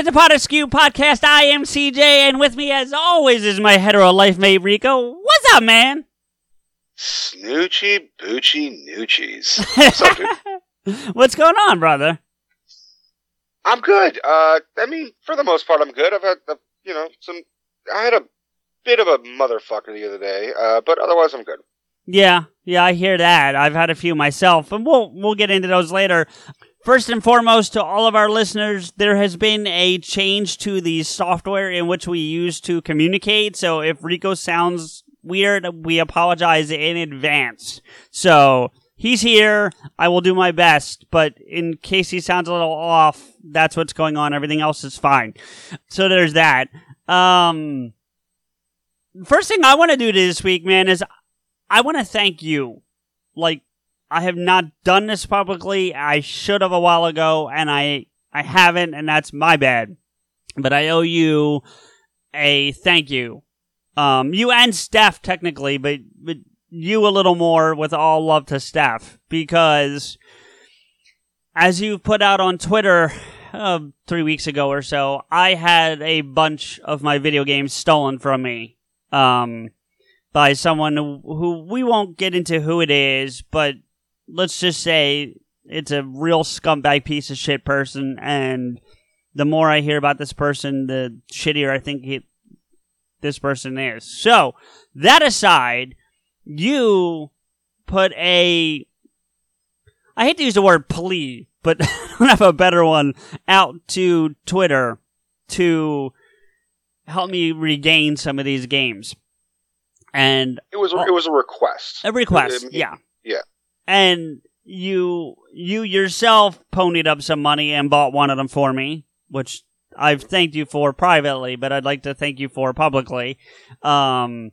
888 532 3500. to the Pot Skew podcast. I am CJ, and with me, as always, is my hetero life mate Rico. What's up, man? Snoochie Boochie Noochies. What's, What's going on, brother? I'm good. Uh, I mean, for the most part, I'm good. I've had, uh, you know, some. I had a bit of a motherfucker the other day, uh, but otherwise, I'm good. Yeah, yeah, I hear that. I've had a few myself, and we'll we'll get into those later. First and foremost, to all of our listeners, there has been a change to the software in which we use to communicate. So if Rico sounds weird, we apologize in advance. So he's here. I will do my best, but in case he sounds a little off, that's what's going on. Everything else is fine. So there's that. Um, first thing I want to do this week, man, is I want to thank you. Like, I have not done this publicly. I should have a while ago, and I I haven't, and that's my bad. But I owe you a thank you. Um, you and Steph technically, but but you a little more with all love to Steph because as you put out on Twitter uh, three weeks ago or so, I had a bunch of my video games stolen from me. Um, by someone who, who we won't get into who it is, but let's just say it's a real scumbag piece of shit person, and the more I hear about this person, the shittier I think this person is. So, that aside, you put a. I hate to use the word plea, but I don't have a better one out to Twitter to help me regain some of these games. And it was it was a request. A request, yeah, yeah and you you yourself ponied up some money and bought one of them for me, which I've thanked you for privately, but I'd like to thank you for publicly. Um,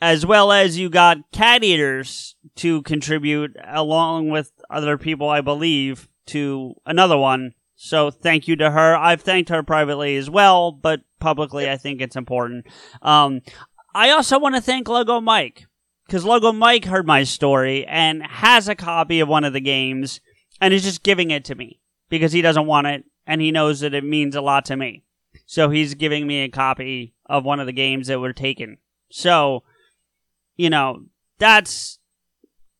as well as you got cat eaters to contribute along with other people, I believe, to another one. So thank you to her. I've thanked her privately as well, but publicly I think it's important. Um, I also want to thank Logo Mike because Logo Mike heard my story and has a copy of one of the games and is just giving it to me because he doesn't want it and he knows that it means a lot to me. So he's giving me a copy of one of the games that were taken. So, you know, that's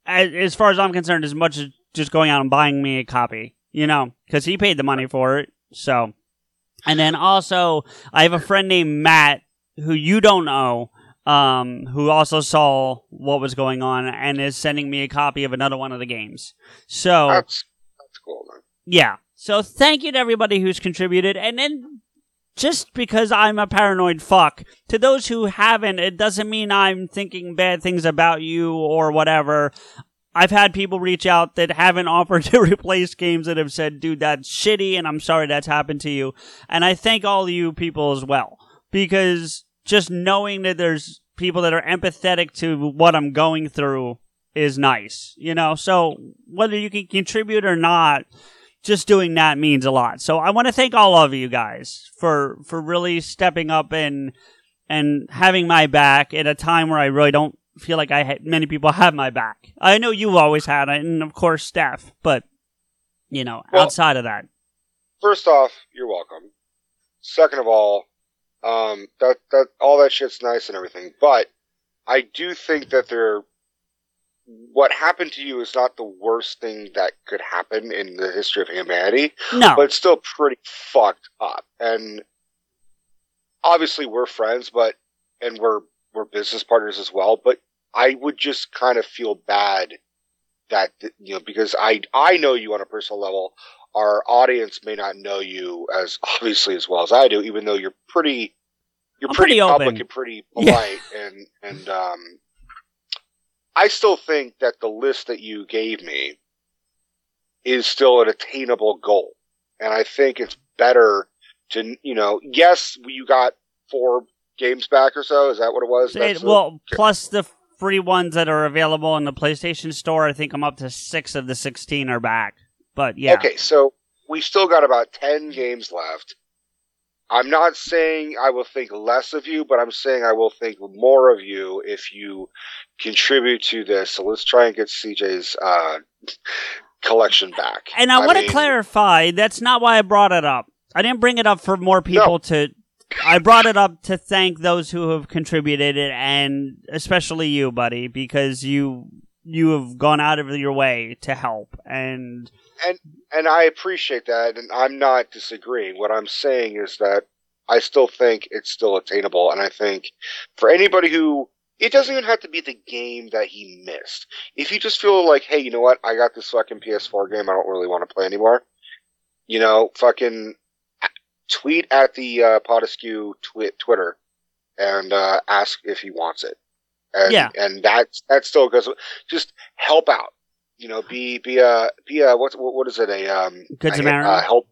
as far as I'm concerned, as much as just going out and buying me a copy, you know, because he paid the money for it. So, and then also, I have a friend named Matt who you don't know um, who also saw what was going on and is sending me a copy of another one of the games. So that's that's cool, man. Yeah. So thank you to everybody who's contributed, and then just because I'm a paranoid fuck, to those who haven't, it doesn't mean I'm thinking bad things about you or whatever. I've had people reach out that haven't offered to replace games that have said, dude, that's shitty and I'm sorry that's happened to you. And I thank all you people as well because just knowing that there's people that are empathetic to what I'm going through is nice, you know? So whether you can contribute or not, just doing that means a lot. So I want to thank all of you guys for, for really stepping up and, and having my back at a time where I really don't feel like I had many people have my back. I know you've always had it, and of course, Steph, but you know, well, outside of that. First off, you're welcome. Second of all, um, that that all that shit's nice and everything, but I do think that there, what happened to you is not the worst thing that could happen in the history of humanity. No, but it's still pretty fucked up. And obviously we're friends, but and we're we're business partners as well. But I would just kind of feel bad that you know because I I know you on a personal level. Our audience may not know you as obviously as well as I do, even though you're pretty you're I'm pretty, pretty public and pretty Yeah. polite and and um I still think that the list that you gave me is still an attainable goal. And I think it's better to, you know, yes, you got four games back or so. Is that what it was? It- well, plus the free ones that are available in the PlayStation Store, I think I'm up to six of the 16 are back. But yeah. Okay, so we still got about 10 games left. I'm not saying I will think less of you, but I'm saying I will think more of you if you contribute to this. So let's try and get CJ's uh, collection back. And I, want to clarify, that's not why I brought it up. I didn't bring it up for more people to. I brought it up to thank those who have contributed, and especially you, buddy, because you you have gone out of your way to help. And and and I appreciate that, and I'm not disagreeing. What I'm saying is that I still think it's still attainable, and I think for anybody who it doesn't even have to be the game that he missed. If you just feel like, hey, you know what, I got this fucking PS4 game, I don't really want to play anymore. You know, fucking tweet at the uh, Podescu twi- Twitter and uh, ask if he wants it. And, Yeah. and that that still goes. Just help out. You know, be be a be a what what is it a um Good a- Samaritan? uh, help.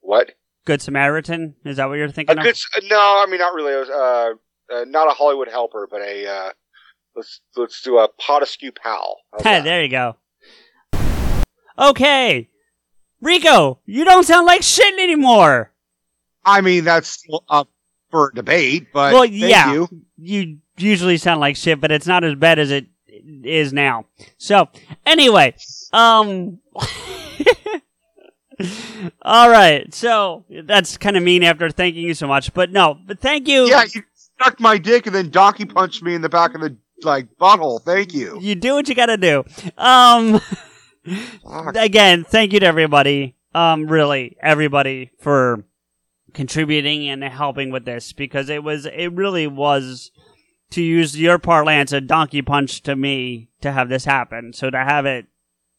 What Good Samaritan, is that what you're a thinking of? good no, I mean not really. Uh, uh not a Hollywood helper, but a uh, let's let's do a Podescu pal. How's Hey, that? there you go. Okay, Rico, you don't sound like shit anymore. I mean, that's up for debate, but Well, thank yeah. you. you usually sound like shit, but it's not as bad as it is now. So, anyway, um, all right. So that's kind of mean after thanking you so much, but no, but thank you. Yeah, you stuck my dick and then donkey punched me in the back of the like butthole. Thank you. You do what you gotta do. Um, again, thank you to everybody. Um, really, everybody for contributing and helping with this because it was, it really was, to use your parlance, a donkey punch to me to have this happen. So to have it,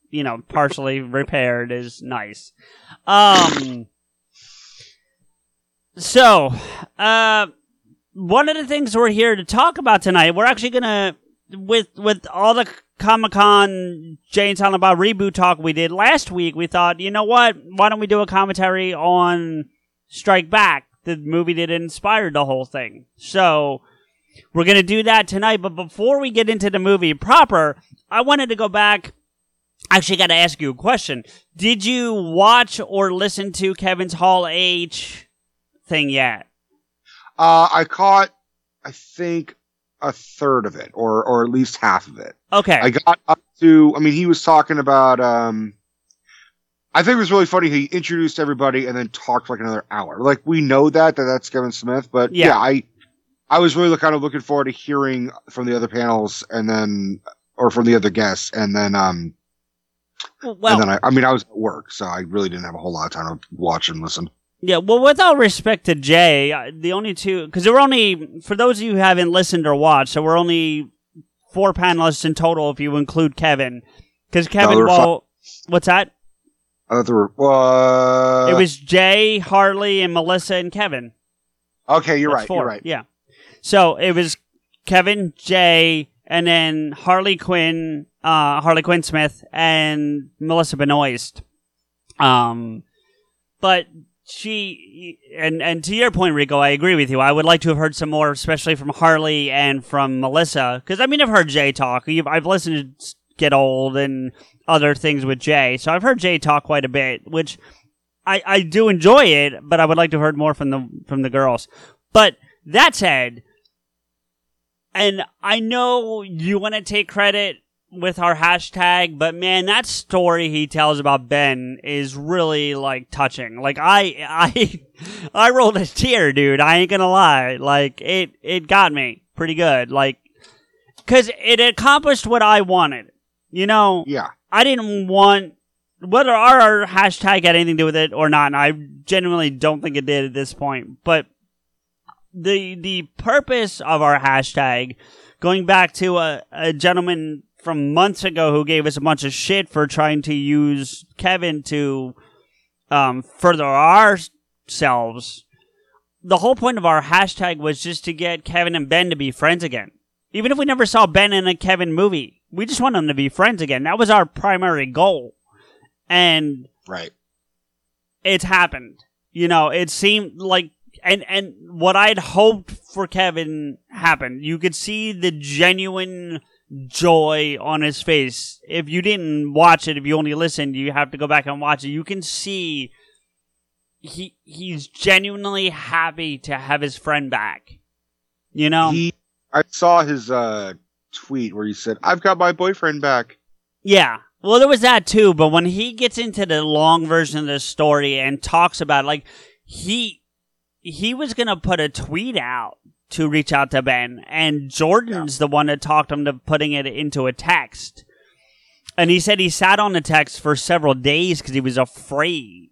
you know, partially repaired is nice. Um, so, uh, one of the things we're here to talk about tonight, we're actually gonna with with all the Comic Con and Silent Bob reboot talk we did last week. We thought, you know what? Why don't we do a commentary on Strike Back, the movie that inspired the whole thing? So we're gonna do that tonight. But before we get into the movie proper, I wanted to go back. Actually, got to ask you a question. Did you watch or listen to Kevin's Hall H thing yet? Uh, I caught, I think, a third of it, or or at least half of it. Okay. I got up to. I mean, he was talking about. um I think it was really funny. He introduced everybody and then talked for like another hour. Like we know that that that's Kevin Smith, but Yeah. yeah, I I was really kind of looking forward to hearing from the other panels and then or from the other guests and then um well, and then I, I mean I was at work, so I really didn't have a whole lot of time to watch and listen. Yeah, well, with all respect to Jay, uh, the only two, because there were only, for those of you who haven't listened or watched, there were only four panelists in total if you include Kevin. Because Kevin, were well, what's that? I thought there were uh, it was Jay, Harley, and Melissa and Kevin. okay. You're That's right. You're right. Yeah. So it was Kevin, Jay, and then Harley Quinn, uh, Harley Quinn Smith, and Melissa Benoist. Um, but she and and to your point, Rico, I agree with you. I would like to have heard some more, especially from Harley and from Melissa, because I mean, I've heard Jay talk. I've listened to Get Old and other things with Jay, so I've heard Jay talk quite a bit, which I I do enjoy it, but I would like to have heard more from the from the girls. But that said, and I know you want to take credit with our hashtag, but man, that story he tells about Ben is really like touching. Like I, I, I rolled a tear, dude. I ain't gonna lie. Like it, it got me pretty good. Like, cause it accomplished what I wanted. You know, Yeah. I didn't want whether our hashtag had anything to do with it or not. And I genuinely don't think it did at this point, but the the purpose of our hashtag, going back to a, a gentleman from months ago who gave us a bunch of shit for trying to use Kevin to um, further ourselves. The whole point of our hashtag was just to get Kevin and Ben to be friends again. Even if we never saw Ben in a Kevin movie, we just want them to be friends again. That was our primary goal. And Right. it's happened. You know, it seemed like and and what I'd hoped for Kevin happened. You could see the genuine joy on his face. If you didn't watch it, if you only listened, you have to go back and watch it. You can see he he's genuinely happy to have his friend back. You know? He, I saw his uh, tweet where he said, "I've got my boyfriend back." Yeah. Well, there was that too, but when he gets into the long version of the story and talks about like he he was gonna put a tweet out to reach out to Ben, and Jordan's the one that talked him to putting it into a text. And he said he sat on the text for several days because he was afraid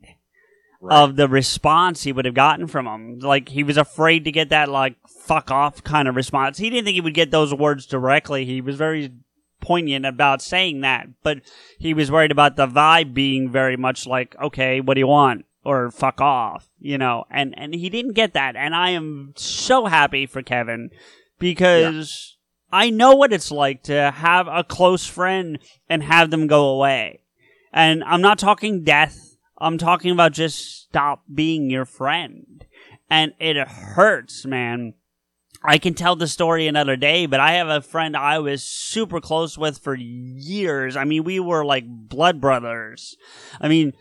of the response he would have gotten from him. Like he was afraid to get that like fuck off kind of response. He didn't think he would get those words directly. He was very poignant about saying that, but he was worried about the vibe being very much like, okay, what do you want? Or fuck off, you know, and, and he didn't get that. And I am so happy for Kevin because I know what it's like to have a close friend and have them go away. And I'm not talking death. I'm talking about just stop being your friend. And it hurts, man. I can tell the story another day, but I have a friend I was super close with for years. I mean, we were like blood brothers. I mean,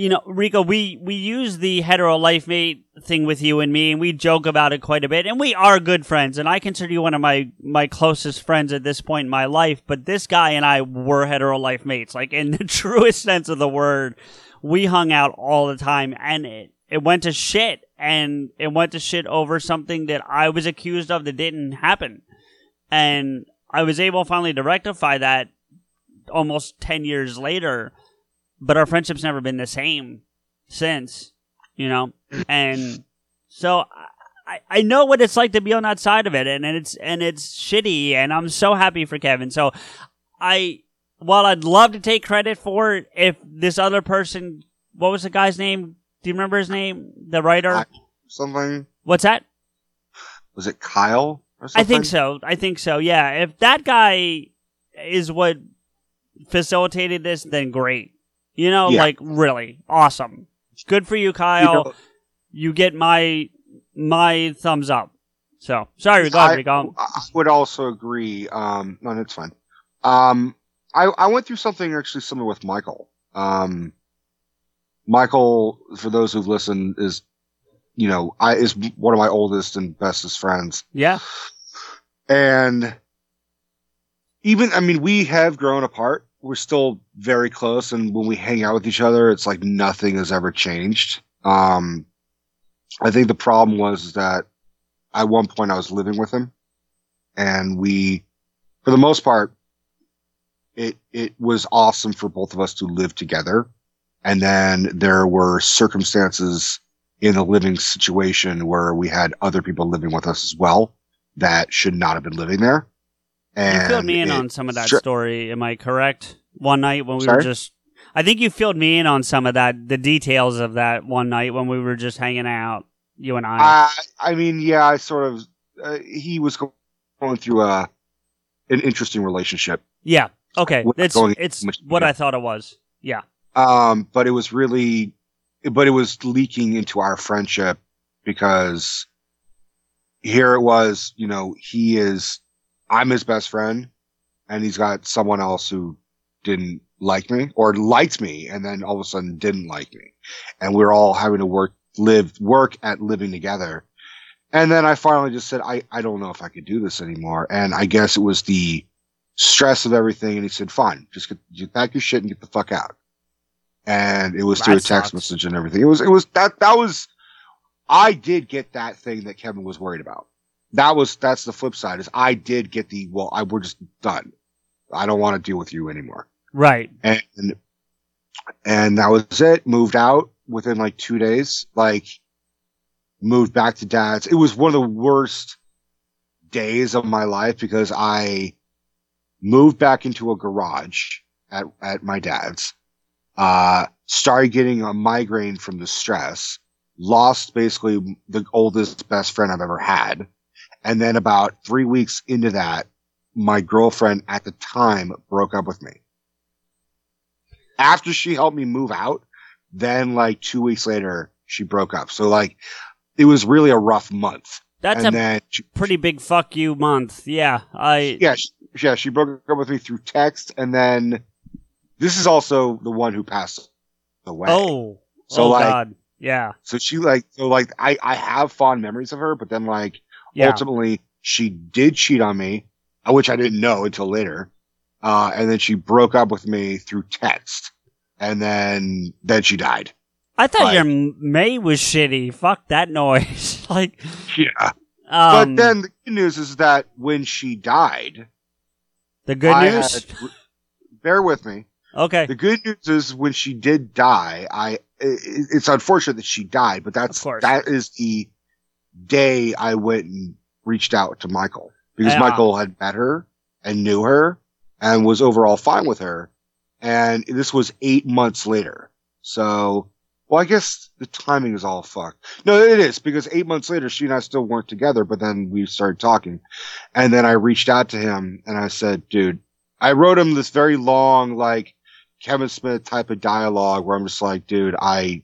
you know, Rico, we, we use the hetero life mate thing with you and me, and we joke about it quite a bit, and we are good friends, and I consider you one of my, my closest friends at this point in my life, but this guy and I were hetero life mates, like in the truest sense of the word. We hung out all the time, and it, it went to shit, and it went to shit over something that I was accused of that didn't happen. And I was able finally to rectify that almost 10 years later, but our friendship's never been the same since, you know? And so I, I know what it's like to be on that side of it and, and it's, and it's shitty and I'm so happy for Kevin. So I, while I'd love to take credit for it, if this other person, what was the guy's name? Do you remember his name? The writer? I- Something What's that? was it Kyle? I think so. I think so. Yeah. If that guy is what facilitated this, then great. You know, Yeah. like really awesome. Good for you, Kyle. You, know, get my my thumbs up. So sorry. I, Rico. I would also agree. Um, no, that's fine. Um, I, I went through something actually similar with Michael. Um, Michael, for those who've listened, is, you know, I, is one of my oldest and bestest friends. Yeah. And even, I mean, we have grown apart. We're still very close. And when we hang out with each other, it's like nothing has ever changed. Um, I think the problem was that at one point I was living with him and we, for the most part, it, it was awesome for both of us to live together. And then there were circumstances in the living situation where we had other people living with us as well that should not have been living there. And You filled me in on some of that Sure. story. Am I correct? One night when we were just, I think you filled me in on some of that, the details of that one night when we were just hanging out, you and I. I, I mean, yeah, I sort of, uh, he was going through a, an interesting relationship. yeah. Okay. It's it's what. I thought it was. Yeah. Um, but it was really, but it was leaking into our friendship because here it was, you know, he is, I'm his best friend and he's got someone else who didn't like me or liked me and then all of a sudden didn't like me. And we're all having to work, live, work at living together. And then I finally just said, I, I don't know if I could do this anymore. And I guess it was the stress of everything. And he said, fine, just get, you pack your shit and get the fuck out. And it was That through a text sucks. message and everything. It was, it was that, that was, I did get that thing that Kevin was worried about. That was, that's the flip side is I did get the, well, I, we're just done. I don't want to deal with you anymore. Right. And, and that was it. Moved out within like two days. Like moved back to dad's. It was one of the worst days of my life because I moved back into a garage at, at my dad's, uh, started getting a migraine from the stress, lost basically the oldest best friend I've ever had. And then about three weeks into that, my girlfriend at the time broke up with me. After she helped me move out, then like two weeks later, she broke up. So like, it was really a rough month. That's and a she, pretty big fuck you month. Yeah, I yeah, she, yeah, she broke up with me through text, and then this is also the one who passed away. oh So, oh like- god yeah so she like so like I I have fond memories of her, but then like yeah ultimately she did cheat on me, uh, which I didn't know until later. Uh, and then she broke up with me through text, and then then she died. I thought like- your May was shitty. Fuck that noise. like Yeah. um, but then the good news is that when she died, the good I news. had- bear with me. okay, The good news is when she did die, I it, it's unfortunate that she died, but that's that is the day I went and reached out to Michael because Yeah. Michael had met her and knew her and was overall fine with her. And this was eight months later. So, well, I guess the timing is all fucked. No, it is because eight months later, she and I still weren't together, but then we started talking. And then I reached out to him and I said, dude, I wrote him this very long, like Kevin Smith type of dialogue where I'm just like, dude, I,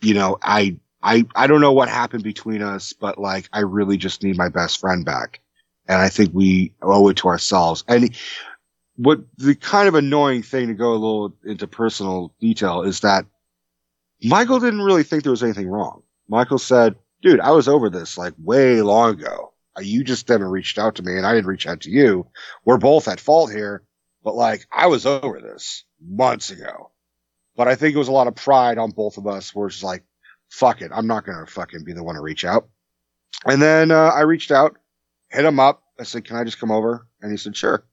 you know, I, I, I don't know what happened between us, but like, I really just need my best friend back. And I think we owe it to ourselves. And what the kind of annoying thing to go a little into personal detail is that Michael didn't really think there was anything wrong. Michael said, dude, I was over this like way long ago. You just haven't reached out to me and I didn't reach out to you. We're both at fault here, but like I was over this months ago. But I think it was a lot of pride on both of us where it's like, fuck it. I'm not going to fucking be the one to reach out. And then, uh, I reached out, hit him up. I said, can I just come over? And he said, sure.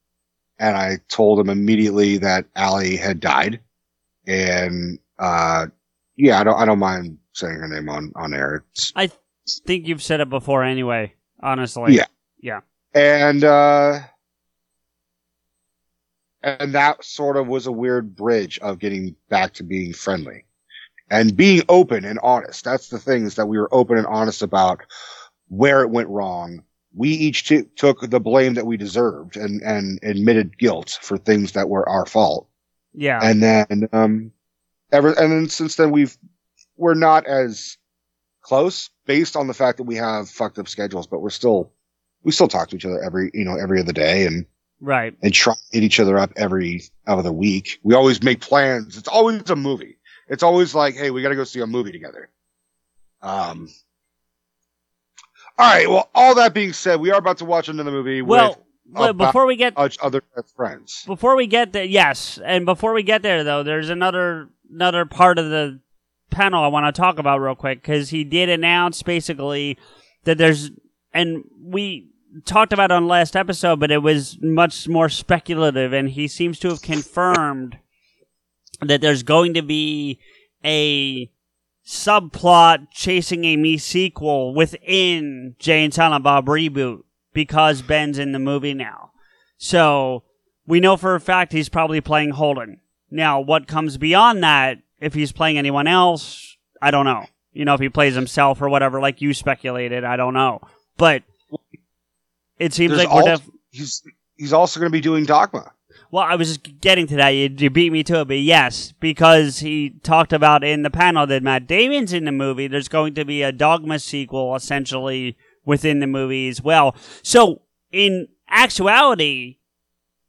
And I told him immediately that Allie had died. And, uh, yeah, I don't, I don't mind saying her name on, on air. It's, I think you've said it before anyway. Honestly, Yeah. yeah. and, uh, and that sort of was a weird bridge of getting back to being friendly and being open and honest. That's the things that we were open and honest about where it went wrong. We each t- took the blame that we deserved and, and admitted guilt for things that were our fault. Yeah. And then, um, ever, and then since then we've, we're not as close based on the fact that we have fucked up schedules, but we're still, we still talk to each other every, you know, every other day and, right. and try to hit each other up every other week. We always make plans. It's always a movie. It's always like, hey, we got to go see a movie together. Um. All right. Well, all that being said, we are about to watch another movie Well, before we get other friends. before we get there, yes, and before we get there though, there's another another part of the panel I want to talk about real quick because he did announce basically that there's and we talked about it on last episode, but it was much more speculative, and he seems to have confirmed that there's going to be a subplot chasing Amy sequel within Jay and Silent Bob reboot because Ben's in the movie now. So we know for a fact he's probably playing Holden. Now, what comes beyond that, if he's playing anyone else, I don't know. You know, if he plays himself or whatever, like you speculated, I don't know. But it seems There's like we're def- he's he's also going to be doing Dogma. Well, I was just getting to that. You, you beat me to it, but yes, because he talked about in the panel that Matt Damon's in the movie. There's going to be a Dogma sequel, essentially within the movie as well. So, in actuality,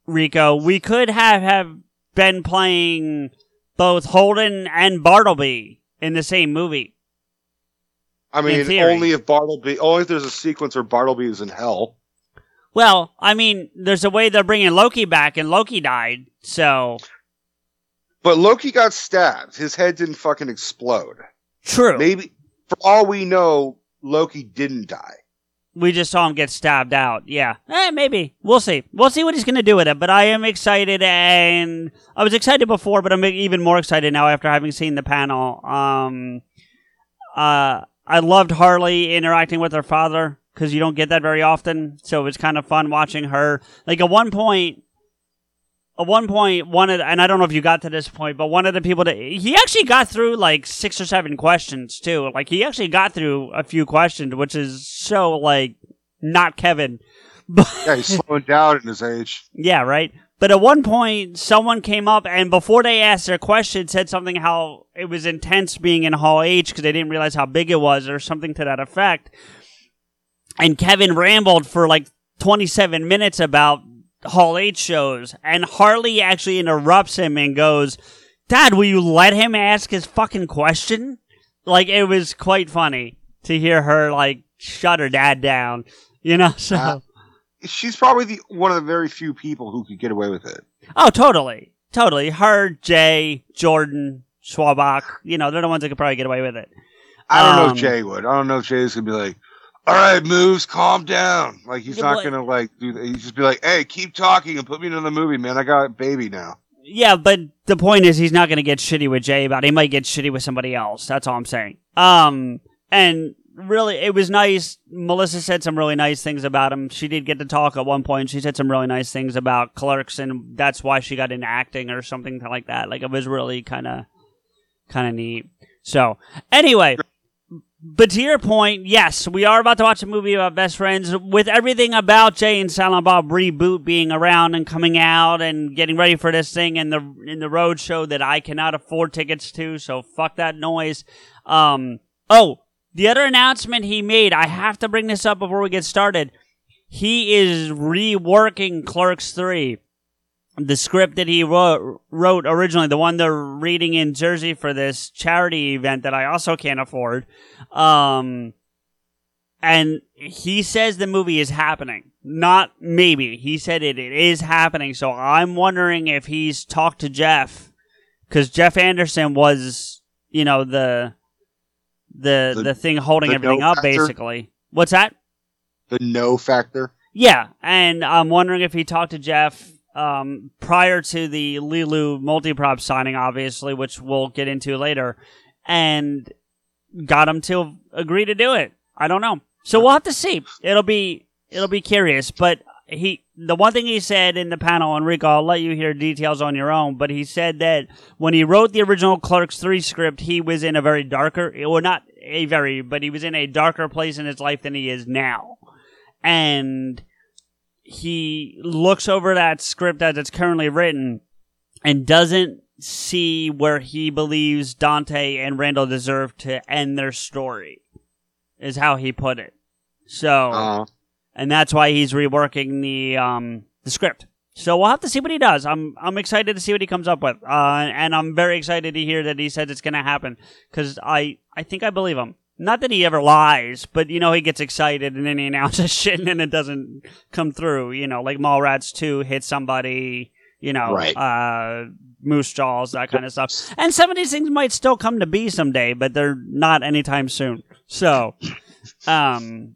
Rico, we could have have been playing both Holden and Bartleby in the same movie. I mean, only if Bartleby, only if there's a sequence where Bartleby is in hell. Well, I mean, there's a way they're bringing Loki back, and Loki died, so But Loki got stabbed. His head didn't fucking explode. true. Maybe, for all we know, Loki didn't die. We just saw him get stabbed out. Yeah. Eh, maybe. We'll see. We'll see what he's going to do with it. But I am excited, and I was excited before, but I'm even more excited now after having seen the panel. Um, uh, I loved Harley interacting with her father because you don't get that very often. So it was kind of fun watching her. Like at one point, at one point, one of the, and I don't know if you got to this point, but one of the people that he actually got through like six or seven questions too. Like he actually got through a few questions, which is so like not Kevin. But Yeah, he's slowing down in his age. yeah, right. But at one point, someone came up and before they asked their question, said something how it was intense being in Hall H because they didn't realize how big it was, or something to that effect. And Kevin rambled for like 27 minutes about Hall H shows, and Harley actually interrupts him and goes, "Dad, will you let him ask his fucking question?" Like it was quite funny to hear her like shut her dad down, you know. So. Uh, She's probably the one of the very few people who could get away with it. Oh, totally. Totally. Her, Jay, Jordan, Schwalbach, you know, they're the ones that could probably get away with it. I don't know Um, if Jay would. I don't know if Jay's gonna be like, "All right, moves, calm down." Like he's not gonna like do that. He's just be like, "Hey, keep talking and put me into the movie, man. I got a baby now." Yeah, but the point is he's not going to get shitty with Jay about it. He might get shitty with somebody else. That's all I'm saying. Um, and really, it was nice. Melissa said some really nice things about him. She did get to talk at one point. She said some really nice things about clerks, and that's why she got into acting or something like that. Like, it was really kind of, kind of neat. So, anyway, but to your point, yes, we are about to watch a movie about best friends with everything about Jay and Silent Bob reboot being around and coming out and getting ready for this thing and the in the road show that I cannot afford tickets to, so fuck that noise. Um oh, the other announcement he made, I have to bring this up before we get started. He is reworking Clerks 3 the script that he wrote, wrote originally, the one they're reading in Jersey for this charity event that I also can't afford. Um, and he says the movie is happening. Not maybe. He said it, it is happening. So I'm wondering if he's talked to Jeff. Cause Jeff Anderson was, you know, the, the, the, The- thing holding the everything no up, factor? basically. What's that? The no factor. Yeah, and I'm wondering if he talked to Jeff um, prior to the Lilu multiprop signing, obviously, which we'll get into later, and got him to agree to do it. I don't know, so we'll have to see. It'll be it'll be curious, but he the one thing he said in the panel, Enrico, I'll let you hear details on your own, but he said that when he wrote the original Clerks three script, he was in a very darker, or not a very, but he was in a darker place in his life than he is now and he looks over that script as it's currently written and doesn't see where he believes Dante and Randall deserve to end their story, is how he put it. So, Uh, and that's why he's reworking the um the script. So we'll have to see what he does. I'm I'm excited to see what he comes up with, uh, and I'm very excited to hear that he said it's going to happen because I I think I believe him. Not that he ever lies, but you know he gets excited and then he announces shit and then it doesn't come through. You know, like Mallrats two hit somebody. You know, Right. uh, moose jaws, that kind of stuff. And some of these things might still come to be someday, but they're not anytime soon. So, um,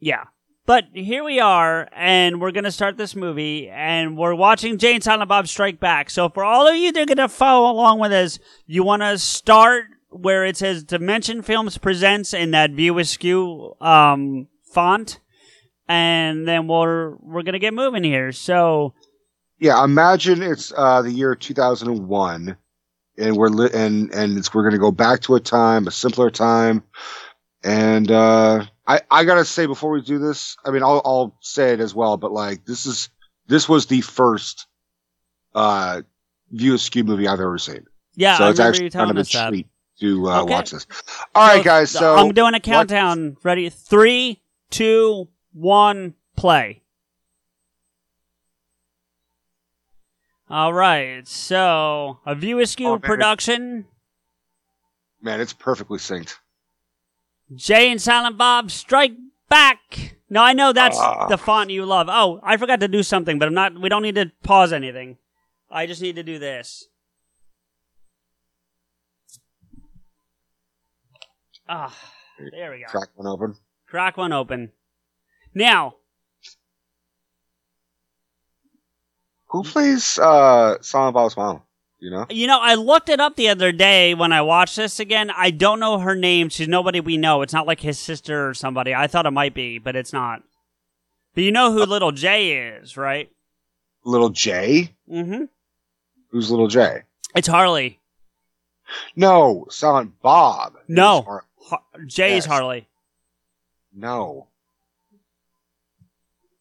yeah. But here we are, and we're gonna start this movie, and we're watching Jay and Silent Bob Strike Back. So for all of you that are gonna follow along with us, you want to start where it says Dimension Films presents in that View Askew um, font, and then we're we're gonna get moving here. So yeah, imagine it's uh, the year 2001, and we're li- and and it's, we're going to go back to a time, a simpler time, and uh, I I gotta say before we do this, I mean I'll I'll say it as well, but like this is this was the first uh, View Askew movie I've ever seen, yeah, so I it's remember actually you kind telling of a us that. treat to uh, Okay. watch this. All right, guys, so I'm doing a what- countdown. Ready? Three, two, one, play. All right. So, a View Askew Oh, production. man, it's perfectly synced. Jay and Silent Bob Strike Back. No, I know that's Ah. the font you love. Oh, I forgot to do something, but I'm not. We don't need to pause anything. I just need to do this. Ah, there we go. Crack one open. Crack one open. Now, Who plays uh, Silent Bob's mom? You know, You know, I looked it up the other day when I watched this again. I don't know her name. She's nobody we know. It's not like his sister or somebody. I thought it might be, but it's not. But you know who Little J is, right? little J. Mm-hmm. Who's little J? It's Harley. No, Silent Bob. No. Har- Har- J is Yes. Harley. no.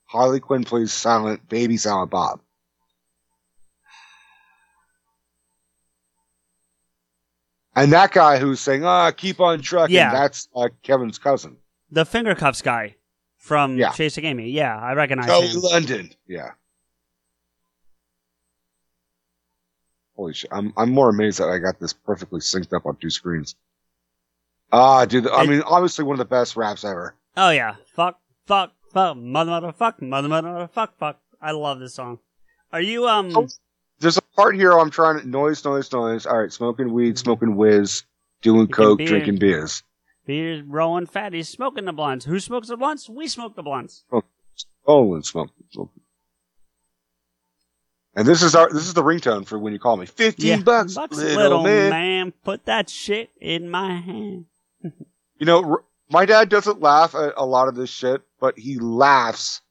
Harley Quinn plays Silent Baby Silent Bob. And that guy who's saying, "Ah, keep on trucking," Yeah. that's uh, Kevin's cousin, The finger cuffs guy from Yeah. Chasing Amy. Yeah, I recognize Joey him. London. Yeah. Holy shit! I'm I'm more amazed that I got this perfectly synced up on two screens. Ah, dude! I It- mean, obviously one of the best raps ever. Oh yeah, fuck, fuck, fuck, mother, mother, fuck, mother, mother, fuck, fuck. I love this song. Are you um? Oh. There's a part here I'm trying to noise, noise, noise. All right, smoking weed, smoking whiz, doing coke, beer. drinking beers. Beer's rolling fat. He's smoking the blunts. Who smokes the blunts? We smoke the blunts. Oh, and smoking, smoking. And this is our this is the ringtone for when you call me. Fifteen bucks, little, man. Put that shit in my hand. You know, r- my dad doesn't laugh at a lot of this shit, but he laughs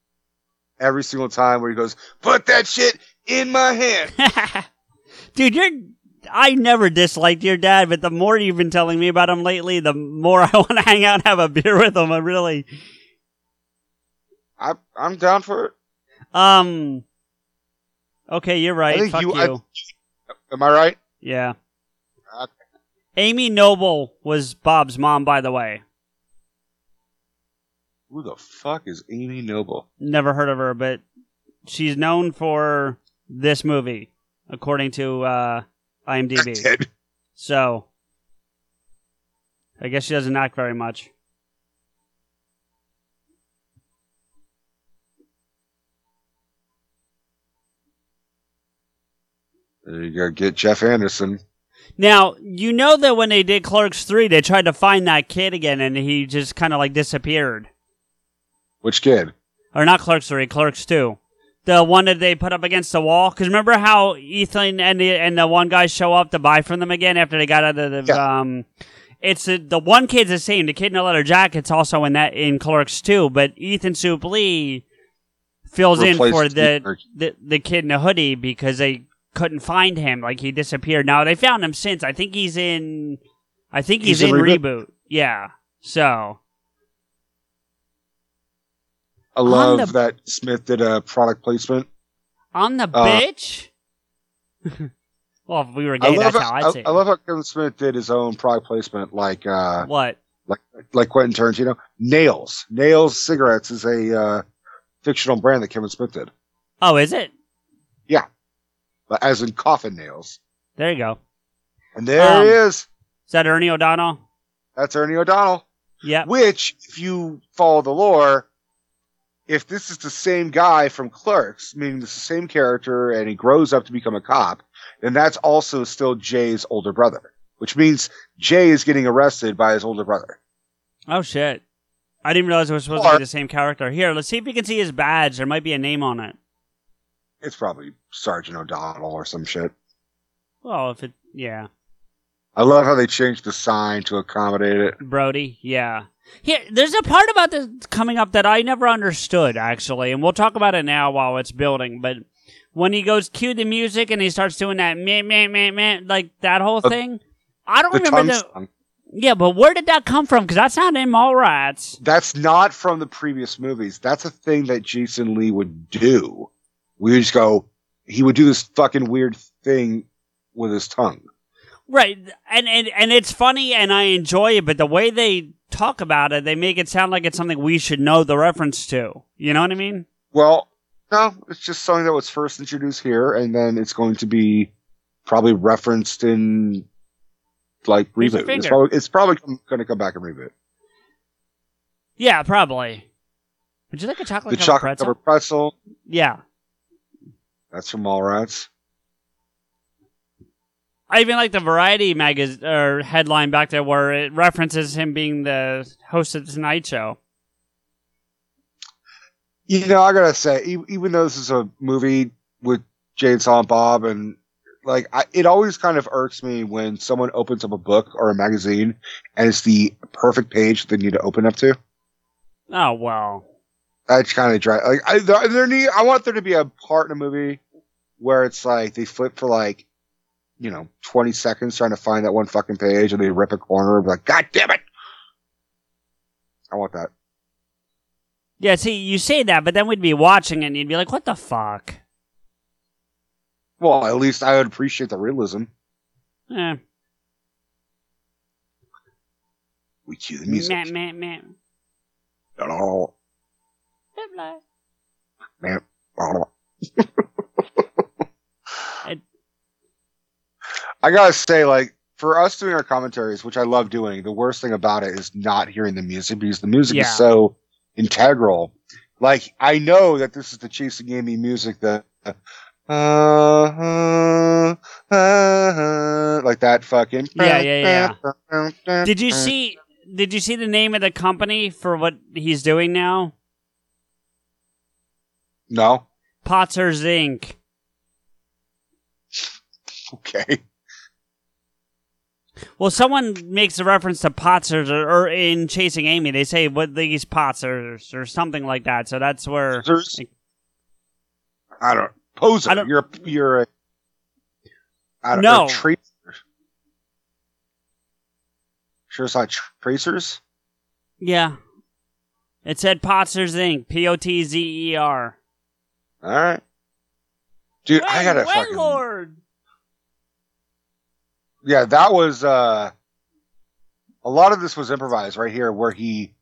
every single time where he goes, "Put that shit in my hand." Dude, you're. I never disliked your dad, but the more you've been telling me about him lately, the more I want to hang out and have a beer with him. I really. I, I'm down for it. Um. Okay, you're right. Fuck you- you. I- Am I right? yeah. Amy Noble was Bob's mom, by the way. Who the fuck is Amy Noble? Never heard of her, but she's known for this movie, according to uh, IMDb. So, I guess she doesn't act very much. There you go. Get Jeff Anderson. Now, you know that when they did Clerks 3, they tried to find that kid again and he just kind of like disappeared. Which kid? Or not Clerks 3, Clerks 2. The one that they put up against the wall. Because remember how Ethan and the, and the one guy show up to buy from them again after they got out of the. Yeah. Um, it's the the one kid's the same. The kid in the leather jacket's also in that in Clerks 2, but Ethan Suplee fills in for the, the the kid in the hoodie because they couldn't find him. Like he disappeared. Now they found him since. I think he's in. I think he's, He's in reboot. Reboot. Yeah. So I love the- that Smith did a product placement. on the Uh, bitch. well, if we were I gay, love, that's how, how I'd I, say. I love how Kevin Smith did his own product placement, like uh, what? like like Quentin Tarantino. Nails, Nails cigarettes is a uh, fictional brand that Kevin Smith did, Oh, is it? but as in coffin nails. There you go. And there Um, he is. Is that Ernie O'Donnell? That's Ernie O'Donnell. Yeah. Which, if you follow the lore, if this is the same guy from Clerks, meaning it's the same character and he grows up to become a cop, then that's also still Jay's older brother. Which means Jay is getting arrested by his older brother. Oh shit! I didn't realize it was supposed to be the same character. Here, let's see if you can see his badge. There might be a name on it. It's probably Sergeant O'Donnell or some shit. Well, if it, yeah, I love how they changed the sign to accommodate it. Brody, yeah. Here, there's a part about this coming up that I never understood actually, and we'll talk about it now while it's building. But when he goes cue the music and he starts doing that meh meh meh meh like that whole Uh, thing, I don't The remember the. song. Yeah, but where did that come from? Because that's not in Mallrats. That's not from the previous movies. That's a thing that Jason Lee would do. We would just go, he would do this fucking weird thing with his tongue. Right, and, and and it's funny, and I enjoy it. But the way they talk about it, they make it sound like it's something we should know the reference to. You know what I mean? Well, no, it's just something that was first introduced here, and then it's going to be probably referenced in like reboot. It's probably, it's probably going to come back and reboot. Yeah, probably. Would you like a chocolate The covered chocolate pretzel? covered pretzel. Yeah, That's from Mallrats. I even like the Variety magazine or headline back there where it references him being the host of the Tonight Show. You know, I gotta say, even though this is a movie with Jay and Silent Bob, and like I, it always kind of irks me when someone opens up a book or a magazine and it's the perfect page they need to open up to. Oh well. That's kind of dry. Like I, there, there need, I want there to be a part in a movie where it's like they flip for like, you know, twenty seconds trying to find that one fucking page, and they rip a corner. And be like, God damn it! I want that. Yeah, see, you say that, but then we'd be watching it and you'd be like, what the fuck? Well, at least I would appreciate the realism. Eh. We cue the music. Meh, meh, meh. Blah, Oh. I gotta say, like, for us doing our commentaries, which I love doing, the worst thing about it is not hearing the music because the music Yeah. is so integral. Like, I know that this is the Chasing Amy music that, uh, uh, uh, uh, like that fucking. Yeah, yeah, yeah. Did you see? Did you see the name of the company for what he's doing now? No. Potzers Inc. Okay. Well, someone makes a reference to Potzers, or, or in Chasing Amy, they say what these Potzers or something like that. So that's where. Posers? I don't. Poser. I don't- you're you're a. I don't No. know. Tracer. Sure, tr- tracers. Yeah, it said Potzers Inc. P O T Z E R. All right, dude. I gotta fucking. Lord. Yeah, that was. uh A lot of this was improvised right here, where he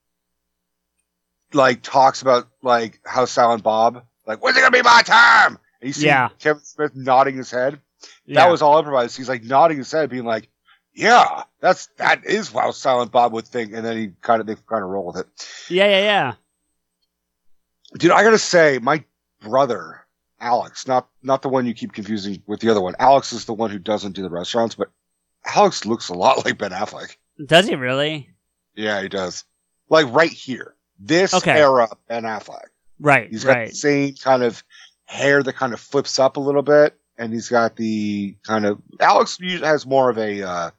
like talks about like how Silent Bob, like, when's it gonna be my time? And you see Yeah. Kevin Smith nodding his head. Yeah. That was all improvised. He's like nodding his head, being like, "Yeah, that's that is how Silent Bob would think." And then he kind of they kind of roll with it. yeah, yeah, yeah. Dude, I gotta say, my brother Alex, not not the one you keep confusing with the other one. Alex is the one who doesn't do the restaurants, but Alex looks a lot like Ben Affleck. Does he really? Yeah, he does. Like right here, this Okay. era Ben Affleck. Right, He's got right. the same kind of hair that kind of flips up a little bit, and he's got the kind of Alex has more of a uh,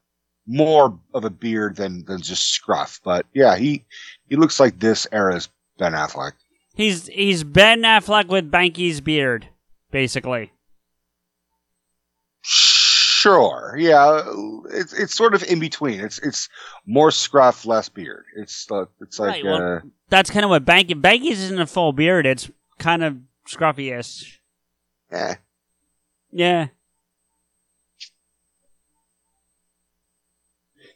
more of a beard than than just scruff. But yeah, he he looks like this era's Ben Affleck. He's he's Ben Affleck with Banky's beard, basically. Sure, yeah, it's it's sort of in between. It's it's more scruff, less beard. It's uh, it's like Right, well- uh, That's kind of what Banky Banky's isn't a full beard. It's kind of scruffy-ish. eh. Yeah.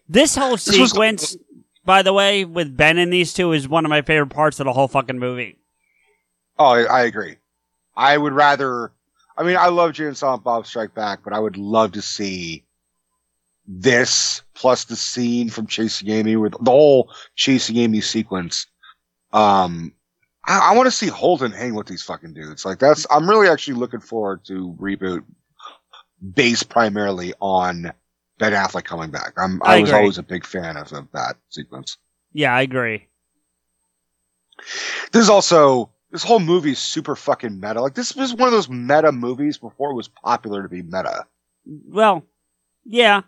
This whole sequence, by the way, with Ben and these two is one of my favorite parts of the whole fucking movie. Oh, I, I agree. I would rather. I mean, I love Jay and Silent Bob Strike Back, but I would love to see this plus the scene from Chasing Amy with the whole Chasing Amy sequence. Um, I, I want to see Holden hang with these fucking dudes. Like that's. I'm really actually looking forward to reboot based primarily on Ben Affleck coming back. I'm. I, I was always a big fan of, of that sequence. Yeah, I agree. This is also this whole movie is super fucking meta. Like this was one of those meta movies before it was popular to be meta. Well, yeah.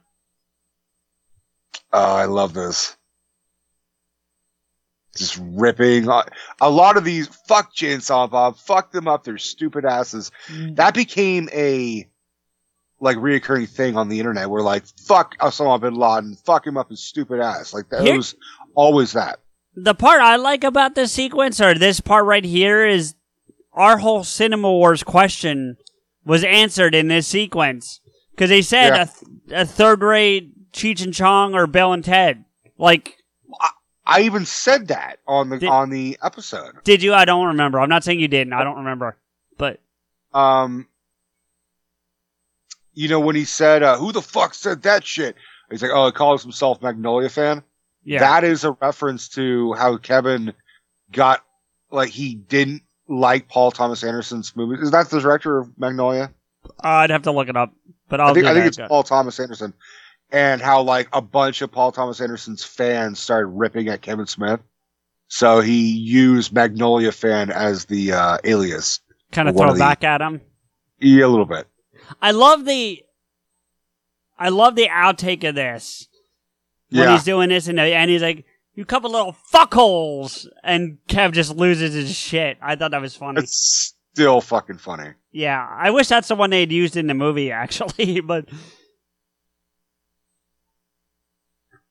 Oh, I love this. Just ripping a lot of these. Fuck and Bob. Fuck them up. Their stupid asses. Mm. That became a like reoccurring thing on the internet. Where like fuck Osama bin Laden. Fuck him up his stupid ass. Like that Here- was always that. The part I like about this sequence, or this part right here, is our whole Cinema Wars question was answered in this sequence. Because they said Yeah. a, th- a third rate Cheech and Chong or Bill and Ted. Like, I even said that on the Did- on the episode. did you? I don't remember. I'm not saying you didn't. I don't remember. But um, you know, when he said, uh, who the fuck said that shit? He's like, oh, he calls himself Magnolia fan. Yeah. That is a reference to how Kevin got, like, he didn't like Paul Thomas Anderson's movies. Is that the director of Magnolia? I'd have to look it up. But I'll I think, I think Paul Thomas Anderson. And how, like, a bunch of Paul Thomas Anderson's fans started ripping at Kevin Smith. So he used Magnolia fan as the, uh, alias. kind of throw of the- back at him. Yeah, a little bit. I love the I love the outtake of this when Yeah. he's doing this, and, and he's like, "You couple little fuckholes," and Kev just loses his shit. I thought that was funny. It's still fucking funny. yeah, I wish that's the one they'd used in the movie actually, but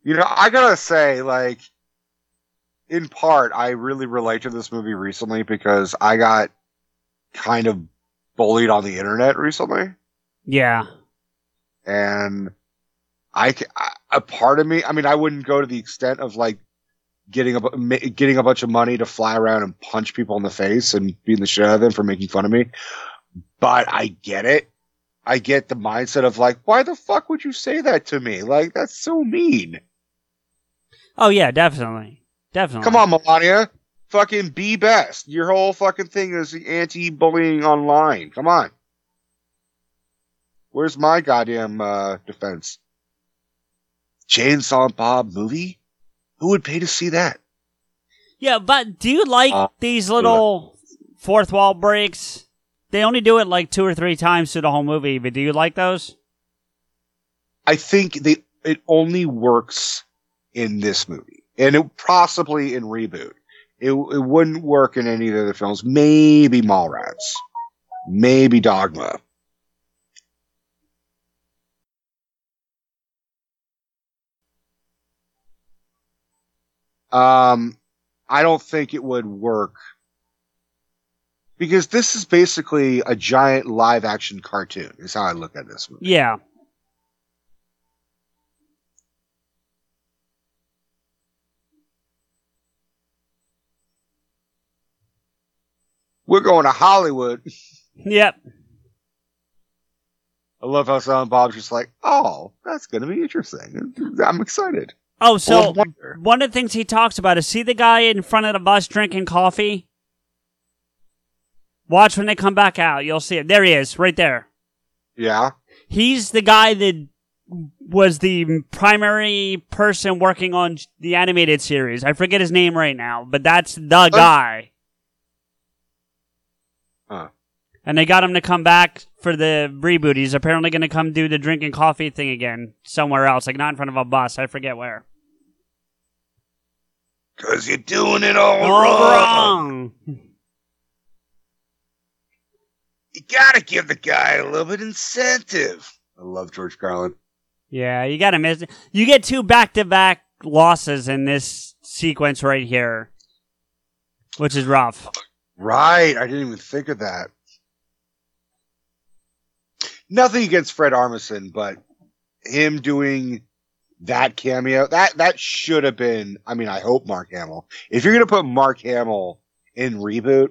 You know, I gotta say, like, in part, I really relate to this movie recently because I got kind of bullied on the internet recently. yeah, and I, I- a part of me, I mean, I wouldn't go to the extent of like getting a getting a bunch of money to fly around and punch people in the face and beating the shit out of them for making fun of me, but I get it. I get the mindset of like, why the fuck would you say that to me? Like, that's so mean. oh yeah, definitely, definitely. Come on, Melania. Fucking be best. Your whole fucking thing is anti-bullying online. Come on. Where's my goddamn uh, defense? Chainsaw Bob movie? Who would pay to see that? Yeah, but do you like Uh, these little fourth wall breaks? They only do it like two or three times through the whole movie, but do you like those? I think they it only works in this movie, and it possibly in reboot. It it wouldn't work in any of the other films. Maybe Mallrats, maybe Dogma. Um, I don't think it would work because this is basically a giant live action cartoon. Is how I look at this movie. Yeah. We're going to Hollywood. Yep. I love how Silent Bob's just like, oh, that's going to be interesting. I'm excited. Oh, so one of the things he talks about is see the guy in front of the bus drinking coffee? Watch when they come back out. You'll see it. There he is, right there. Yeah. He's the guy that was the primary person working on the animated series. I forget his name right now, but that's the guy. Huh. And they got him to come back for the reboot. He's apparently going to come do the drinking coffee thing again somewhere else, like not in front of a bus. I forget where. Because you're doing it all, All wrong. wrong. You got to give the guy a little bit incentive. I love George Carlin. Yeah, you got to miss it. You get two back to back losses in this sequence right here, which is rough. Right. I didn't even think of that. Nothing against Fred Armisen, but him doing that cameo, that, that should have been, I mean, I hope Mark Hamill. If you're going to put Mark Hamill in reboot,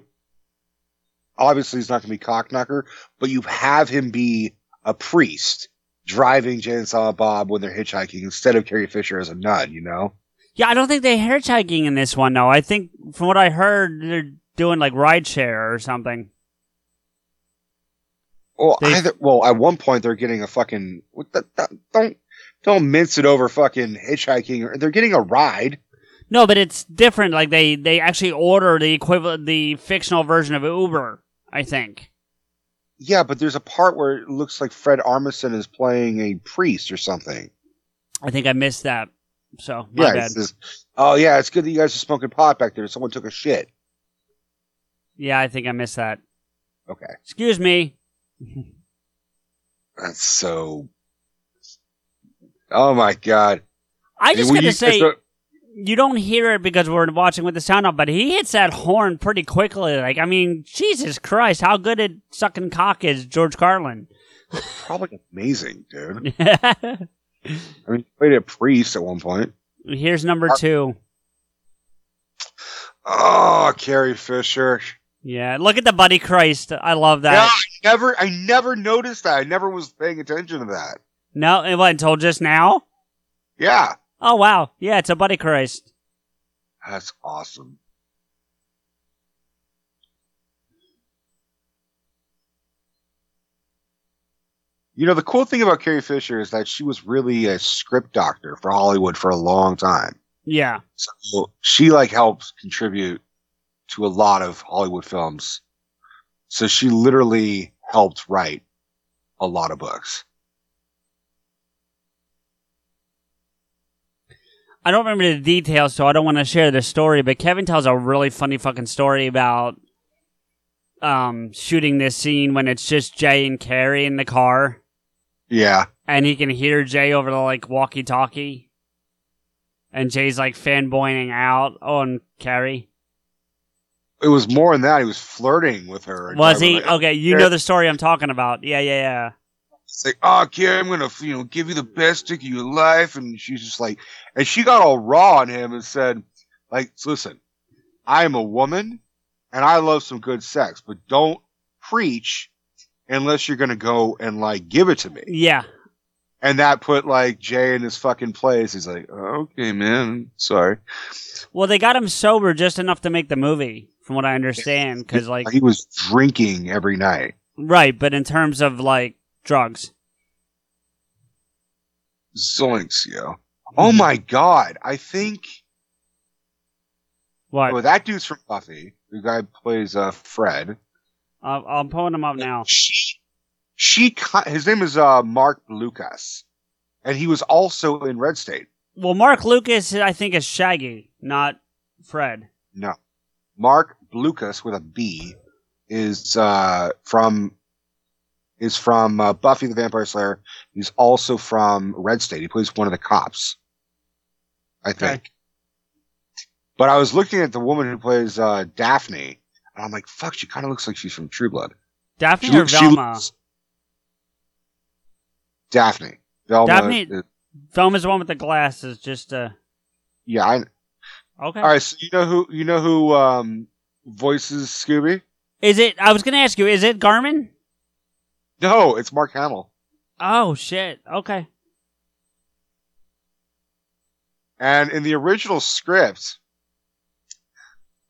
obviously he's not going to be Cocknocker, but you have him be a priest driving Jay and Silent Bob when they're hitchhiking instead of Carrie Fisher as a nun, you know? Yeah, I don't think they're hitchhiking in this one, though. I think, from what I heard, they're doing like rideshare or something. Well, They- either, well, at one point they're getting a fucking what the, the- don't don't mince it over fucking hitchhiking. Or, they're getting a ride. No, but it's different. Like they they actually order the equivalent, the fictional version of Uber. I think. Yeah, but there's a part where it looks like Fred Armisen is playing a priest or something. I think I missed that. So my yeah, bad. says, oh yeah, it's good that you guys are smoking pot back there. Someone took a shit. Yeah, I think I missed that. Okay, Excuse me. that's so. Oh my god! I just gotta say, so- you don't hear it because we're watching with the sound up, but he hits that horn pretty quickly. Like, I mean, Jesus Christ, how good at sucking cock is George Carlin? probably amazing, dude. I mean, he played a priest at one point. Here's number two. Oh, Carrie Fisher. Yeah, look at the Buddy Christ. I love Yeah, that. I never, I never noticed that. I never was paying attention to that. No, it wasn't until just now. Yeah, Oh wow, yeah, it's a Buddy Christ. that's awesome. You know, the cool thing about Carrie Fisher is that she was really a script doctor for Hollywood for a long time. Yeah, So she like helped contribute to a lot of Hollywood films. So she literally helped write a lot of books. I don't remember the details, so I don't want to share the story. But Kevin tells a really funny fucking story about um shooting this scene when it's just Jay and Carrie in the car, Yeah. and he can hear Jay over the like walkie-talkie, and Jay's like fanboying out on Carrie. It was more than that. He was flirting with her. Was he? like- Okay, you know the story I'm talking about. Yeah, yeah, yeah. It's like, oh, Carrie, I'm gonna, you know, give you the best dick of your life, and she's just like, and she got all raw on him and said, like, listen, I am a woman, and I love some good sex, but don't preach unless you're gonna go and like give it to me. Yeah. And that put like Jay in his fucking place. He's like, okay, man, sorry. Well, they got him sober just enough to make the movie, from what I understand. Because like, he was drinking every night. right, but in terms of like drugs, Zoinks, yo. Oh my god, I think. what? Well, that dude's from Buffy. The guy plays uh, Fred. Uh, I'm pulling him up now. She, she, his name is uh, Mark Lucas, and he was also in Red State. Well, Mark Lucas, I think, is Shaggy, not Fred. No, Mark Lucas with a B is uh, from is from uh, Buffy the Vampire Slayer. He's also from Red State. He plays one of the cops, I think. But I was looking at the woman who plays uh, Daphne, and I'm like, "Fuck!" She kind of looks like she's from True Blood. Daphne She or looks- Velma? looks- Daphne. Velma. Daphne- is- Velma's the one with the glasses. Just uh, yeah. I, okay. all right. So you know who you know who um, voices Scooby? Is it? I was gonna ask you. Is it Garmin? No, it's Mark Hamill. Oh shit. Okay. And in the original script,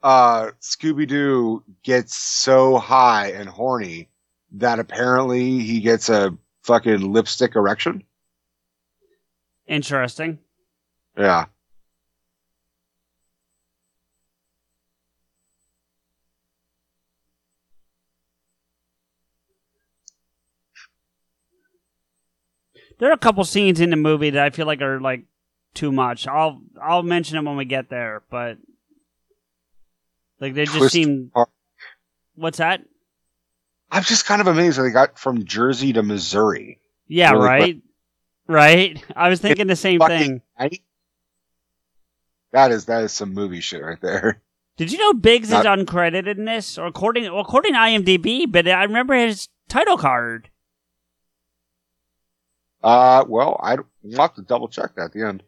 uh, Scooby Doo gets so high and horny that apparently he gets a fucking lipstick erection. Interesting. Yeah. There are a couple scenes in the movie that I feel like are like too much. I'll I'll mention them when we get there, but like they just Twist seem. Park. What's that? I'm just kind of amazed that they got from Jersey to Missouri. Yeah, Really right. Right. I was thinking the same thing. Right? That is that is some movie shit right there. Did you know Biggs is uncredited in this, or according according to IMDb? But I remember his title card. Uh, well, I will have to double check that at the end.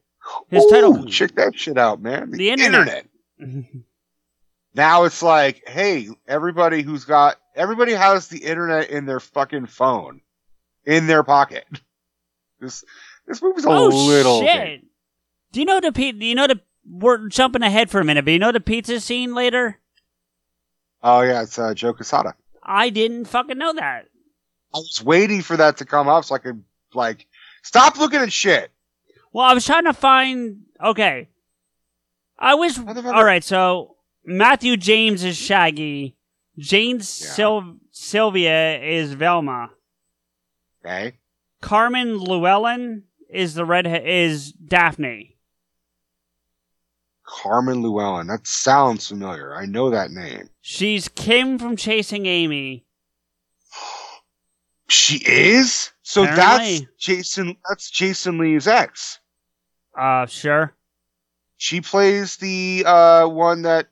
His Ooh, title- check that shit out, man. The internet. Now it's like, hey, everybody who's got everybody has the internet in their fucking phone, in their pocket. This this movie's a oh little. shit! Do you know the pe- Do you know the? We're jumping ahead for a minute, but you know the pizza scene later? Oh yeah, it's uh, Joe Quesada. I didn't fucking know that. I was waiting for that to come up so I could like stop looking at shit. Well, I was trying to find. Okay, I was all right. So Matthew James is Shaggy. Jane Sil- Sylvia is Velma. Okay. Carmen Llywelyn is the red is Daphne. Carmen Llywelyn. That sounds familiar. I know that name. She's Kim from Chasing Amy. She is. So Apparently. that's Jason. That's Jason Lee's ex. Uh, sure. She plays the uh one that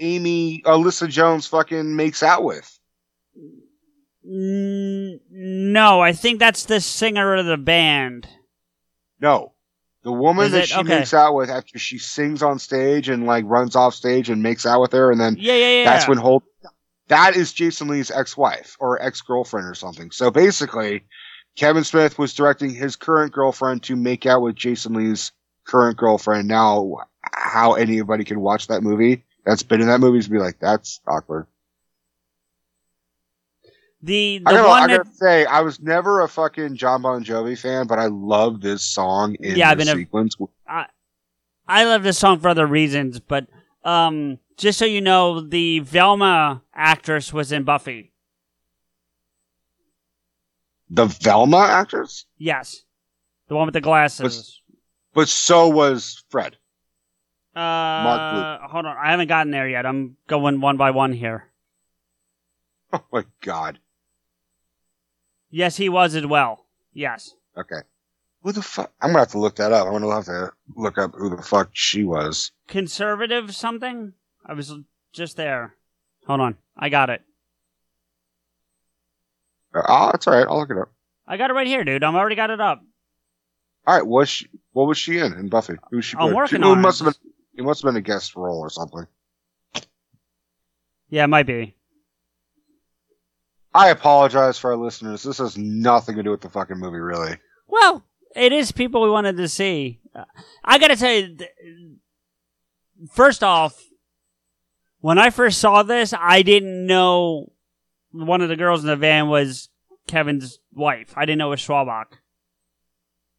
Amy Alyssa Jones fucking makes out with. N- no, I think that's the singer of the band. No. The woman Is that it? she Okay. makes out with after she sings on stage and like runs off stage and makes out with her and then Yeah, yeah, yeah. that's when Holt that is Jason Lee's ex-wife or ex-girlfriend or something. So basically, Kevin Smith was directing his current girlfriend to make out with Jason Lee's current girlfriend. Now, how anybody can watch that movie that's been in that movie is be like, that's awkward. the I the gotta, one I gotta say, I was never a fucking John Bon Jovi fan, but I love this song in Yeah, I've the been sequence. I love this song for other reasons, but um, just so you know, the Velma actress was in Buffy. The Velma actress? Yes, the one with the glasses. but so was Fred. Uh, hold on. I haven't gotten there yet. I'm going one by one here. Oh my god. Yes, he was as well. Yes. Okay. Who the fuck? I'm gonna have to look that up. I'm gonna have to look up who the fuck she was. Conservative something? I was just there. Hold on. I got it. Uh, oh, that's all right. I'll look it up. I got it right here, dude. I'm already got it up. All right. Was she? What was she in in Buffy? Who was she? I'm played? working she, on it. it. Must have been. It must have been a guest role or something. Yeah, it might be. I apologize for our listeners. This has nothing to do with the fucking movie, really. Well, it is people we wanted to see. Uh, I gotta tell you, first off, when I first saw this, I didn't know one of the girls in the van was Kevin's wife. I didn't know it was Schwalbach.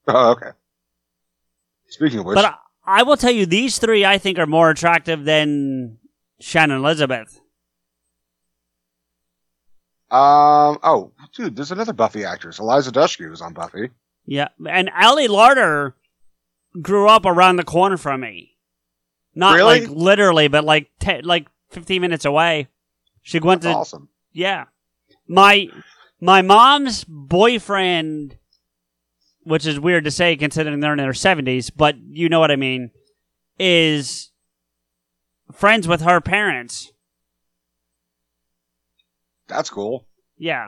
Oh, okay. Speaking of which, But I, I will tell you, these three I think are more attractive than Shannon Elizabeth. um, oh, dude, there's another Buffy actress, Eliza Dushku, who's on Buffy. Yeah, and Ali Larter grew up around the corner from me. Not Really? like literally, but like te- like 15 minutes away. She went That's to awesome. yeah. My my mom's boyfriend, which is weird to say considering they're in their 70s, but you know what I mean, is friends with her parents. That's cool. Yeah.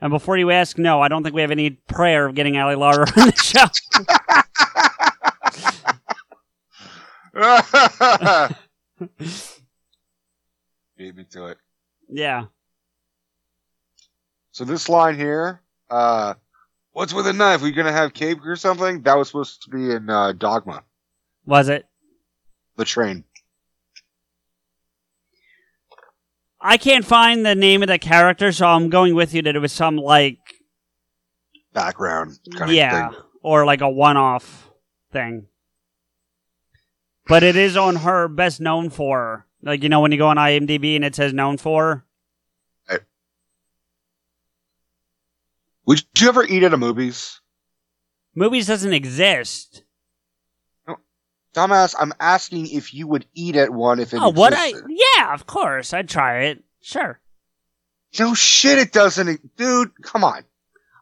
And before you ask, no, I don't think we have any prayer of getting Ali Larter on the show. Beat me to it. yeah. So this line here, uh, what's with a knife? We gonna have cake or something? That was supposed to be in uh, Dogma, Was it? the train. I can't find the name of the character, so I'm going with you that it was some like Background kind yeah, of thing. or like a one-off thing. But it is on her best known for. Like you know when you go on IMDb and it says known for. Would you ever eat at a movies? Movies doesn't exist. Dumbass, I'm asking if you would eat at one if it oh, what I? Yeah, of course, I'd try it. Sure. No shit, it doesn't. Dude, come on.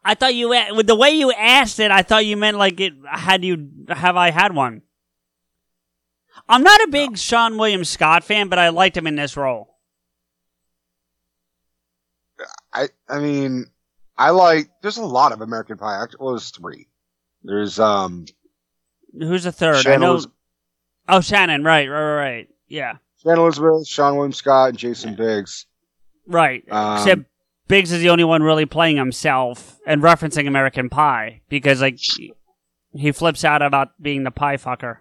I thought you with the way you asked it, I thought you meant like it had you have I had one. I'm not a big Seann William Scott fan, but I liked him in this role. I I mean, I like. There's a lot of American Pie actors. Well, there's three. There's um Who's the third? I know. Oh, Shannon. Right, right, right, right. Yeah, Shannon Elizabeth, Seann William Scott, and Jason Biggs. right. Um, Except Biggs is the only one really playing himself and referencing American Pie because like he flips out about being the pie fucker.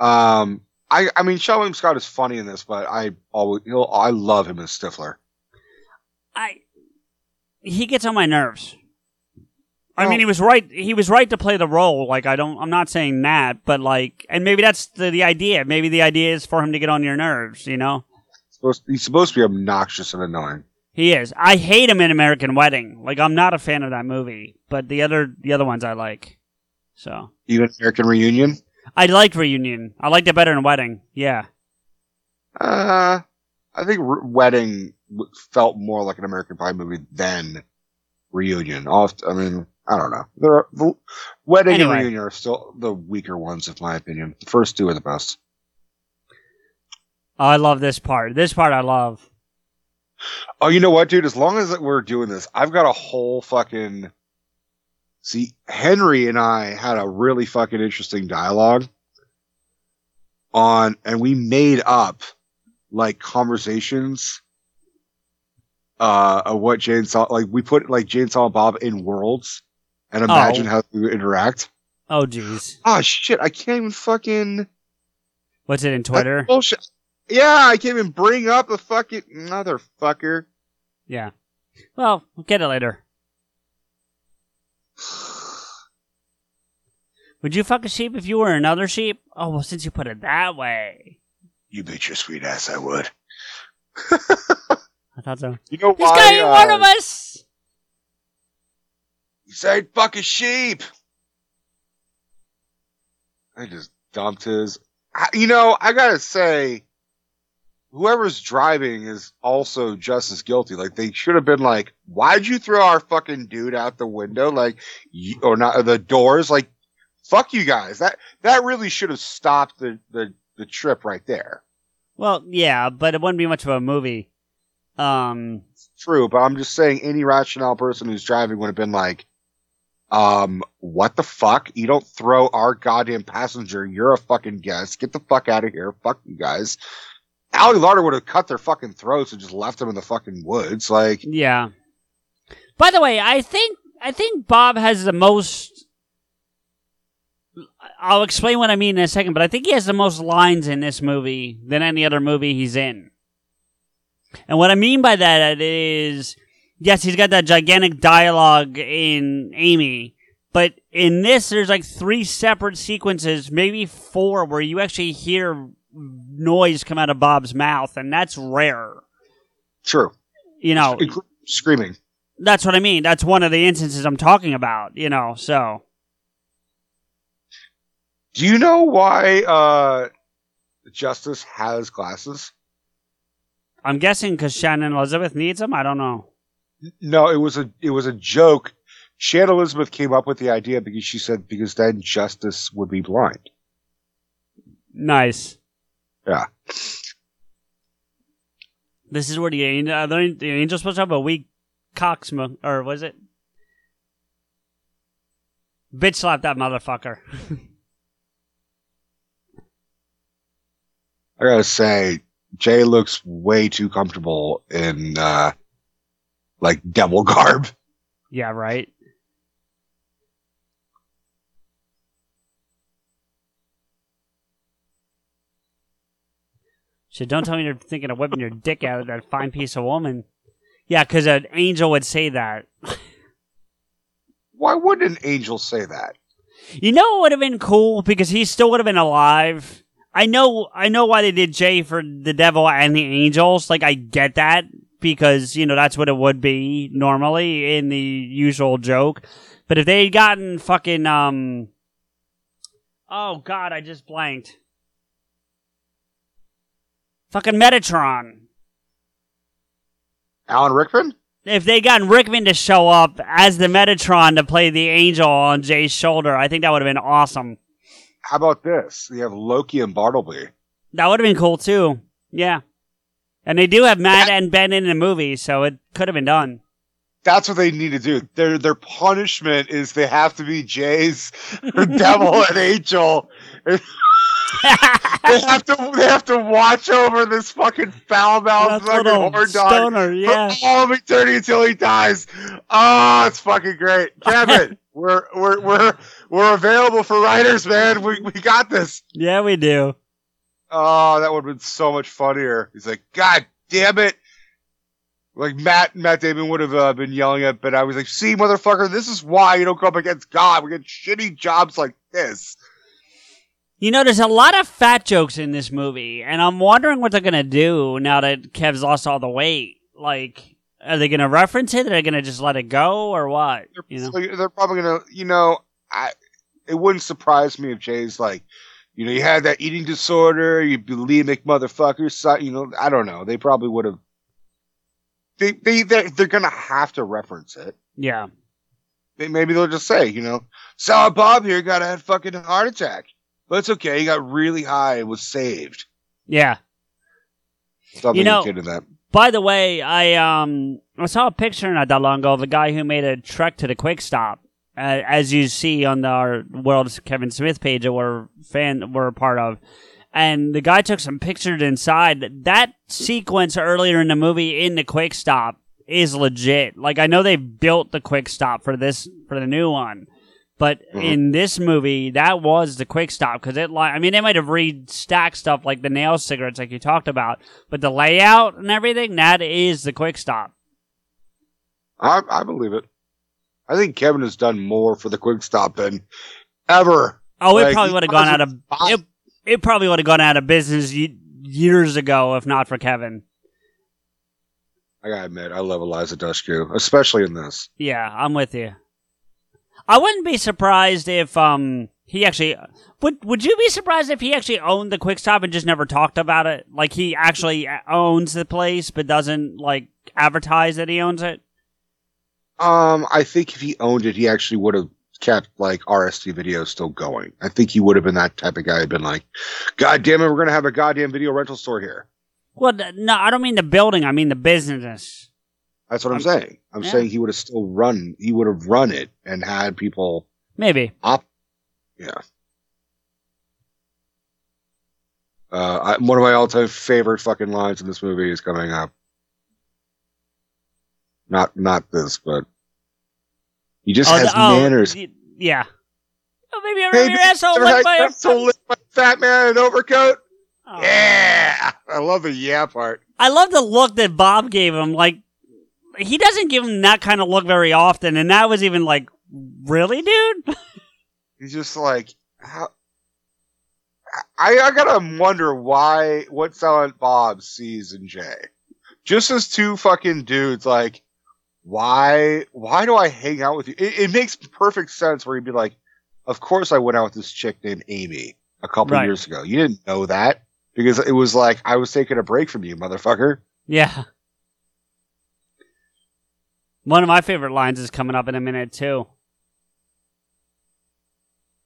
Um, I I mean, Seann William Scott is funny in this, but I always he'll, I love him as Stifler. I he gets on my nerves. I mean, he was right. He was right to play the role. Like, I don't. I'm not saying that, but like, and maybe that's the, the idea. Maybe the idea is for him to get on your nerves. You know, Supposed he's supposed to be obnoxious and annoying. he is. I hate him in American Wedding. Like, I'm not a fan of that movie, but the other the other ones I like. So Even American Reunion. I like Reunion. I liked it better than Wedding. Yeah. Uh, I think Re- Wedding felt more like an American Pie movie than Reunion. Oft, I mean, I don't know. There are, the Wedding Anyway. and Reunion are still the weaker ones, in my opinion. The first two are the best. Oh, I love this part. This part I love. Oh, you know what, dude? As long as we're doing this, I've got a whole fucking. See, Henry and I had a really fucking interesting dialogue on, and we made up like conversations. Uh, of what Jane saw, like we put like Jane saw Bob in worlds, and imagine Oh. how they would interact. Oh, jeez. Oh shit! I can't even fucking What's it in Twitter? bullshit. Yeah, I can't even bring up the fucking motherfucker. Yeah. Well, we'll get it later. Would you fuck a sheep if you were another sheep? Oh, well, since you put it that way. You bet your sweet ass I would. I thought so. You know why? guy ain't uh, one of us! You said fuck a sheep. I just dumped his. I- You know, I gotta say, whoever's driving is also just as guilty. Like they should have been like, "Why'd you throw our fucking dude out the window?" Like, or not or the doors. Like, fuck you guys. That that really should have stopped the the the trip right there. Well, yeah, but it wouldn't be much of a movie. Um, True, but I'm just saying, any rational person who's driving would have been like, um, what the fuck? You don't throw our goddamn passenger. You're a fucking guest. Get the fuck out of here. Fuck you guys. Ali Larter would have cut their fucking throats and just left them in the fucking woods. Like, yeah. By the way, I think I think Bob has the most. I'll explain what I mean in a second, but I think he has the most lines in this movie than any other movie he's in. And what I mean by that is, yes, he's got that gigantic dialogue in Amy, but in this, there's like three separate sequences, maybe four, where you actually hear noise come out of Bob's mouth, and that's rare. true. You know, Including Screaming. that's what I mean. That's one of the instances I'm talking about, you know, so. Do you know why, uh, Justice has glasses? I'm guessing because Shannon Elizabeth needs them. I don't know. No, it was a, it was a joke. Shannon Elizabeth came up with the idea because she said, because then Justice would be blind. Nice. Yeah. This is where the angel, uh, the, the angel's supposed to have a weak cocksmo, or was it? Bitch slap that motherfucker. I gotta say, Jay looks way too comfortable in uh like devil garb. yeah, right. Shit, don't tell me you're thinking of whipping your dick out of that fine piece of woman. Yeah, because an angel would say that. Why would an angel say that? You know it would have been cool because he still would have been alive. I know, I know why they did Jay for the devil and the angels. Like I get that because you know that's what it would be normally in the usual joke. But if they had gotten fucking um, oh god, I just blanked. Fucking Metatron. Alan Rickman? If they gotten Rickman to show up as the Metatron to play the angel on Jay's shoulder, I think that would have been awesome. How about this? You have Loki and Bartleby. That would have been cool too. Yeah. And they do have Matt and Ben in the movie, so it could have been done. That's what they need to do. Their their punishment is they have to be Jay's devil and angel. they have to they have to watch over this fucking foul mouthed fucking horn dog stoner, yeah. for all of eternity until he dies. Oh, it's fucking great, Kevin. we're we're we're we're available for writers, man. We we got this. Yeah, we do. Oh, that would have been so much funnier. He's like, God damn it. Like Matt, Matt Damon would have uh, been yelling at, but I was like, see, motherfucker, this is why you don't go up against God. We get shitty jobs like this. You know, there's a lot of fat jokes in this movie, and I'm wondering what they're gonna do now that Kev's lost all the weight. Like, are they gonna reference it? Are they gonna just let it go, or what? You know? They're probably gonna, you know, I, it wouldn't surprise me if Jay's like, you know, you had that eating disorder, you bulimic motherfucker, so, you know, I don't know. They probably would have. They they they're, they're gonna have to reference it. Yeah. They, maybe they'll just say, you know, Sour Bob here got a fucking heart attack, but it's okay. He got really high and was saved. Yeah. Something You know- in that. By the way, I um I saw a picture not that long ago of a guy who made a trek to the Quick Stop, uh, as you see on the, our World Kevin Smith page that we're fan we're a part of, and the guy took some pictures inside. That sequence earlier in the movie in the Quick Stop is legit. Like I know they built the Quick Stop for this for the new one. But Mhm. in this movie, that was the quick stop because it. Li- I mean, they might have restacked stuff like the nail cigarettes, like you talked about, but the layout and everything, that is the quick stop. I, I believe it. I think Kevin has done more for the quick stop than ever. Oh, it Like, probably would have gone out of it. It probably would have gone out of business y- years ago if not for Kevin. I gotta admit, I love Eliza Dushku, especially in this. Yeah, I'm with you. I wouldn't be surprised if um He actually would. Would you be surprised if he actually owned the Quick Stop and just never talked about it? Like he actually owns the place, but doesn't like advertise that he owns it. Um, I think if he owned it, he actually would have kept like RST videos still going. I think he would have been that type of guy. Had been like, God damn it, we're gonna have a goddamn video rental store here. Well, no, I don't mean the building. I mean the business. That's what I'm, I'm- saying. I'm yeah. saying he would have still run. He would have run it and had people Maybe. up. Yeah. Uh, I, one of my all-time favorite fucking lines in this movie is coming up. Not, not this, but he just Oh, has the- oh, manners. yeah. Oh, maybe I Hey, your asshole like my. asshole licked by a fat man in an overcoat? Oh. Yeah, I love the yeah part. I love the look that Bob gave him. Like he doesn't give him that kind of look very often, and that was even like, really, dude. He's just like, how? I, I gotta wonder why what Silent Bob sees in Jay. Just as two fucking dudes, like, why? Why do I hang out with you? It, it makes perfect sense where he'd be like, of course I went out with this chick named Amy a couple Right. years ago. You didn't know that because it was like I was taking a break from you, motherfucker. Yeah. One of my favorite lines is coming up in a minute too.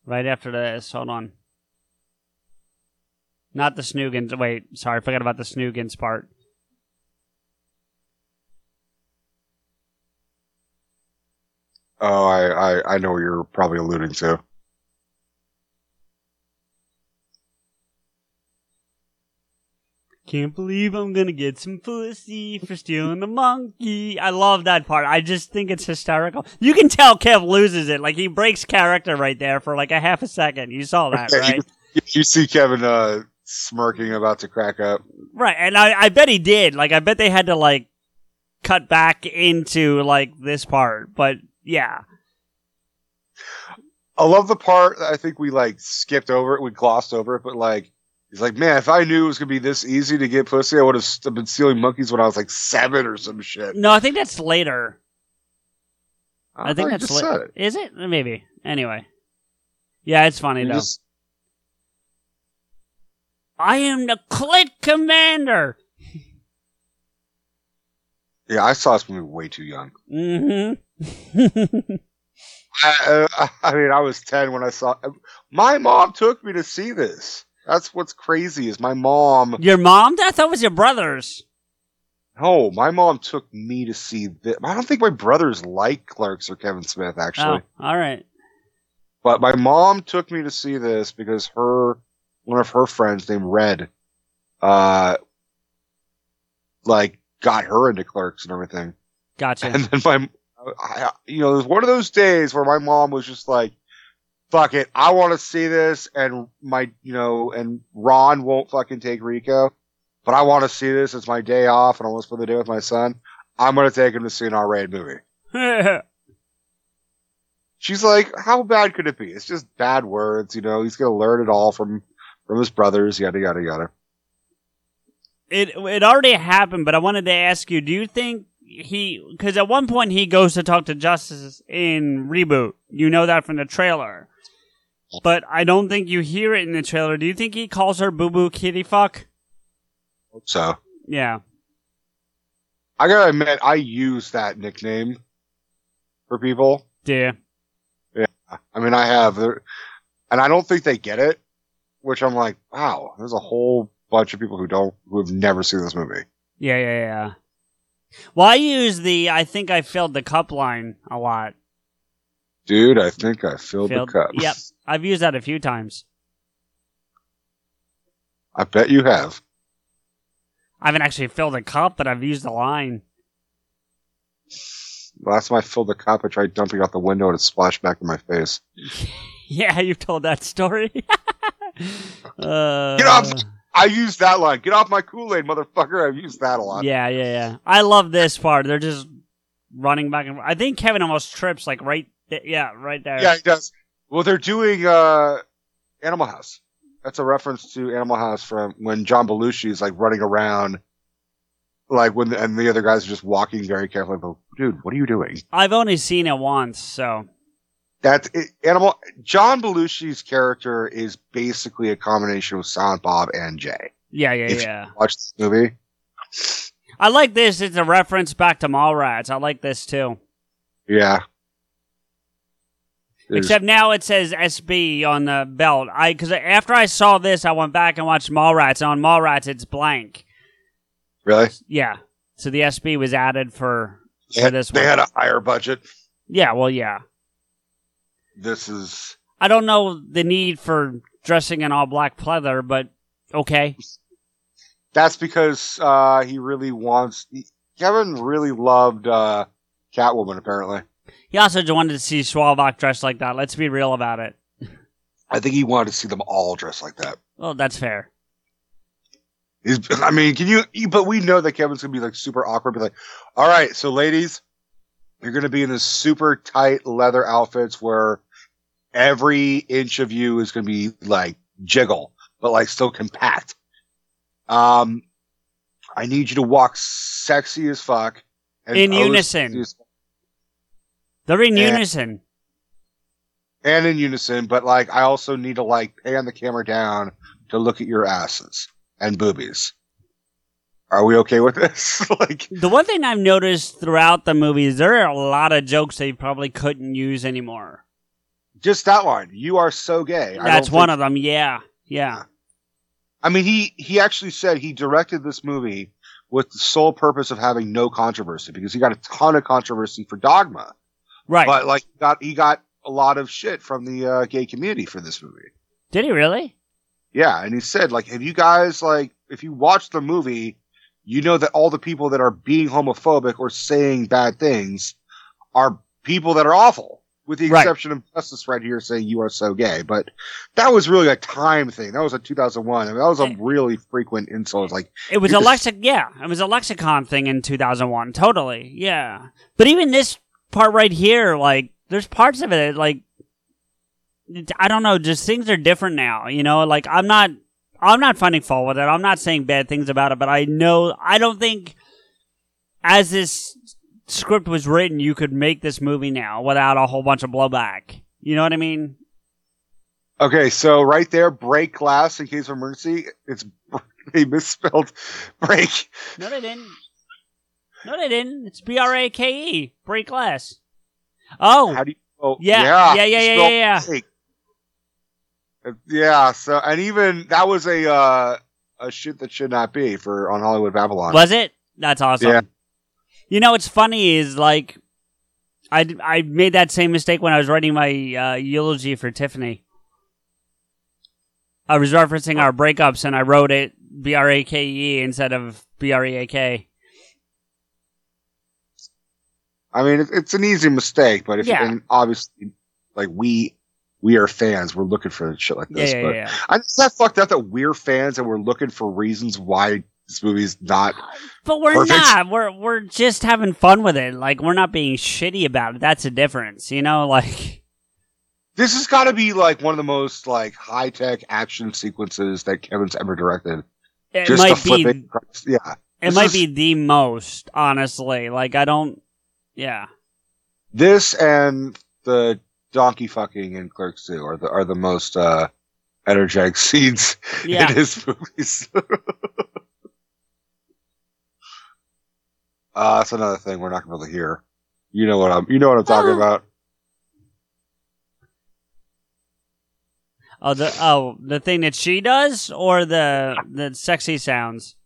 Right after this, hold on. Not the Snoogans. Wait, sorry, I forgot about the Snoogans part. Oh, I, I, I know what you're probably alluding to. Can't believe I'm gonna get some pussy for stealing the monkey. I love that part. I just think it's hysterical. You can tell Kev loses it. Like he breaks character right there for like a half a second. You saw that, right? You see Kevin uh, smirking, about to crack up. Right, and I, I bet he did. Like, I bet they had to like cut back into like this part. But yeah, I love the part that I think we like skipped over it, we glossed over it, but like he's like, man, if I knew it was gonna be this easy to get pussy, I would have been stealing monkeys when I was like seven or some shit. no, I think that's later. I, think that's later. it. Is it? Maybe. Anyway, yeah, it's funny You though. just- I am the click commander. yeah, I saw this movie way too young. Mm-hmm. I, uh, I mean, I was ten when I saw. My mom took me to see this. That's what's crazy is my mom. your mom? I thought it was your brothers. No, my mom took me to see this. I don't think my brothers like Clerks or Kevin Smith actually. Oh, all right. But my mom took me to see this because her one of her friends named Red, uh, like got her into Clerks and everything. Gotcha. And then my, I, you know, it was one of those days where my mom was just like, "Fuck it, I want to see this," and my, you know, and Ron won't fucking take Rico, but I want to see this. It's my day off, and I want to spend the day with my son. I'm gonna take him to see an R-rated movie. She's like, how bad could it be? It's just bad words, you know. He's gonna learn it all from from his brothers, yada yada yada. it it already happened, but I wanted to ask you: Do you think he? Because at one point he goes to talk to Justice in reboot. You know that from the trailer, but I don't think you hear it in the trailer. Do you think he calls her Boo Boo Kitty Fuck? So Yeah. I gotta admit, I use that nickname for people. Yeah. Yeah. I mean, I have, uh, and I don't think they get it. Which I'm like, wow, there's a whole bunch of people who don't, who have never seen this movie. Yeah. Yeah. Yeah. Well, I use the "I think I filled the cup" line a lot. Dude, I think I filled, Filled- the cup. Yep. I've used that a few times. I bet you have. I haven't actually filled a cup, but I've used the line. Last time I filled the cup, I tried dumping out the window and it splashed back in my face. Yeah, you've told that story. uh, Get off! I used that line. Get off my Kool-Aid, motherfucker. I've used that a lot. Yeah, yeah, yeah. I love this part. They're just running back and forth. I think Kevin almost trips, like right, yeah, right there. Yeah, he does. Well, they're doing uh, Animal House. That's a reference to Animal House from when John Belushi is like running around, like when and the other guys are just walking very carefully. But dude, what are you doing? I've only seen it once, so That's it, animal. John Belushi's character is basically a combination of Silent Bob and Jay. Yeah, yeah, If- yeah. Watch this movie. I like this. It's a reference back to Mallrats. I like this too. Yeah. There's- Except now it says SB on the belt. I because after I saw this, I went back and watched Mallrats. And on Mallrats, it's blank. really, Yeah. So the SB was added for they for had, this they one. had a higher budget. yeah. Well, yeah. This is I don't know the need for dressing in all black pleather, but okay. that's because uh, he really wants. Kevin really loved uh, Catwoman. Apparently, He also just wanted to see Schwalbach dressed like that. Let's be real about it. I think he wanted to see them all dressed like that. Well, that's fair. He's, I mean, can you? But we know that Kevin's gonna be like super awkward. Be like, all right, so ladies, you're gonna be in this super tight leather outfits where every inch of you is gonna be like jiggle, but like still compact. Um, I need you to walk sexy as fuck. and In unison. as- They're in Yeah. unison. and in unison, but like I also need to like pan the camera down to look at your asses and boobies. Are we okay with this? like, The one thing I've noticed throughout the movie is there are a lot of jokes they probably couldn't use anymore. just that one. You are so gay. That's one think- of them. Yeah. Yeah. I mean, he he actually said he directed this movie with the sole purpose of having no controversy because he got a ton of controversy for Dogma, Right. but like he got he got a lot of shit from the uh, gay community for this movie. Did he really? Yeah, and he said like, if you guys like, if you watch the movie, you know that all the people that are being homophobic or saying bad things are people that are awful, with the Right. exception of Justice right here saying you are so gay. But that was really a time thing. That was a 2001. I mean, that was a really frequent insult. Like, It was a just- lexic. Yeah, it was a lexicon thing in 2001. Totally. Yeah. But even this part right here, like, there's parts of it like, I don't know. Just things are different now. You know, like I'm not, I'm not finding fault with it. I'm not saying bad things about it, but I know I don't think as this script was written, you could make this movie now without a whole bunch of blowback. You know what I mean? okay, so right there, break glass in case of emergency. It's they misspelled break. No, they didn't. No, they didn't. It's B R A K E. Break glass. Oh, How do you? Oh, Yeah, yeah, yeah, yeah, yeah, yeah. Uh, Yeah, so and even that was a uh, a shit that should not be for on Hollywood Babylon. was it? That's awesome. Yeah. You know what's funny is like, I I made that same mistake when I was writing my uh, eulogy for Tiffany. I was referencing our breakups and I wrote it B R A K E instead of B R E A K. I mean, it, it's an easy mistake, but if Yeah. and obviously, like we we are fans, we're looking for shit like this. yeah, but yeah. I, it's not fucked up that we're fans and we're looking for reasons why this movie's not. But we're Perfect. not. We're we're just having fun with it. Like we're not being shitty about it. That's a difference, you know. Like This has got to be like one of the most like high tech action sequences that Kevin's ever directed. it Just might be. across- yeah. It This might is- be the most, honestly. Like I don't. Yeah. This and the donkey fucking in Clerks 2 are the are the most uh energetic scenes Yeah. in his movies. uh that's another thing we're not gonna be able to hear. You know what I'm you know what I'm talking Oh. about. Oh, the oh the thing that she does, or the the sexy sounds.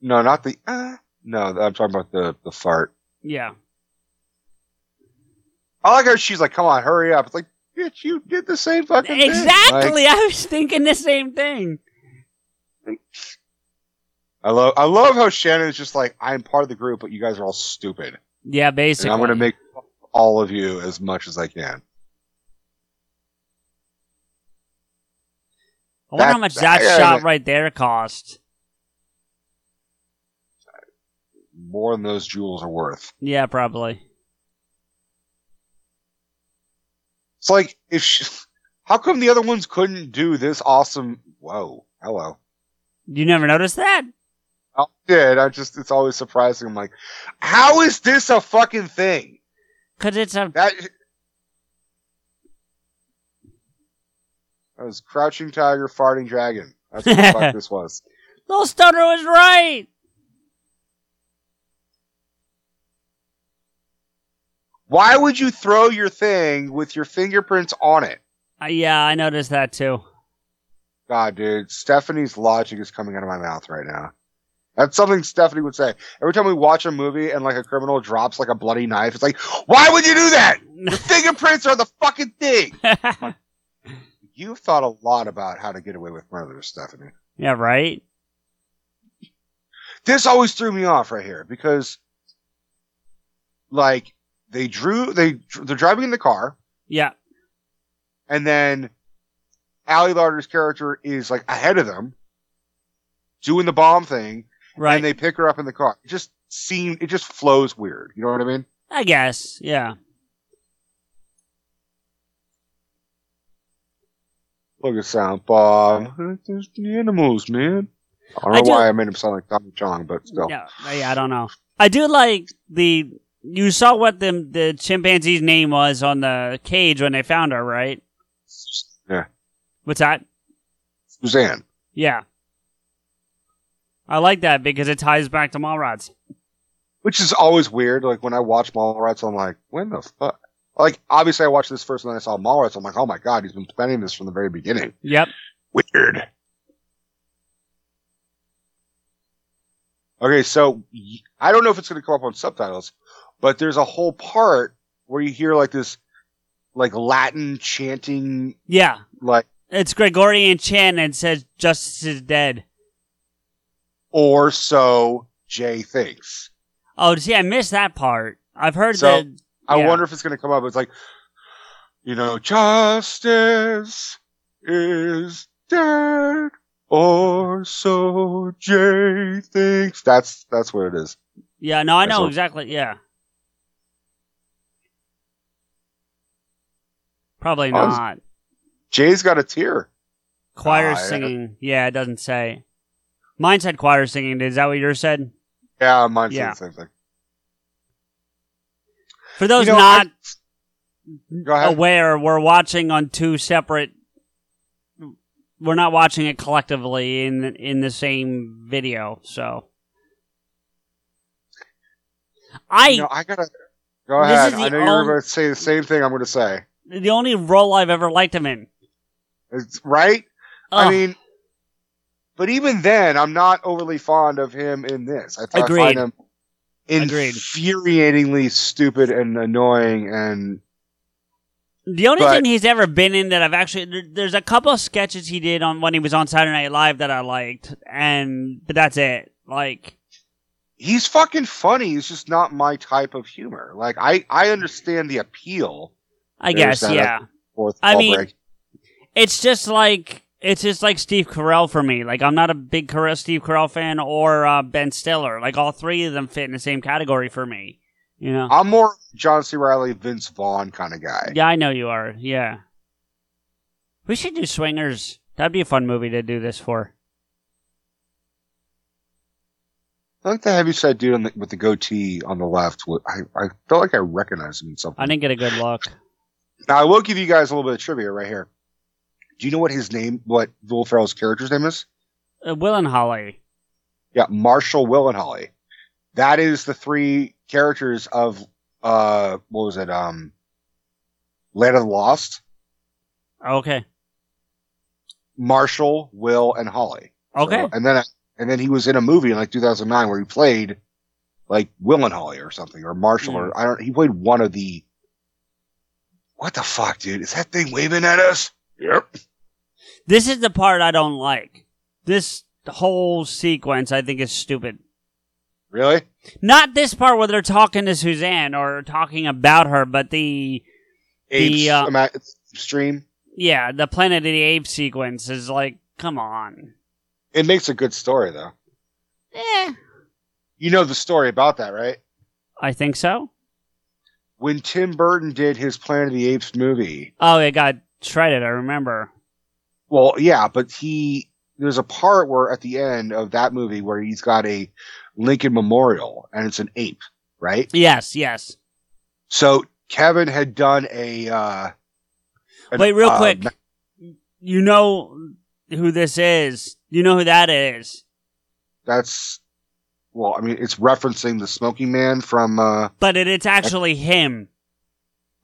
No, not the uh no, I'm talking about the the fart. Yeah. I like how she's like, come on, hurry up. It's like, bitch, you did the same fucking thing. Exactly. Like, I was thinking the same thing. I love I love how Shannon is just like, I'm part of the group, but you guys are all stupid. Yeah, And basically. I'm gonna make all of you as much as I can. I wonder how much that shot right there cost. more than those jewels are worth. Yeah, probably. It's like if she, how come the other ones couldn't do this awesome? Whoa, hello. You never noticed that? I did. I just it's always surprising. I'm like, how is this a fucking thing? Because it's a that. That was crouching tiger, farting dragon. That's what the fuck this was. Little Stoner was right. Why would you throw your thing with your fingerprints on it? Uh, yeah, I noticed that too. God, dude, Stephanie's logic is coming out of my mouth right now. That's something Stephanie would say. Every time we watch a movie and like a criminal drops like a bloody knife, it's like, why would you do that? Your fingerprints are the fucking thing. You've thought a lot about how to get away with murder, Stephanie. yeah, right. This always threw me off right here because, like, they drew they they're driving in the car, Yeah, and then Ali Larter's character is like ahead of them, doing the bomb thing, right. and they pick her up in the car. It just seemed it just flows weird. You know what I mean? I guess. Yeah. Look at Sound Bob. There's the animals, man. I don't know I do- why I made him sound like Tommy Chong, but still. Yeah, yeah, I don't know. I do like the. You saw what the the chimpanzee's name was on the cage when they found her, right? Yeah. What's that? Suzanne. Yeah. I like that because it ties back to Mallrats. Which is always weird. Like when I watch Mallrats, I'm like, when the fuck? Like obviously I watched this first and then I saw Mallrats. I'm like, oh my god, he's been planning this from the very beginning. Yep. Weird. Okay, so I don't know if it's going to come up on subtitles, but there's a whole part where you hear like this, like Latin chanting, Yeah. like, It's Gregorian chant and it says justice is dead. or so Jay thinks. Oh, see, I missed that part. I've heard So, that. I wonder if it's going to come up. It's like, you know, justice is dead, or so Jay thinks. That's that's what it is. Yeah, no, I know exactly. Yeah. Probably not. Jay's got a tear. Choir ah, yeah. singing. Yeah, it doesn't say. Mine said choir singing. Is that what yours said? Yeah, mine said Yeah. the same thing. For those You know, not ahead. aware, we're watching on two separate. We're not watching it collectively in in the same video. So, I You know, I gotta go ahead. I know you're only- going to say the same thing. I'm going to say. The only role I've ever liked him in. It's right. Ugh. I mean, but even then, I'm not overly fond of him in this. I, th- I find him Agreed. infuriatingly stupid and annoying. And The only But- thing he's ever been in that I've actually there, there's a couple of sketches he did on when he was on Saturday Night Live that I liked, and but that's it. Like, he's fucking funny. He's just not my type of humor. Like I, I understand the appeal. I There's guess, yeah. I mean, break. It's just like it's just like Steve Carell for me. Like I'm not a big Carell, Steve Carell fan or uh, Ben Stiller. Like all three of them fit in the same category for me. You know? I'm more John C. Reilly, Vince Vaughn kind of guy. Yeah, I know you are. Yeah. We should do Swingers. That'd be a fun movie to do this for. I like the heavyset dude on the, with the goatee on the left. I, I felt like I recognized him in something. I didn't get a good look. Now I will give you guys a little bit of trivia right here. Do you know what his name, what Will Ferrell's character's name is? Uh, Will and Holly. Yeah, Marshall, Will, and Holly. That is the three characters of uh, what was it? Um, Land of the Lost. Okay. Marshall, Will, and Holly. Okay. So- and then and then he was in a movie in like 2009 where he played like Will and Holly or something or Marshall Hmm. or I don't. He played one of the. What the fuck, dude? Is that thing waving at us? Yep. This is the part I don't like. This whole sequence I think is stupid. Really? Not this part where they're talking to Suzanne or talking about her, but the Apes The, uh, stream. yeah, the Planet of the Apes sequence is like, come on. It makes a good story though. Eh, You know the story about that, right? I think so. When Tim Burton did his Planet of the Apes movie, Oh, it got shredded. I remember. well, yeah, but he there's a part where at the end of that movie where he's got a Lincoln Memorial and it's an ape, right? Yes, yes. So Kevin had done a uh an, Wait, real uh, quick. ma- you know who this is. You know who that is. That's well, I mean, it's referencing the Smoking Man from. uh But it, it's actually him.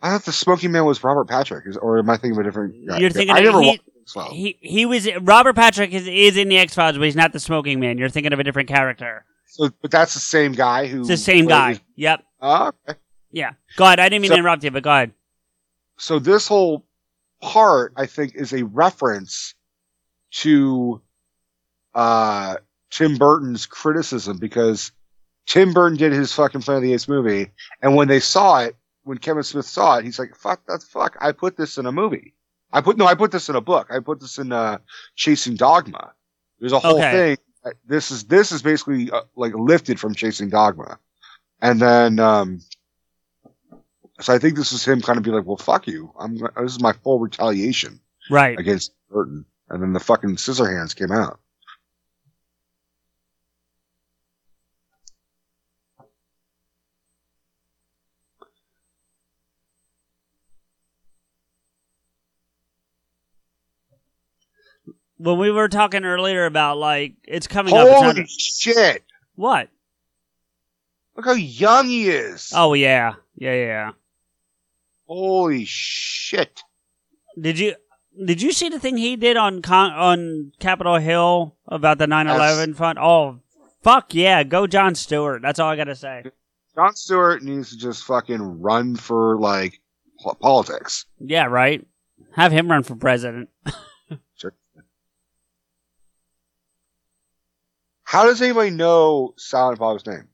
I thought the Smoking Man was Robert Patrick, or am I thinking of a different? guy? You're thinking I of- never he- watched. He he was Robert Patrick is, is in the X Files, but he's not the Smoking Man. You're thinking of a different character. So, but that's the same guy who. It's the same guy. Yep. Oh, okay. Yeah. Go ahead. I didn't mean So- to interrupt you, but go ahead. So this whole part, I think, is a reference to uh Tim Burton's criticism because Tim Burton did his fucking Planet of the Apes movie, and when they saw it, when Kevin Smith saw it, he's like, "Fuck, that's fuck! I put this in a movie. I put no, I put this in a book. I put this in uh, Chasing Dogma. There's a whole Okay. thing. This is this is basically uh, like lifted from Chasing Dogma, and then um, so I think this is him kind of be like, "Well, fuck you. I'm this is my full retaliation Right. against Burton," and then the fucking scissor hands came out. When we were talking earlier about like it's coming up. Holy shit! what? Look how young he is. Oh yeah, yeah, yeah. Holy shit! Did you did you see the thing he did on Con- on Capitol Hill about the 9/11 fund? Oh, fuck yeah, go Jon Stewart. That's all I gotta say. Jon Stewart needs to just fucking run for like politics. Yeah, right. Have him run for president. How does anybody know Silent Bob's name?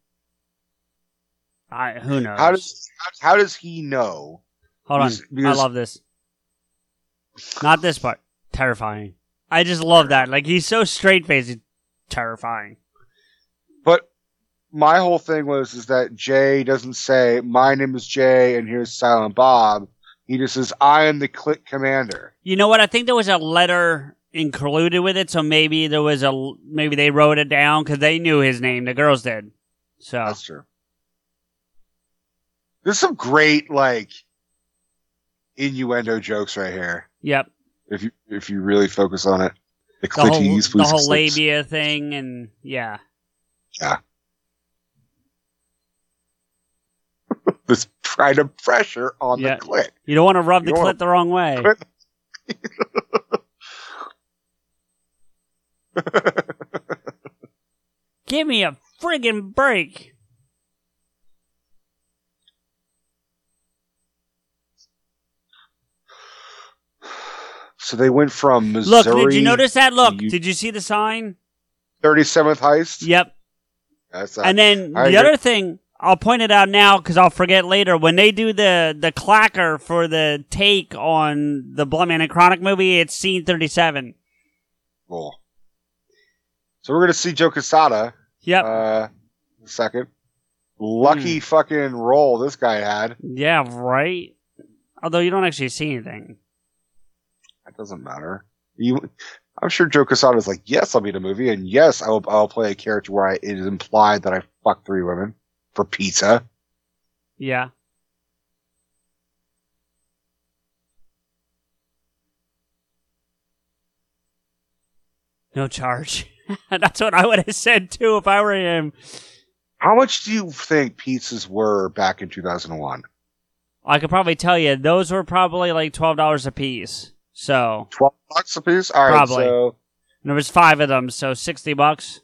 I who knows? How does how, how does he know? Hold on, because- I love this. Not this part. Terrifying. I just love that. Like he's so straight faced. Terrifying. But my whole thing was is that Jay doesn't say my name is Jay and here's Silent Bob. He just says I am the click commander. You know what? I think there was a letter included with it, so maybe there was a maybe they wrote it down because they knew his name. The girls did. So That's true. There's some great like innuendo jokes right here. yep, If you if you really focus on it, the the whole the whole labia thing, and yeah, Yeah. This kind of pressure on Yeah. the click. you don't want to rub You the clit the wrong way. Give me a friggin' break. So they went from Missouri, Look, did you notice that? Look, you- did you see the sign? 37th heist. Yep. That's And then I the agree. other thing, I'll point it out now because I'll forget later. When they do the the clacker for the take on the Bluntman and Chronic movie, it's scene thirty seven. cool. So we're gonna see Joe Quesada. Yep. Uh, second. Lucky fucking roll this guy had. yeah. Right. Although you don't actually see anything. That doesn't matter. You, I'm sure Joe Quesada is like, yes, I'll be in a movie, and yes, I'll I'll play a character where I, it is implied that I fucked three women for pizza. Yeah. No charge. That's what I would have said too if I were him. How much do you think pizzas were back in 2001? I could probably tell you those were probably like twelve dollars a piece. So 12 bucks a piece? All right, Probably. so and there was five of them, so sixty bucks.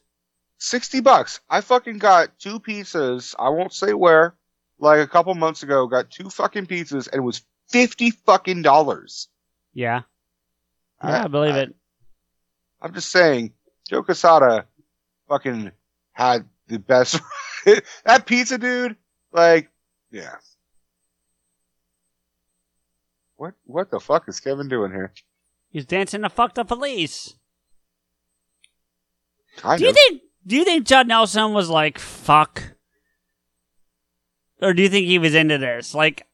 60 bucks. I fucking got two pizzas. I won't say where. Like a couple months ago, got two fucking pizzas, and it was 50 fucking dollars. Yeah. I- Yeah, I believe I- it. I'm just saying, Joe Quesada fucking had the best. that pizza dude, like, yeah. What what the fuck is Kevin doing here? He's dancing to fuck the police. Kind Do you of. think do you think Judd Nelson was like fuck? Or do you think he was into this? Like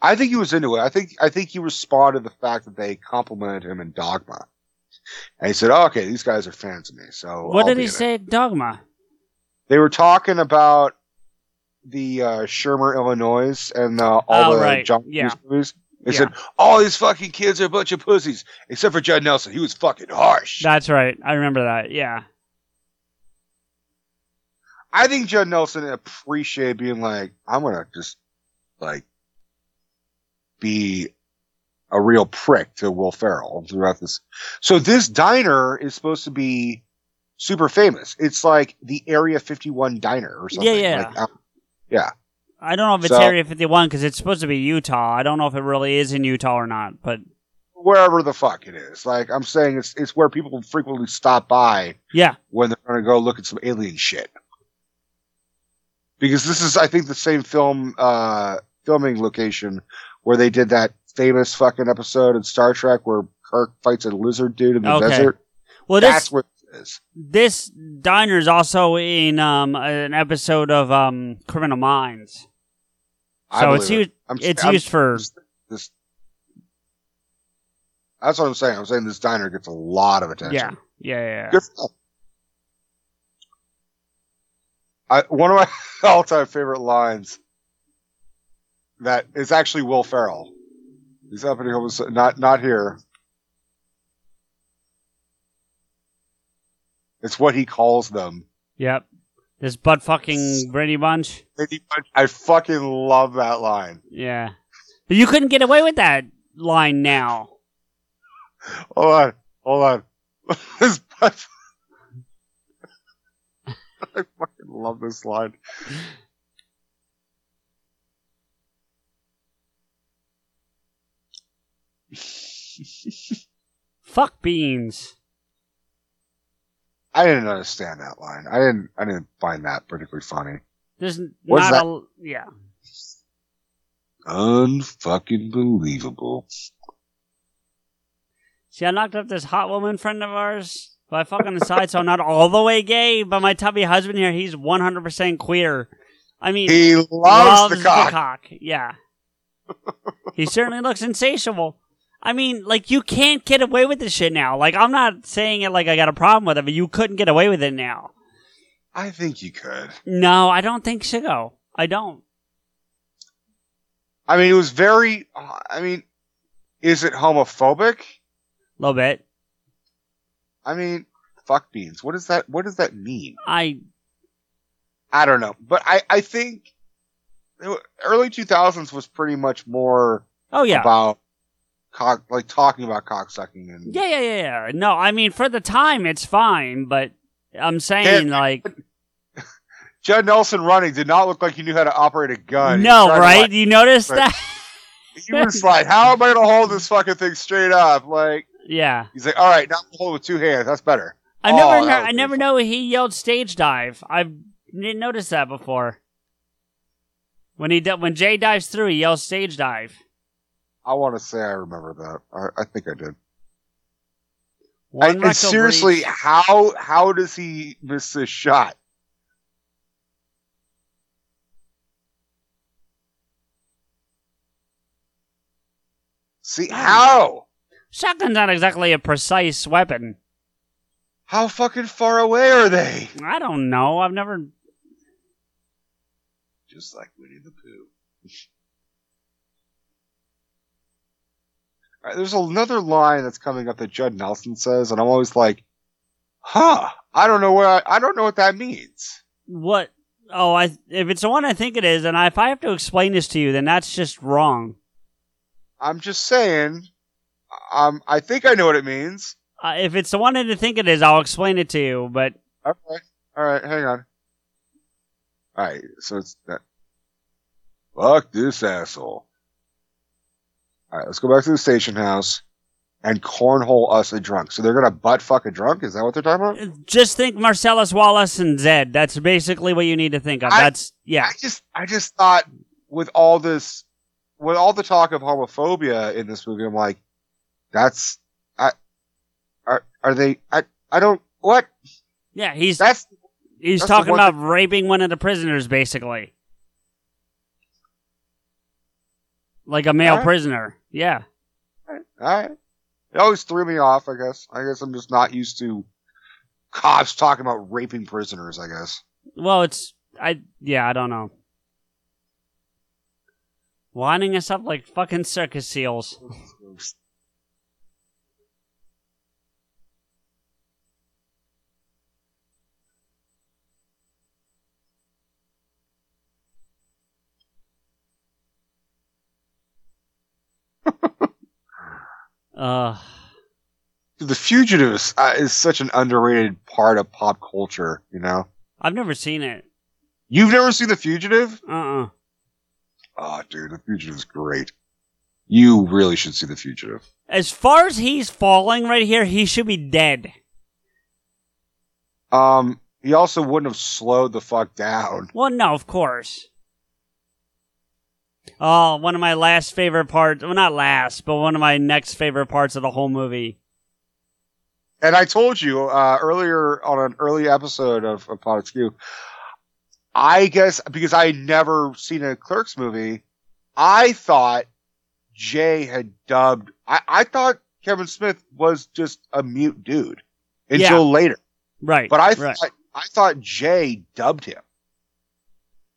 I think he was into it. I think I think he responded to the fact that they complimented him in Dogma, and he said, oh, "Okay, these guys are fans of me." So what I'll did he in it." say dogma? They were talking about the uh, Shermer, Illinois, and uh, all Oh, the right. John Yeah. Movies. They Yeah. said all these fucking kids are a bunch of pussies, except for Judd Nelson. He was fucking harsh. That's right. I remember that. Yeah. I think Judd Nelson appreciated being like, I'm gonna just like be a real prick to Will Ferrell throughout this. So this diner is supposed to be super famous. It's like the Area 51 diner or something. Yeah, yeah. Like, um, I don't know if it's So- Area 51 because it's supposed to be Utah. I don't know if it really is in Utah or not, but wherever the fuck it is. Like I'm saying, it's it's where people frequently stop by yeah. when they're going to go look at some alien shit. Because this is, I think, the same film uh, filming location where they did that famous fucking episode in Star Trek where Kirk fights a lizard dude in the Okay. desert. Well, That's this where it is. this diner is also in um an episode of um Criminal Minds. So it's it. used I'm, it's I'm- used for this, this. That's what I'm saying. I'm saying this diner gets a lot of attention. yeah yeah yeah. yeah. Good stuff. I, one of my all-time favorite lines that is actually Will Ferrell. He's happening almost not not here. It's what he calls them. Yep. This butt fucking Brady Bunch. I fucking love that line. Yeah. But you couldn't get away with that line now. Hold on, hold on. this butt- I fucking love this line. Fuck beans. I didn't understand that line. I didn't. I didn't find that particularly funny. There's What's not that? a yeah. Unfucking believable. See, I knocked up this hot woman friend of ours by fucking the side, so I'm not all the way gay. But my tubby husband here, he's 100% queer. I mean, He loves, the cock. Yeah. he certainly looks insatiable. I mean, like, you can't get away with this shit now. Like, I'm not saying it like I got a problem with it, but you couldn't get away with it now. I think you could. No, I don't think so. I don't. I mean, it was very. I mean, is it homophobic? A little bit. I mean, fuck beans. What does that? What does that mean? I, I don't know, but I I think early two thousands was pretty much more oh yeah. about cock, like talking about cocksucking and Yeah, yeah, yeah, yeah. No, I mean, for the time, it's fine, but I'm saying, Yeah. like, Judd Nelson running did not look like he knew how to operate a gun. No, right? like- You noticed that? he was like, "How am I going to hold this fucking thing straight up?" Like yeah. he's like, "All right, now hold it with two hands. That's better." I Oh, never, that kno- was I never beautiful. know he yelled stage dive. I didn't notice that before. When he when Jay dives through, he yells stage dive. I want to say I remember that. I, I think I did. And seriously, breach. how how does he miss this shot? See how? shotgun's not exactly a precise weapon. How fucking far away are they? I don't know. I've never. Just like Winnie the Pooh. All right, there's another line that's coming up that Judd Nelson says, and I'm always like, "Huh? I don't know where I, I don't know what that means." What? Oh, I if it's the one I think it is, and I, if I have to explain this to you, then that's just wrong. I'm just saying. Um, I think I know what it means. Uh, if it's the one I think it is, I'll explain it to you. But Okay. All right. Hang on. All right. So it's that. Fuck this asshole. All right. Let's go back to the station house and cornhole us a drunk. So they're gonna butt fuck a drunk. Is that what they're talking about? Uh, just think Marcellus Wallace and Zed. That's basically what you need to think of. I- That's yeah. I just, I just thought with all this, with all the talk of homophobia in this movie, I'm like, that's, I, are, are they? I, I don't. What? Yeah, he's That's he's that's talking about raping one of the prisoners, basically, like a male Alright. prisoner. Yeah, All right. It always threw me off, I guess. I guess I'm just not used to cops talking about raping prisoners, I guess. well, it's I yeah, I don't know. Winding us up like fucking circus seals. Uh, The Fugitives uh, is such an underrated part of pop culture. You know, I've never seen it. you've never seen The Fugitive? Uh uh Oh, dude, The Fugitive is great. You really should see The Fugitive. As far as he's falling right here, he should be dead. Um, he also wouldn't have slowed the fuck down. Well, no, of course. Oh, one of my last favorite parts. Well, not last, but one of my next favorite parts of the whole movie. And I told you uh, earlier on an early episode of, of Pod Skew, I guess because I had never seen a Clerks movie, I thought Jay had dubbed. I, I thought Kevin Smith was just a mute dude until later, Right. but I right. thought I thought Jay dubbed him.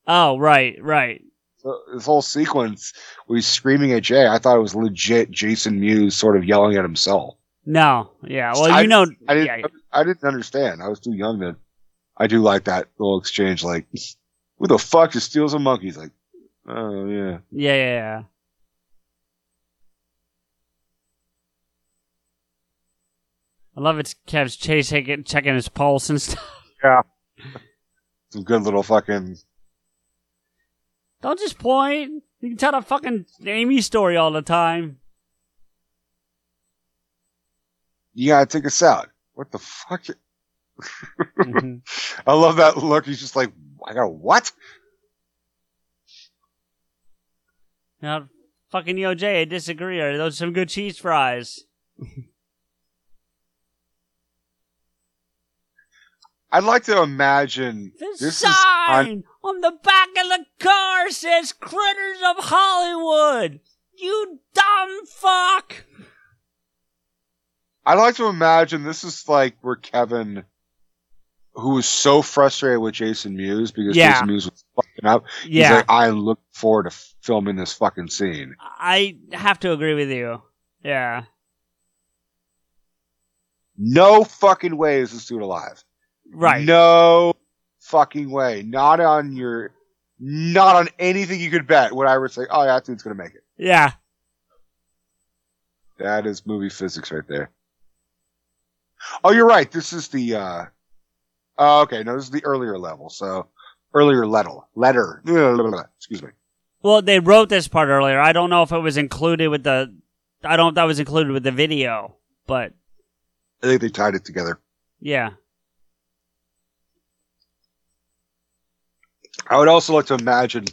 Oh, right, right. So this whole sequence where he's screaming at Jay, I thought it was legit Jason Mewes sort of yelling at himself. No, yeah. Well, I- you know, I didn't. yeah, I didn't understand. I was too young then. I do like that little exchange. Like, who the fuck just steals a monkey? He's like, oh yeah. yeah, yeah, yeah. I love it's Kev's chase checking, checking his pulse and stuff. Yeah, some good little fucking. Don't just point. You can tell the fucking Amy story all the time. You gotta take us out. What the fuck? Mhm. I love that look. He's just like, I got what? Now, fucking Yo Jay, I disagree. Are those some good cheese fries? I'd like to imagine The this is sign on, on the back of the car says "Critters of Hollywood." You dumb fuck. I'd like to imagine this is like where Kevin, who was so frustrated with Jason Mewes because Yeah. Jason Mewes was fucking up. He's like, I look forward to filming this fucking scene. I have to agree with you. Yeah, No fucking way is this dude alive. Right. No fucking way. Not on your, not on anything you could bet. Would I ever say, oh, yeah, that dude's gonna make it? Yeah, That is movie physics right there. Oh, you're right. This is the, uh, oh, okay. No, this is the earlier level. So earlier letter, letter, excuse me. Well, they wrote this part earlier. I don't know if it was included with the. I don't know if that was included with the video, but I think they tied it together. yeah. I would also like to imagine,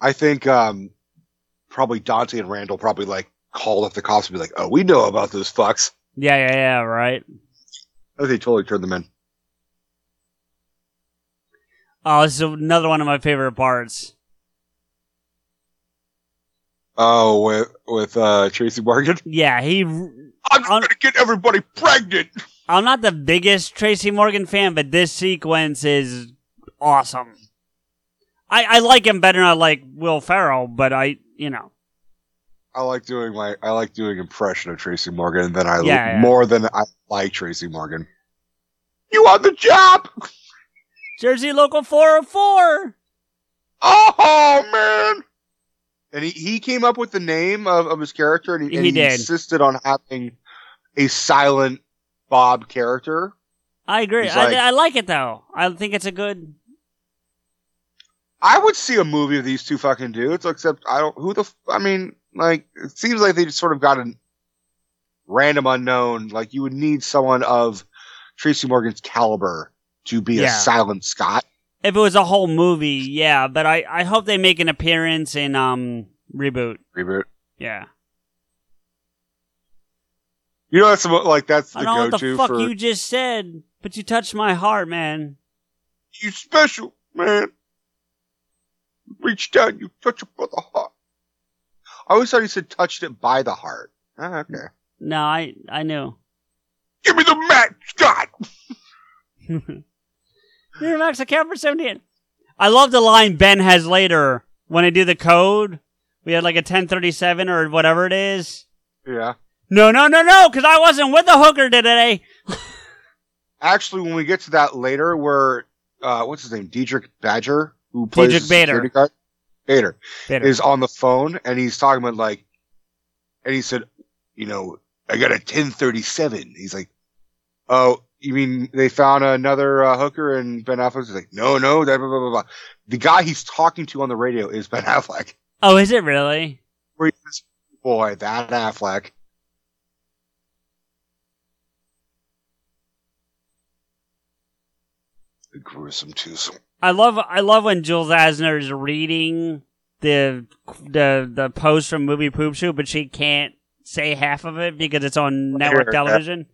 I think, um, probably Dante and Randall probably like called up the cops and be like, oh, we know about those fucks. Yeah, yeah, yeah, right. I think they totally turned them in. Oh, this is another one of my favorite parts. Oh, with, with, uh, Tracy Morgan. Yeah, he. I'm Un- gonna get everybody pregnant. I'm not the biggest Tracy Morgan fan, but this sequence is awesome. I, I like him better than I like Will Ferrell, but I, you know, I like doing my I like doing impression of Tracy Morgan than I Yeah, yeah. more than I like Tracy Morgan. You want the job? Jersey Local 404. Oh man! And he, he came up with the name of, of his character, and he, and He he insisted on having a silent Bob character. I agree. He's I, I like it though. I think it's a good. I would see a movie of these two fucking dudes, except I don't. Who the? I mean, like it seems like they just sort of got a random unknown. Like you would need someone of Tracy Morgan's caliber to be Yeah. a silent Scott. If it was a whole movie, yeah, but I, I hope they make an appearance in um reboot. Reboot. Yeah. You know, that's about- like that's the I don't know what go-to the fuck for you just said, but you touched my heart, man. you special man. Reach down, you touch it by the heart. I always thought he said touched it by the heart. Ah, okay. No, I I knew. Give me the match, Scott. Here, Max, I count for 78. I love the line Ben has later when I do the code, we had like a 1037 or whatever it is. Yeah. No, no, no, no, because I wasn't with the hooker today. Actually, when we get to that later, where uh, what's his name, Diedrich Bader, who plays Diedrich Bader. guard, Bader Bitter. is on the phone and he's talking about like, and he said, you know, I got a 1037. He's like, oh, you mean they found another uh, hooker and Ben Affleck's like, no, no, that blah, blah, blah, blah. The guy he's talking to on the radio is Ben Affleck. Oh, is it really? Where he says, boy, that Affleck. Gruesome twosome. I love I love when Jules Asner is reading the the the post from Movie Poop Shoot, but she can't say half of it because it's on network television.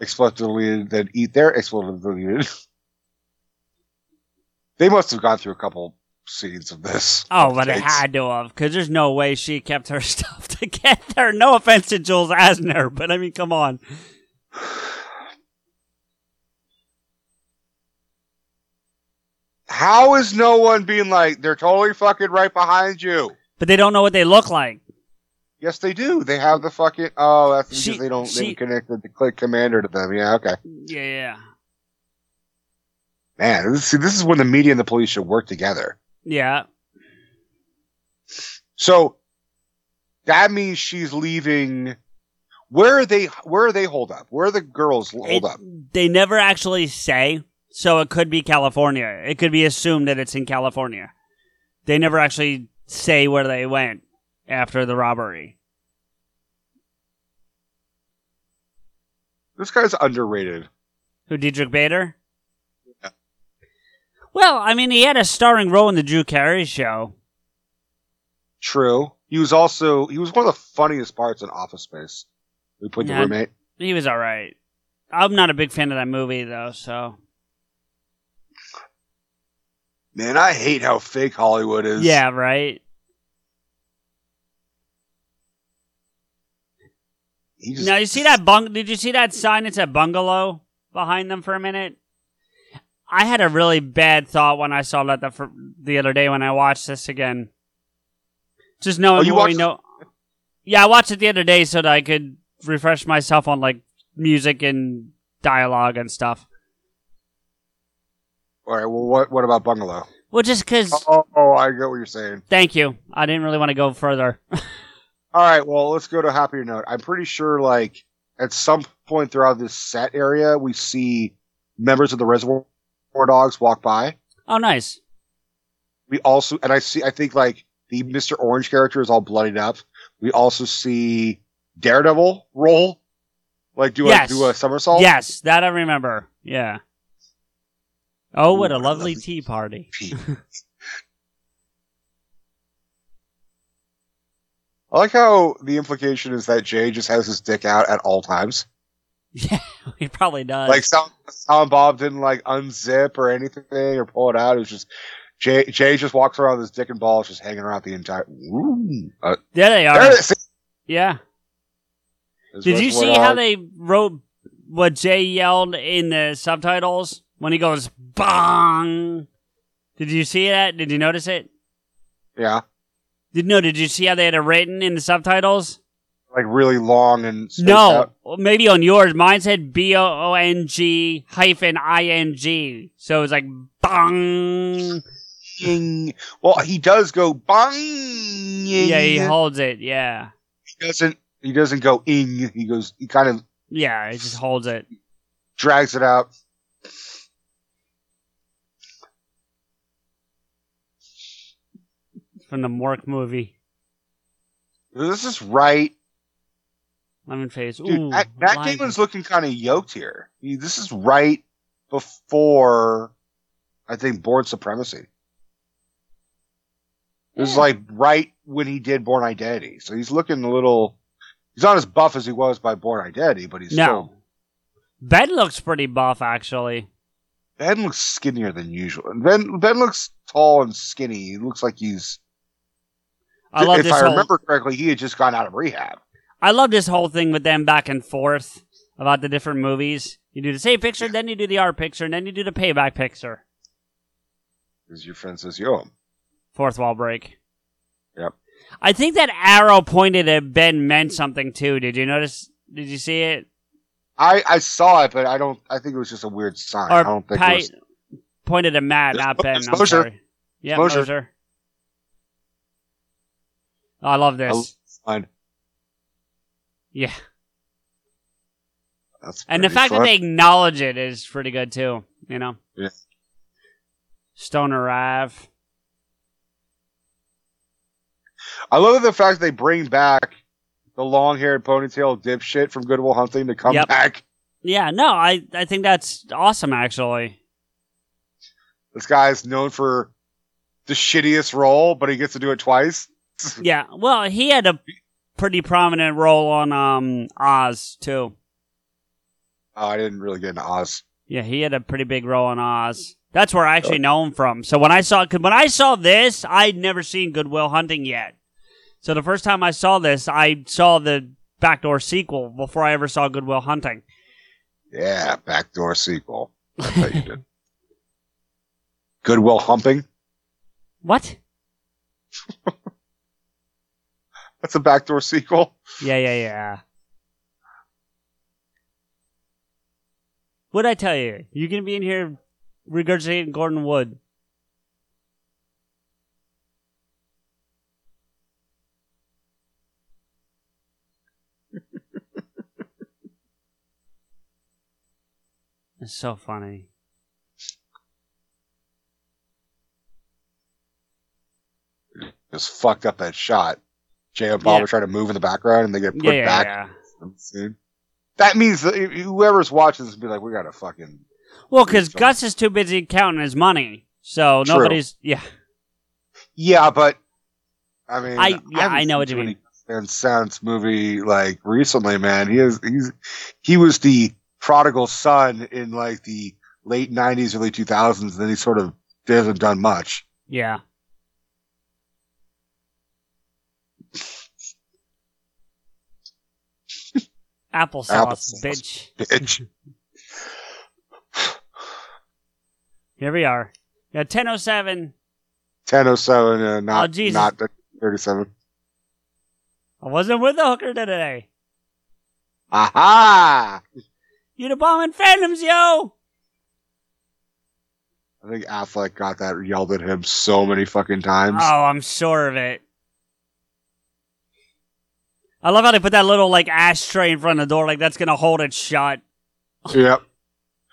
Explicitly that eat their explicitly. they must have gone through a couple scenes of this. Oh, but it had to have because there's no way she kept her stuff together. No offense to Jules Asner, but I mean, come on. How is no one being like they're totally fucking right behind you? But they don't know what they look like. Yes, they do. They have the fucking. Oh, that's because She- they don't. she- they connected the click commander to them. Yeah, okay. Yeah, yeah, Man, this, see, this is when the media and the police should work together. yeah. So that means she's leaving. Where are they? Where are they hold up? Where are the girls hold It- up? They never actually say, so it could be California. It could be assumed that it's in California. They never actually say where they went after the robbery. This guy's underrated. Who, Diedrich Bader? Yeah. Well, I mean, he had a starring role in the Drew Carey show. True. He was also he was one of the funniest parts in Office Space. We put the roommate. He was all right. I'm not a big fan of that movie, though, so. Man, I hate how fake Hollywood is. Yeah, right? Just, Now, you see that bung? Did you see that sign It's said bungalow behind them for a minute? I had a really bad thought when I saw that the, the other day when I watched this again. Just knowing Oh, you what we know. Yeah, I watched it the other day so that I could refresh myself on like music and dialogue and stuff. All right. Well, what what about Bungalow? Well, just because. Oh, oh, I get what you're saying. Thank you. I didn't really want to go further. All right. Well, let's go to a happier note. I'm pretty sure, like at some point throughout this set area, we see members of the Reservoir Dogs walk by. oh, nice. We also, and I see, I think like the Mr. Orange character is all bloodied up. We also see Daredevil roll, like do Yes. a do a somersault. Yes, that I remember. Yeah. Oh, what a lovely lovely- tea party. I like how the implication is that Jay just has his dick out at all times. Yeah, he probably does. Like Silent Bob didn't like unzip or anything or pull it out. It was just Jay. Jay just walks around with his dick and balls just hanging around the entire. Ooh. Uh, there they are. there it is. Yeah. There's Did you see how they wrote what Jay yelled in the subtitles when he goes bong? Did you see that? Did you notice it? Yeah, Did no? Did you see how they had it written in the subtitles? like really long and No, out. maybe on yours. Mine said B O O N G hyphen I N G, so it was like bong. Well, he does go bong. Yeah, he holds it. Yeah, He doesn't. He doesn't go ing. He goes. He kind of yeah, he just holds it. drags it out. From the Mork movie. This is right. Lemon face. Dude, Ooh, Matt, Matt lion- Damon's looking kind of yoked here. He, this is right before, I think, Bourne Supremacy. This is like right when he did Bourne Identity. So he's looking a little. He's not as buff as he was by Bourne Identity, but he's No. still. Ben looks pretty buff, actually. Ben looks skinnier than usual. And Ben Ben looks tall and skinny. He looks like he's. I love if this I whole. remember correctly, he had just gone out of rehab. I love this whole thing with them back and forth about the different movies. You do the same picture, then you do the art picture, and then you do the payback picture. Because your friend says, "Yo, Fourth wall break. Yep. I think that arrow pointed at Ben meant something too. Did you notice? Did you see it? I I saw it, but I don't. I think it was just a weird sign. I don't think Pi- it was. pointed at Matt, There's not Ben. I'm sorry. Yeah, Moser. Oh, I love this. a yeah, That's and the fact fun. that they acknowledge it is pretty good too. You know. Yeah. Stoner Ave. I love the fact they bring back the long-haired ponytail dipshit from Goodwill Hunting to come Yep. back. Yeah, no, I I think that's awesome actually. This guy's known for the shittiest role, but he gets to do it twice. Yeah, well, he had a pretty prominent role on um Oz too. Oh, I didn't really get into Oz. Yeah, he had a pretty big role in Oz. That's where I actually know him from. So when I saw, when I saw this, I'd never seen Goodwill Hunting yet. So the first time I saw this, I saw the backdoor sequel before I ever saw Goodwill Hunting. Yeah, backdoor sequel. I bet you did. Goodwill Humping. What? That's a backdoor sequel. Yeah, yeah, yeah. What'd I tell you? You're gonna be in here regurgitating Gordon Wood? It's so funny. Just fucked up that shot. Jay and Bob Yeah. are trying to move in the background and they get put Yeah, back yeah. That means that whoever's watching this will be like, we gotta fucking. Well, because Gus is too busy counting his money, so True. nobody's. Yeah, Yeah, but I mean, I- yeah, haven't I know what you mean. Van Sant's movie like recently, man. He is he's he was the prodigal son in like the late '90s, early 2000s. And then he sort of hasn't done much. yeah. Applesauce, Applesauce. bitch. Bitch. Here we are. Yeah, 1007. 1007, uh, Oh, not Jesus. not 37. I wasn't with the hooker today. Aha! Unabomber Phantoms, yo! I think Affleck got that yelled at him so many fucking times. Oh, I'm sure of it. I love how they put that little, like, ashtray in front of the door, like that's gonna hold it shut. Yep.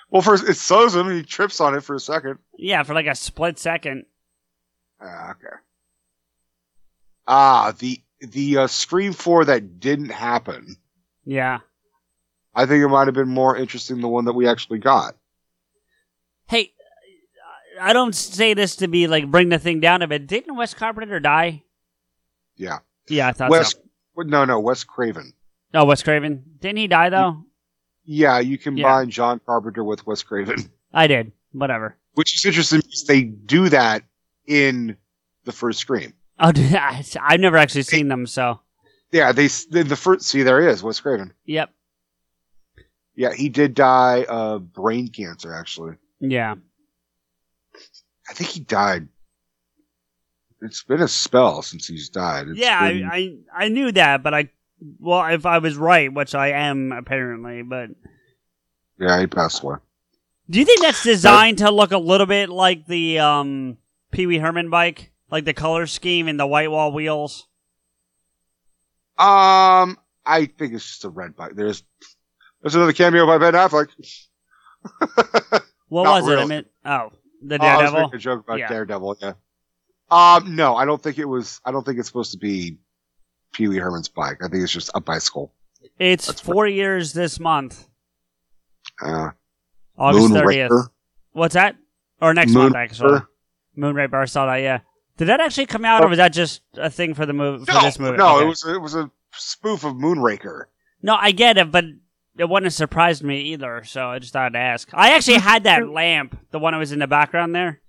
Well, first it slows him. and He trips on it for a second. Yeah, for like a split second. Ah, okay. Ah, the the uh, Scream Four that didn't happen. Yeah. I think it might have been more interesting the one that we actually got. Hey, I don't say this to be like bring the thing down a bit. Didn't Wes Carpenter die? Yeah, Yeah, I thought Wes. so. No, no, Wes Craven. Oh, Wes Craven. Didn't he die though? Yeah, you combine John Carpenter with Wes Craven, I did. Whatever. which is interesting because they do that in the first Scream. Oh, I've never actually seen them, so Yeah, they the, the first. See, there he is, Wes Craven. yep. Yeah, he did die of brain cancer. Actually, Yeah. I think he died. It's been a spell since he's died. It's yeah, been- I, I I knew that, but I well, if I was right, which I am apparently, but yeah, he passed away. do you think that's designed to look a little bit like the um Pee Wee Herman bike, like the color scheme and the white wall wheels? Um, I think it's just a red bike. There's there's another cameo by Ben Affleck. What Not was it? I meant oh, the Oh, I was making a joke about Yeah. Daredevil. Yeah. Um, no, I don't think it was. I don't think it's supposed to be Pee Wee Herman's bike. I think it's just a bicycle. it's That's four years this month, Uh, August thirtieth. What's that? Or next month, actually. Moonraker. Moonraker. I saw that. Yeah. Did that actually come out, or was that just a thing for the movie for No, this movie? no, Okay. it was it was a spoof of Moonraker. No, I get it, but it wouldn't have surprised me either. So I just thought I'd ask. I actually had that lamp, the one that was in the background there.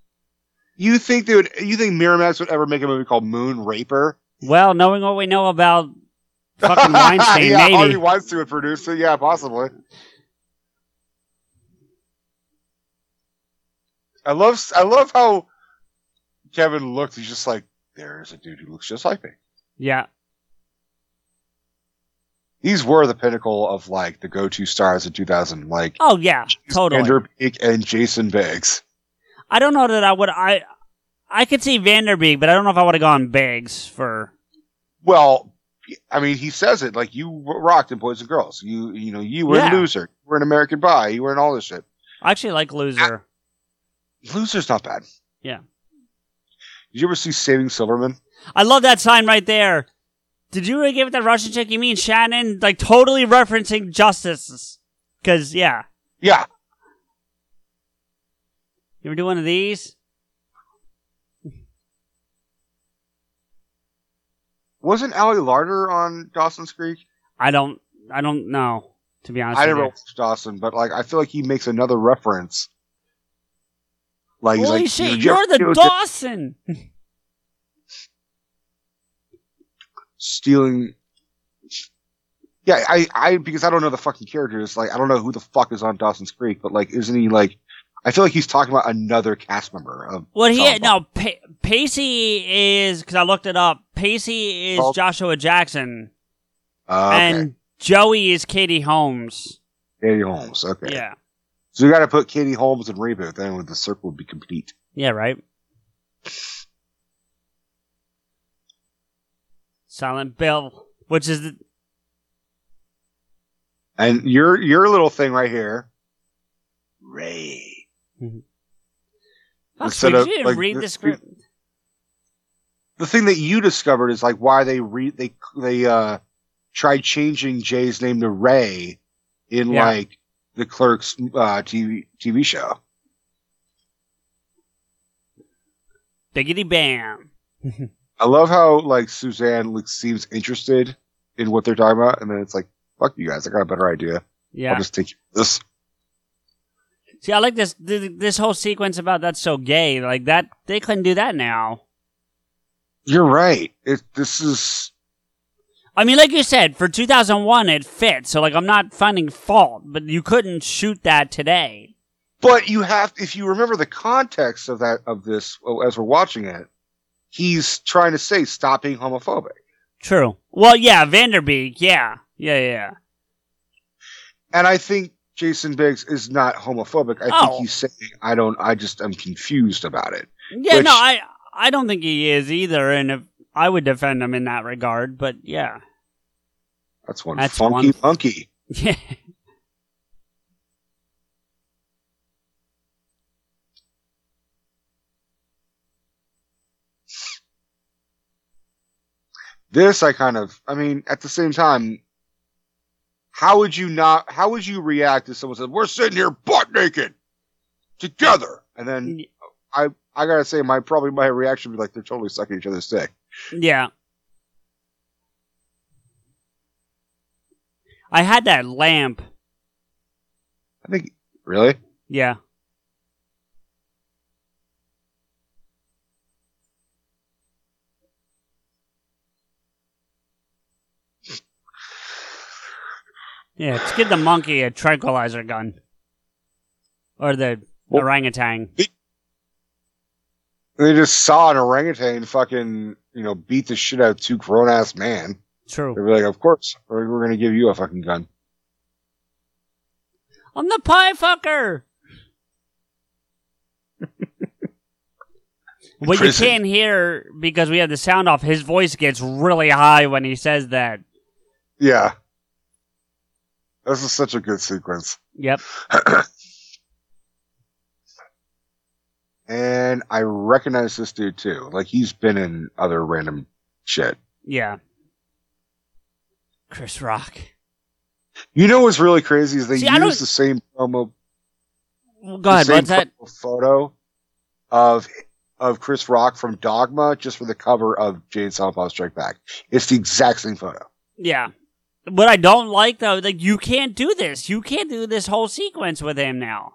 You think they would? You think Miramax would ever make a movie called Moon Raper? Well, knowing what we know about fucking Weinstein, yeah, maybe. Harvey Weinstein would produce it. Yeah, possibly. I love I love how Kevin looked, he's just like, there's a dude who looks just like me. Yeah. These were the pinnacle of like the go-to stars of 2000, like Oh yeah, totally. Andrew Peak and Jason Biggs. I don't know that I would. I I could see Van Der Beek, but I don't know if I would have gone Biggs for. Well, I mean, he says it like you rocked in Boys and Girls. You, you know, you were Yeah. a loser. You were an American Pie. You were in all this shit. I actually like Loser. Ah, Loser's not bad. Yeah. Did you ever see Saving Silverman? I love that sign right there. Did you really give it that Russian chick? You mean Shannon? Like totally referencing Justice. Cause yeah. Yeah. You ever do one of these? Wasn't Ali Larter on Dawson's Creek? I don't. I don't know. To be honest, I never watched Dawson, but like I feel like he makes another reference. Like he's Holy like, shit! you know, You're the Dawson. stealing. Yeah, I, I, because I don't know the fucking characters. Like, I don't know who the fuck is on Dawson's Creek, but like, isn't he like? I feel like he's talking about another cast member of. Well, he no pa- Pacey is because I looked it up. Pacey is Oh. Joshua Jackson, Uh, okay. and Joey is Katie Holmes. Katie Holmes. Okay. Yeah, So you got to put Katie Holmes in reboot, then the circle would be complete. yeah, right. Silent Bill, which is the, And your your little thing right here, Ray. Fuck, Instead did of, you like, read the- the script? The thing that you discovered is like why they re they they uh tried changing Jay's name to Ray in Yeah. like the Clerks uh, TV TV show. Biggity bam. I love how like Suzanne like seems interested in what they're talking about, and then it's like, "Fuck you guys! I got a better idea. Yeah. I'll just take this." See, I like this this whole sequence about that's so gay. Like that, they couldn't do that now. You're right. It this is I mean, like you said, for 2001, it fits. So, like, I'm not finding fault, but you couldn't shoot that today. But you have, if you remember the context of that, of this, oh, as we're watching it, he's trying to say, stop being homophobic. True. Well, yeah, Van Der Beek. Yeah, yeah, yeah. And I think Jason Biggs is not homophobic. I Oh. think he's saying, I don't, I just am confused about it. Yeah, Which- no, I I don't think he is either, and if I would defend him in that regard. But yeah, That's one That's funky one- monkey. yeah. This, I kind of, I mean, at the same time, how would you not, how would you react if someone said, we're sitting here butt naked together? And then I, I gotta say, my, probably my reaction would be like, they're totally sucking each other's dick. Yeah. I had that lamp. I think, really? Yeah. Yeah, let's give the monkey a tranquilizer gun. Or the Well- orangutan. They just saw an orangutan fucking, you know, beat the shit out of two grown ass man. True. They'd be like, of course, we're, we're gonna give you a fucking gun. I'm the pie fucker. what you can't hear because we have the sound off, his voice gets really high when he says that. Yeah. This is such a good sequence. Yep. and I recognize this dude too. Like he's been in other random shit. Yeah. Chris Rock. You know what's really crazy is they See, use the same promo, Well, Go ahead. What's that? photo of of Chris Rock from Dogma just for the cover of Jay and Silent Bob Strike Back. It's the exact same photo. Yeah. What I don't like though, like you can't do this. You can't do this whole sequence with him now.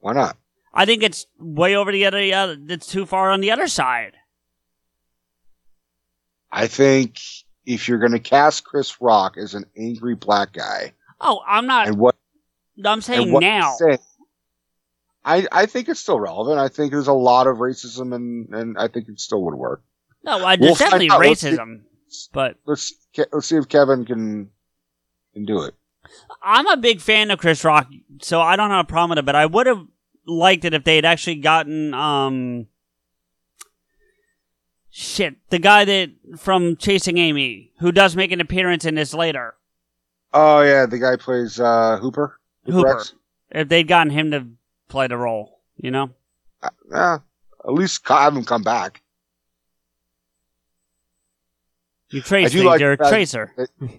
Why not? I think it's way over the other. Uh, it's too far on the other side. I think if you're going to cast Chris Rock as an angry black guy, Oh, I'm not. and what I'm saying now. saying, I, I think it's still relevant. I think there's a lot of racism and, and I think it still would work. No, I, We'll definitely find out. Let's racism, but Let's let's see if Kevin can can do it. I'm a big fan of Chris Rock, so I don't have a problem with it. But I would have liked it if they had actually gotten um shit the guy that from Chasing Amy who does make an appearance in this later. Oh yeah, the guy plays uh, Hooper. Hooper. If they'd gotten him to play the role, you know. Uh, yeah, at least have him come back. You trace I things. like You're a tracer.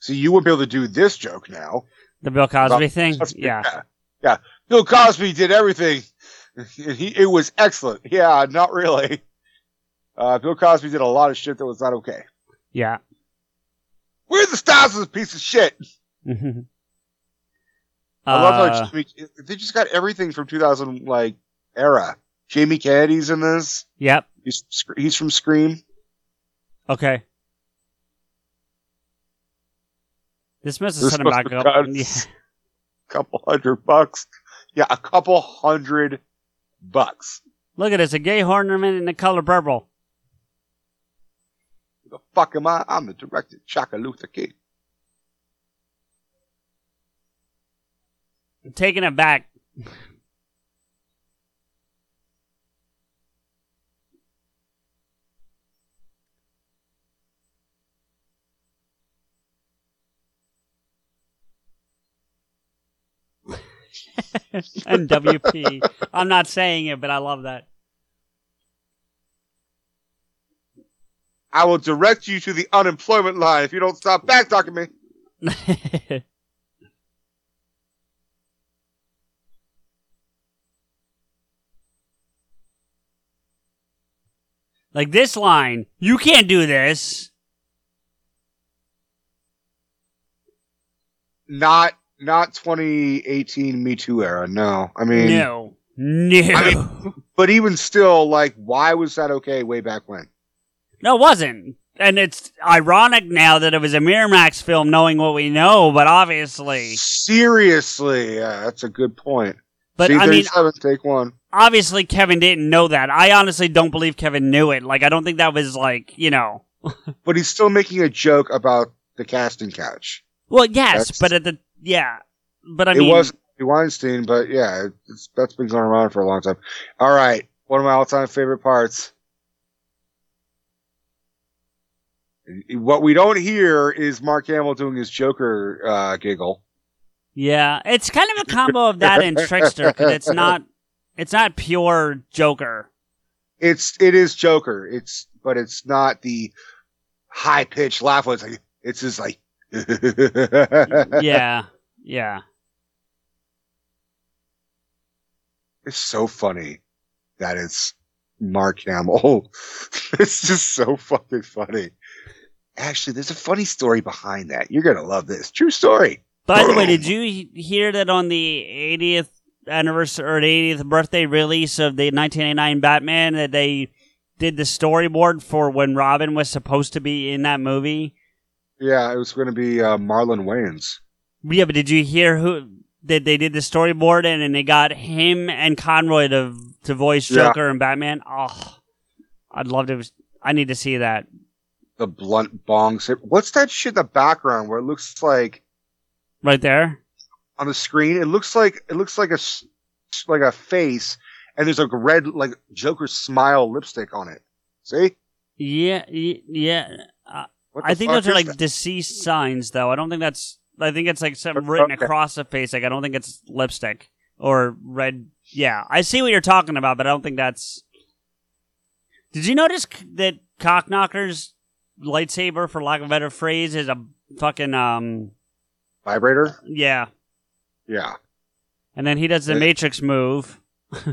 See, you wouldn't be able to do this joke now. The Bill Cosby About- thing. Yeah. yeah, yeah. Bill Cosby did everything. he, it was excellent. Yeah, not really. Uh, Bill Cosby did a lot of shit that was not okay. Yeah. Where's the stars of this piece of shit? Mhm. I love Uh, how Jamie, they just got everything from 2000 like era. Jamie Kennedy's in this. Yep. He's he's from Scream. Okay. This must have set him back up. gotten Yeah. A couple hundred bucks. Yeah, a couple hundred bucks. Look at this, a gay ornament in the color purple. Who the fuck am I? I'm the director, Chaka Luther King. I'm taking it back. NWP. I'm not saying it, but I love that. I will direct you to the unemployment line if you don't stop backtalking me. like this line, you can't do this. Not not 2018 Me Too era. No, I mean, No. No. I mean, but even still, like, why was that okay way back when? no, it wasn't. And it's ironic now that it was a Miramax film knowing what we know, but obviously. Seriously, yeah, that's a good point. But I mean, take one. obviously Kevin didn't know that. I honestly don't believe Kevin knew it. Like, I don't think that was like, you know. But he's still making a joke about the casting couch. Well, yes, That's- but at the, yeah. But I mean it mean, was Weinstein, but yeah, it's, that's been going around for a long time. All right, one of my all-time favorite parts. What we don't hear is Mark Hamill doing his Joker uh, giggle. yeah, it's kind of a combo of that and Trickster because it's not, it's not pure Joker. It's it is Joker. It's but it's not the high pitched laugh. It's like it's just like yeah, yeah. It's so funny that it's Mark Hamill. it's just so fucking funny. Actually, there's a funny story behind that. You're gonna love this. True story. By the way, did you hear that on the 80th anniversary or the 80th birthday release of the 1989 Batman that they did the storyboard for when Robin was supposed to be in that movie? Yeah, it was gonna be uh, Marlon Wayans. Yeah, but did you hear who that they did the storyboard and, and they got him and Conroy to to voice Yeah. Joker and Batman? Oh, I'd love to. I need to see that. The blunt bongs. What's that shit in the background where it looks like Right there. on the screen? It looks like it looks like a like a face, and there's a red like Joker smile lipstick on it. See? Yeah, yeah. Uh, I think those are like that? deceased signs, though. I don't think that's. I think it's like something Okay. written across the face. Like I don't think it's lipstick or red. Yeah, I see what you're talking about, but I don't think that's. Did you notice c- that Cocknocker's lightsaber, for lack of a better phrase, is a fucking um vibrator. yeah, Yeah. and then he does the Right. Matrix move.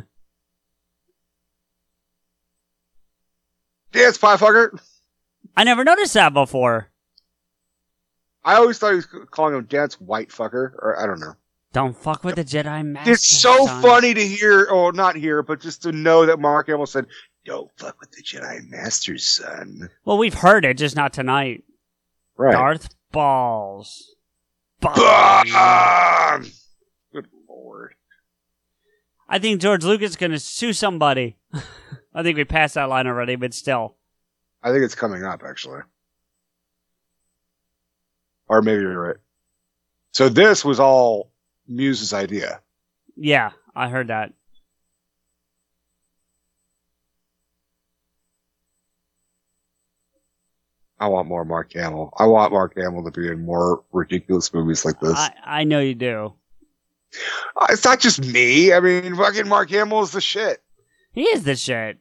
Dance pie fucker. I never noticed that before. I always thought he was calling him dance white fucker, or I don't know. Don't fuck with the Jedi Master. It's so funny to hear, or not hear, but just to know that Mark Hamill said, "Don't fuck with the Jedi Master, son." Well, we've heard it, just not tonight. Right. Darth Balls. Good lord. I think George Lucas is going to sue somebody. I think we passed that line already, but still. I think it's coming up actually. Or maybe you're right. So this was all Muse's idea. Yeah, I heard that. I want more Mark Hamill. I want Mark Hamill to be in more ridiculous movies like this. I, I know you do. Uh, it's not just me. I mean, fucking Mark Hamill is the shit. He is the shit.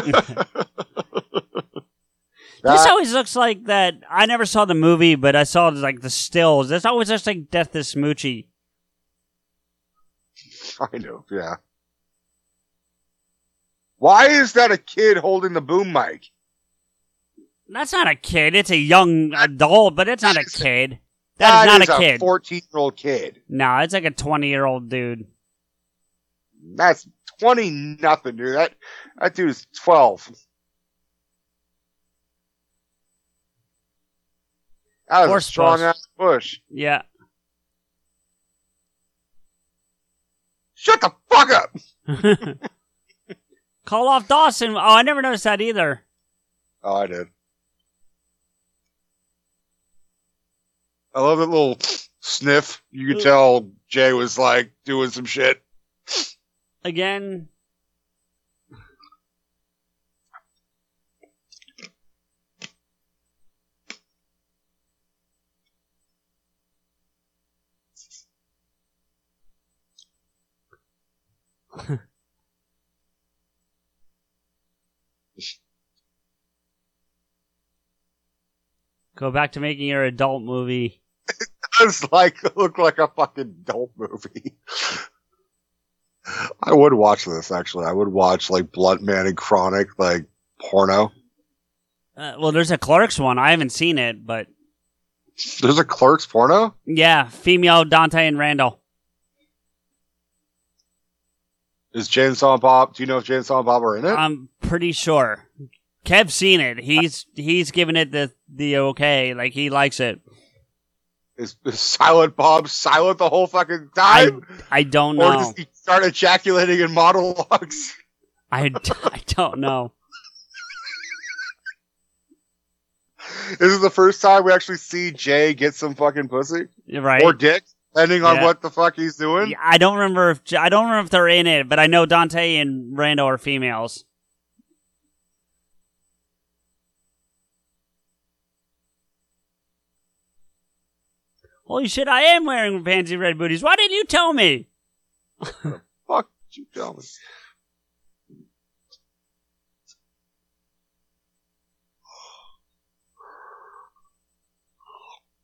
This always looks like that. I never saw the movie, but I saw like the stills. This always looks like Death to Smoochy. kind of, yeah. Why is that a kid holding the boom mic? That's not a kid. It's a young adult, but it's not a That is- kid. That is not is a kid. Fourteen-year-old kid. no, it's like a twenty-year-old dude. That's twenty nothing, dude. That that dude is twelve. That was a strong push. ass push. Yeah. Shut the fuck up. Call off Dawson. Oh, I never noticed that either. Oh, I did. I love that little sniff. You could uh. tell Jay was like doing some shit. Again. Go back to making your adult movie. It's like it looked like a fucking adult movie. I would watch this actually. I would watch like Bluntman and Chronic, like porno. Uh, well, there's a Clerks one. I haven't seen it, but There's a Clerks porno. yeah, female Dante and Randall. Is James and Bob? Do you know if James and Bob are in it? I'm pretty sure. Kev's seen it. He's he's given it the the okay. Like he likes it. Is, is Silent Bob silent the whole fucking time, I don't know. or does he start ejaculating in monologues? I, I don't know. This is the first time we actually see Jay get some fucking pussy right. or dick, depending on what the fuck he's doing. Yeah, I don't remember if I don't remember if they're in it, but I know Dante and Randall are females. Holy shit! I am wearing fancy red booties. Why didn't you tell me? Fuck did you, tell me.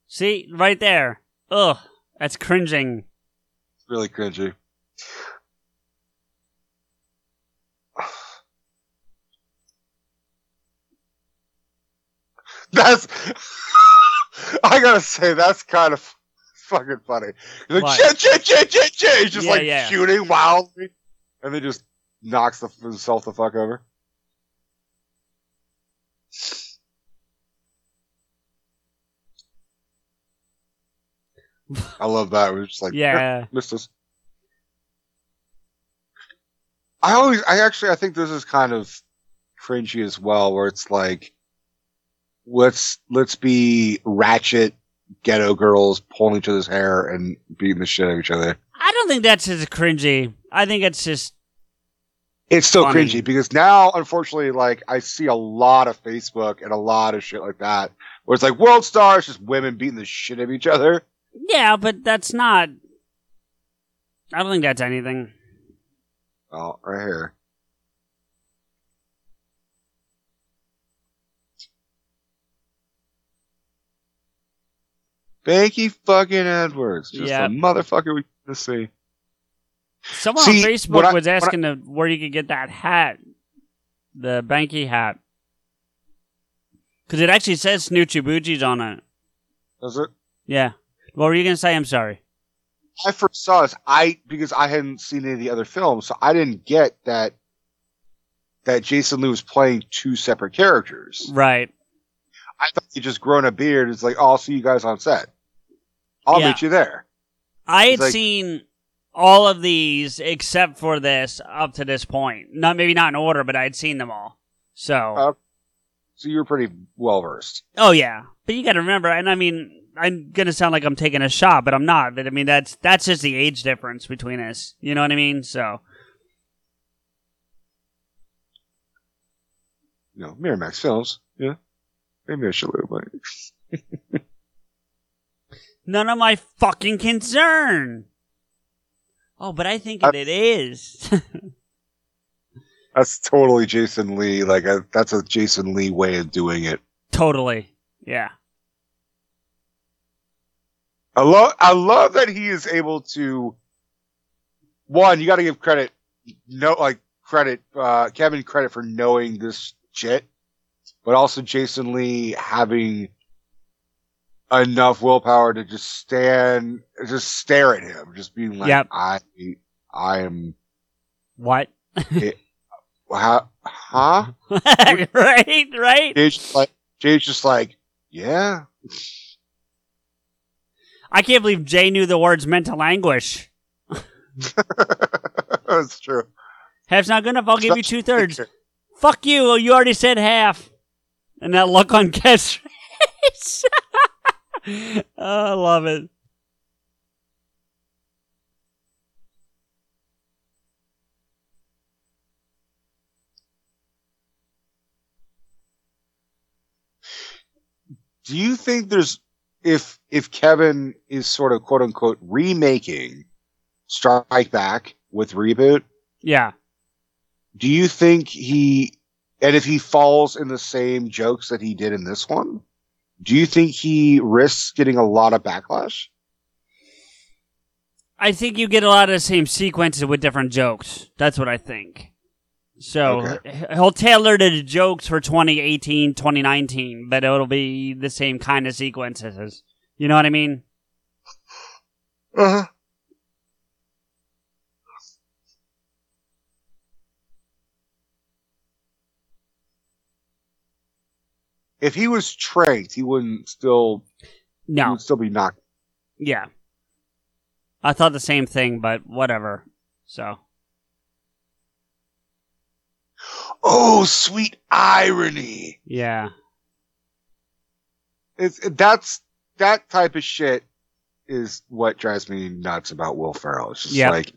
See, right there. Ugh, that's cringing. It's really cringy. That's. I gotta say, that's kind of fucking funny. He's like, shit, shit, shit, shit, shit. He's just Yeah, like yeah. shooting wildly. And then just knocks the, himself the fuck over. I love that. We're just like, Yeah. missed. I always, I actually, I think this is kind of cringy as well, where it's like, let's let's be ratchet ghetto girls pulling each other's hair and beating the shit out of each other. I don't think that's as cringy. I think it's just It's still Funny. cringy because now, unfortunately, like I see a lot of Facebook and a lot of shit like that, where it's like world stars, just women beating the shit out of each other. yeah, but that's not. I don't think that's anything. Oh, right here. Banky fucking Edwards. Just Yeah. a motherfucker we to see. Someone See, on Facebook I- was when I- asking where you could get that hat, the Banky hat, because it actually says Snootchie Bootchies on it. Does it? Yeah. What were you gonna say? I'm sorry. I first saw this, I because I hadn't seen any of the other films, so I didn't get that that Jason Lee was playing two separate characters. Right. I thought he just grown a beard. It's like, oh, I'll see you guys on set. I'll Yeah. meet you there. I had like- seen all of these except for this up to this point. Not maybe not in order, but I'd seen them all. So, Uh, So you were pretty well versed. oh yeah. But you got to remember, and I mean, I'm gonna sound like I'm taking a shot, but I'm not. But I mean, that's that's just the age difference between us. You know what I mean? So, You know, Miramax Films. Yeah. Maybe I should live, but none of my fucking concern. Oh, but I think it, it is. that's totally Jason Lee. Like a, that's a Jason Lee way of doing it. totally. Yeah. I love I love that he is able to one, you gotta give credit no like credit uh Kevin credit for knowing this shit, but also Jason Lee having enough willpower to just stand just stare at him, just being like Yep. I I am What? huh, huh? right, right. Jay's just like Jay's just like, yeah. I can't believe Jay knew the words mental anguish. That's true. Half's not good enough. I'll give you two thirds. Fuck you. You already said half. And that luck on face. oh, I love it. do you think there's if if Kevin is sort of quote unquote remaking Strike Back with reboot, Yeah. do you think he and if he falls in the same jokes that he did in this one, do you think he risks getting a lot of backlash? I think you get a lot of the same sequences with different jokes. That's what I think. So Okay. he'll tailor the jokes for 2018, 2019, but it'll be the same kind of sequences. You know what I mean? Uh-huh. If he was tranked, he wouldn't still he No. would still be knocked. Yeah. I thought the same thing, but whatever. So. Oh, sweet irony. Yeah. It's that's that type of shit is what drives me nuts about Will Ferrell. It's just Yep. like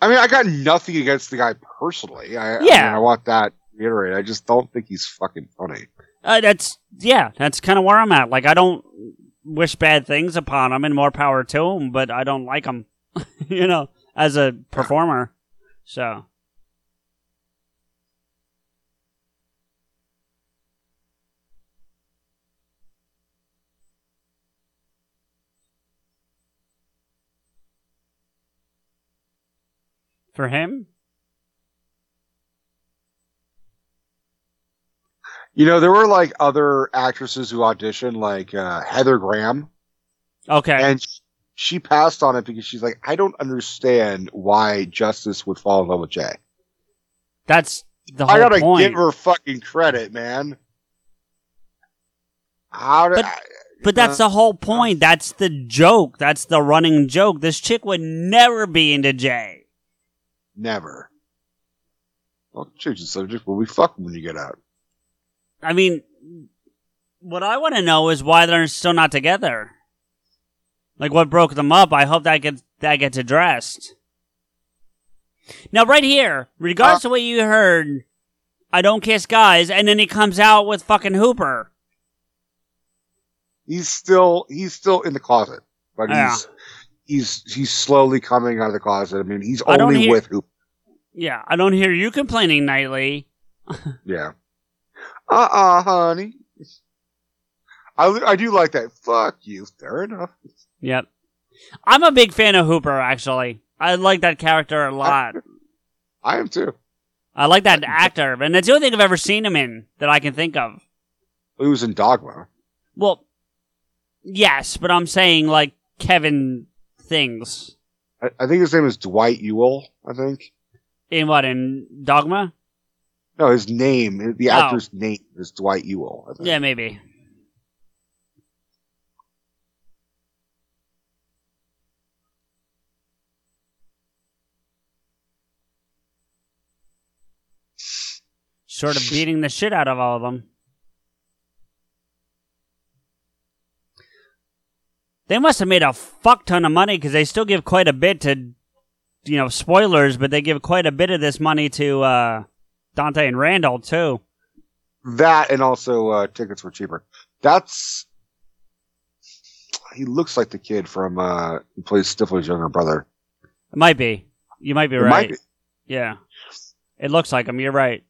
I mean, I got nothing against the guy personally. I, I, mean, Yeah. I want that reiterated. I just don't think he's fucking funny. Uh, that's yeah, that's kind of where I'm at. Like I don't wish bad things upon him, and more power to him, but I don't like him, you know, as a performer. So for him, You know, there were like other actresses who auditioned, like uh, Heather Graham, okay, and she passed on it because she's like, I don't understand why Justice would fall in love with Jay. that's the whole point. I gotta point. give her fucking credit, man. How did But- I, But that's the whole point. That's the joke. That's the running joke. This chick would never be into Jay. Never? Well, change the subject. Will we fuck when you get out? I mean, what I want to know is why they're still not together. Like what broke them up. I hope that gets that gets addressed. Now, right here, regardless of what you heard, I don't kiss guys, and then he comes out with fucking Hooper. He's still he's still in the closet, but Yeah. he's he's he's slowly coming out of the closet. I mean, he's only hear- with who? Yeah, I don't hear you complaining nightly. Yeah. Uh uh honey. I I do like that. Fuck you. Fair enough. Yep. I'm a big fan of Hooper, actually. I like that character a lot. I am too. I like that actor, and it's the only thing I've ever seen him in that I can think of. He was in Dogma. Well, Yes, but I'm saying like Kevin things I, I think his name is Dwight Ewell. I think. in what in Dogma. No, his name, the Oh. actor's name is Dwight Ewell. I think. Yeah, maybe. Sort of beating the shit out of all of them. They must have made a fuck ton of money because they still give quite a bit to, you know, spoilers, but they give quite a bit of this money to uh, Dante and Randall too. That and also uh, tickets were cheaper. That's he looks like the kid from uh who plays Stifler's younger brother. It might be. You might be It right. might be. Yeah. It looks like him. You're right.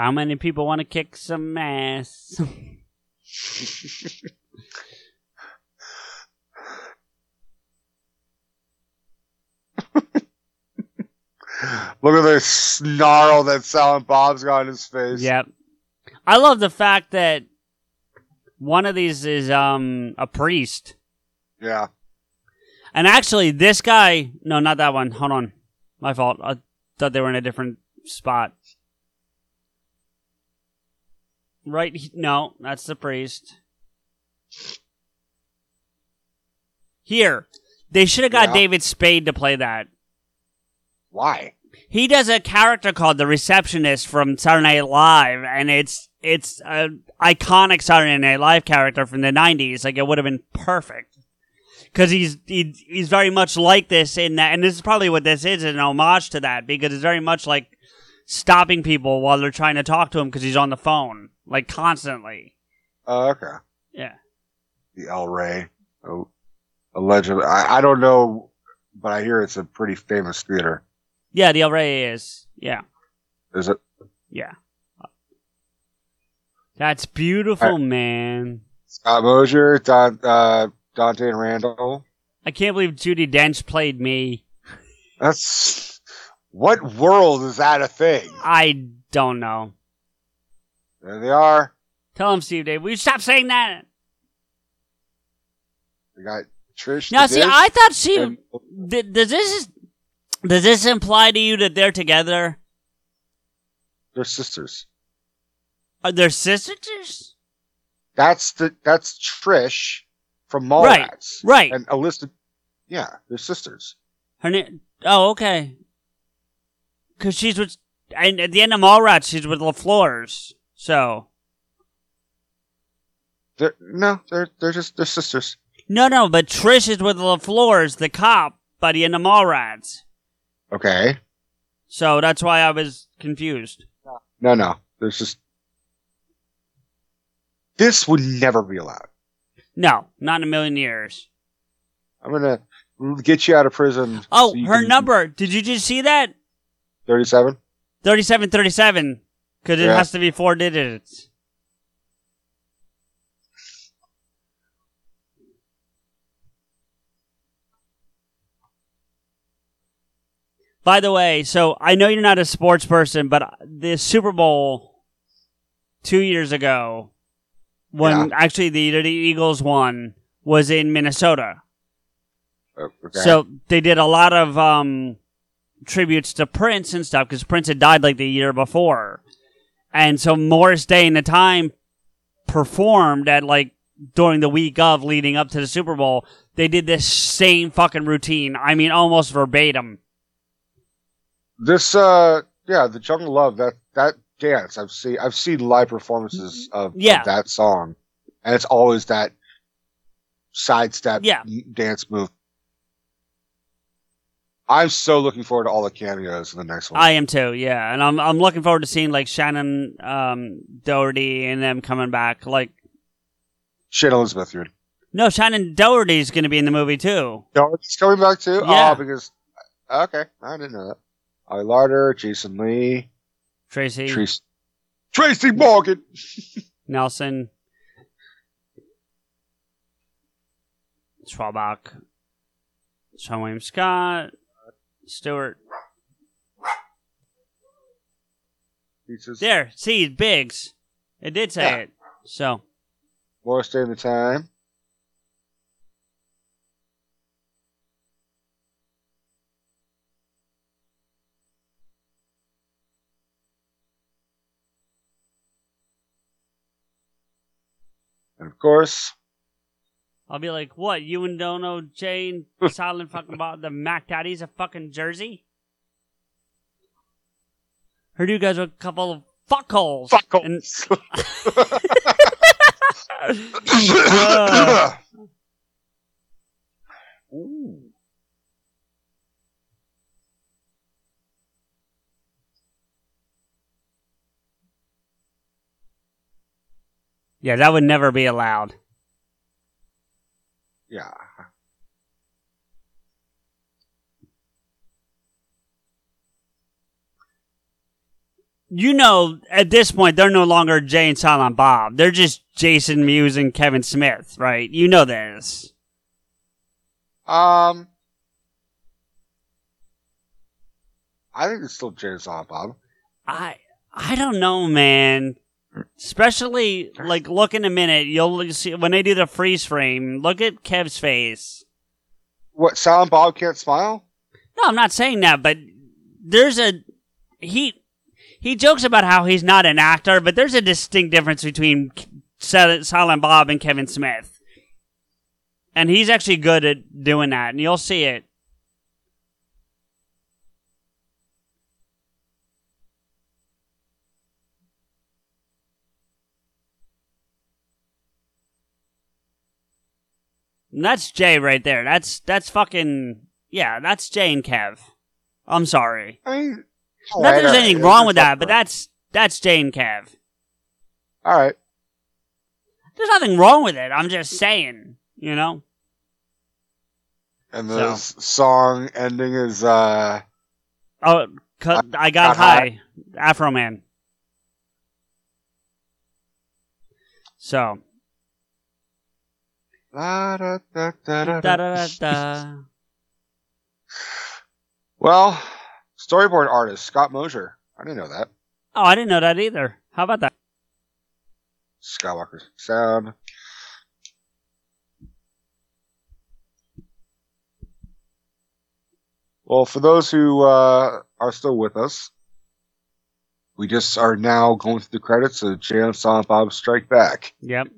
How many people want to kick some ass? Look at the snarl that Silent Bob's got on his face. yep. I love the fact that one of these is um a priest. Yeah. And actually this guy no, not that one. Hold on. My fault. I thought they were in a different spot. Right he- no, that's the priest. Here. They should have got Yeah. David Spade to play that. Why? He does a character called the receptionist from Saturday Night Live, and it's it's an iconic Saturday Night Live character from the '90s. Like it would have been perfect because he's he, he's very much like this in that, and this is probably what this is an homage to that because it's very much like stopping people while they're trying to talk to him because he's on the phone like constantly. Oh, okay. Yeah, The El Rey. Oh, allegedly. I, I don't know, but I hear it's a pretty famous theater. yeah. The El Rey is yeah Is it? yeah. That's beautiful, man. Scott Mosier, Don, uh, Dante and Randall. I can't believe Judi Dench played me. That's what world is that a thing? I don't know. There they are. Tell them, Steve Dave. Will you stop saying that? We got Trish. Now, see, Dish, I thought she. and- Th- does this does this imply to you that they're together? they're sisters. Are they sisters? That's the that's Trish from Right, Mallrats. right. And Alyssa. Yeah, they're sisters. Her name. Oh, okay. Because she's with, and at the end of Mallrats, she's with LaFleur's. So They're no, they're they're just they're sisters. no, no, but Trish is with LaFleur's, the cop, by the end of Mallrats. Okay. So that's why I was confused. No, no. There's just this would never be allowed. No, not in a million years. I'm gonna get you out of prison. Oh, so her can- number. Did you just see that? Thirty-seven. 3737. Because it Yeah. has to be four digits. By the way, so I know you're not a sports person, but the Super Bowl two years ago, when actually the, the Eagles won, was in Minnesota. Oh, okay. So they did a lot of um, tributes to Prince and stuff because Prince had died like the year before, and so Morris Day and the Time performed at like during the week of leading up to the Super Bowl. They did this same fucking routine. I mean, almost verbatim. this, uh, yeah, the Jungle Love that that dance. I've seen I've seen live performances of, of Yeah. that song, and it's always that sidestep Yeah. dance move. I'm so looking forward to all the cameos in the next one. I am too, yeah, and I'm I'm looking forward to seeing like Shannen um, Doherty and them coming back. Like, Shit, Elizabeth, you're no, Shannen Doherty's going to be in the movie too. Doherty's coming back too. Yeah. Oh, because okay, I didn't know that. Ali Larter, Jason Lee, Tracy Tracy, Tracy Morgan. Nelson, Schwalbach, Seann William Scott, Stewart. pizzas. There, see, Biggs. It did say Yeah. it. So, Morris Day and the Time. And of course, I'll be like, what? You and don't know Jane Silent fucking about the Mac Daddy's a fucking Jersey? Heard you guys are a couple of fuckholes. fuck And- uh. Ooh. yeah, that would never be allowed. Yeah. You know, at this point, they're no longer Jay and Silent Bob. They're just Jason Mewes and Kevin Smith, right? You know this. Um, I think it's still Jay and Silent Bob. I I don't know, man. Especially like look in a minute, you'll see when they do the freeze frame. Look at Kev's face. What? Silent Bob can't smile? No, I'm not saying that, but there's a he he jokes about how he's not an actor, but there's a distinct difference between Sil- Silent Bob and Kevin Smith, and he's actually good at doing that, and you'll see it. That's Jay right there. That's that's fucking yeah. That's Jay and Kev. I'm sorry. I mean, Not alright, that there's anything it's wrong with that, but that's that's Jay and Kev. all right. There's nothing wrong with it. I'm just saying, you know. And the So- song ending is uh Oh, cut, I got got high, Afroman. So da, da, da, da, da da, da da. da da. Well, storyboard artist Scott Mosier. I didn't know that. Oh, I didn't know that either. How about that? Skywalker sound. Well, for those who uh, are still with us, we just are now going through the credits of and Silent Bob Strike Back. Yep.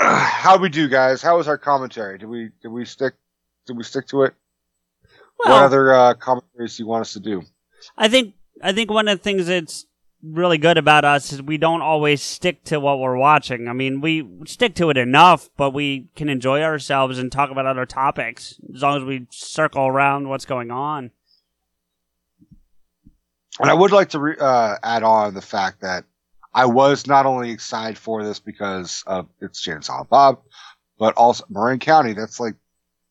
How'd we do, guys? How was our commentary? Did we did we stick did we stick to it? what other uh, commentaries do you want us to do? I think I think one of the things that's really good about us is we don't always stick to what we're watching. I mean, we stick to it enough, but we can enjoy ourselves and talk about other topics as long as we circle around what's going on. And I would like to re- uh, add on the fact that I was not only excited for this because of it's and Silent Bob, but also Marin County. That's like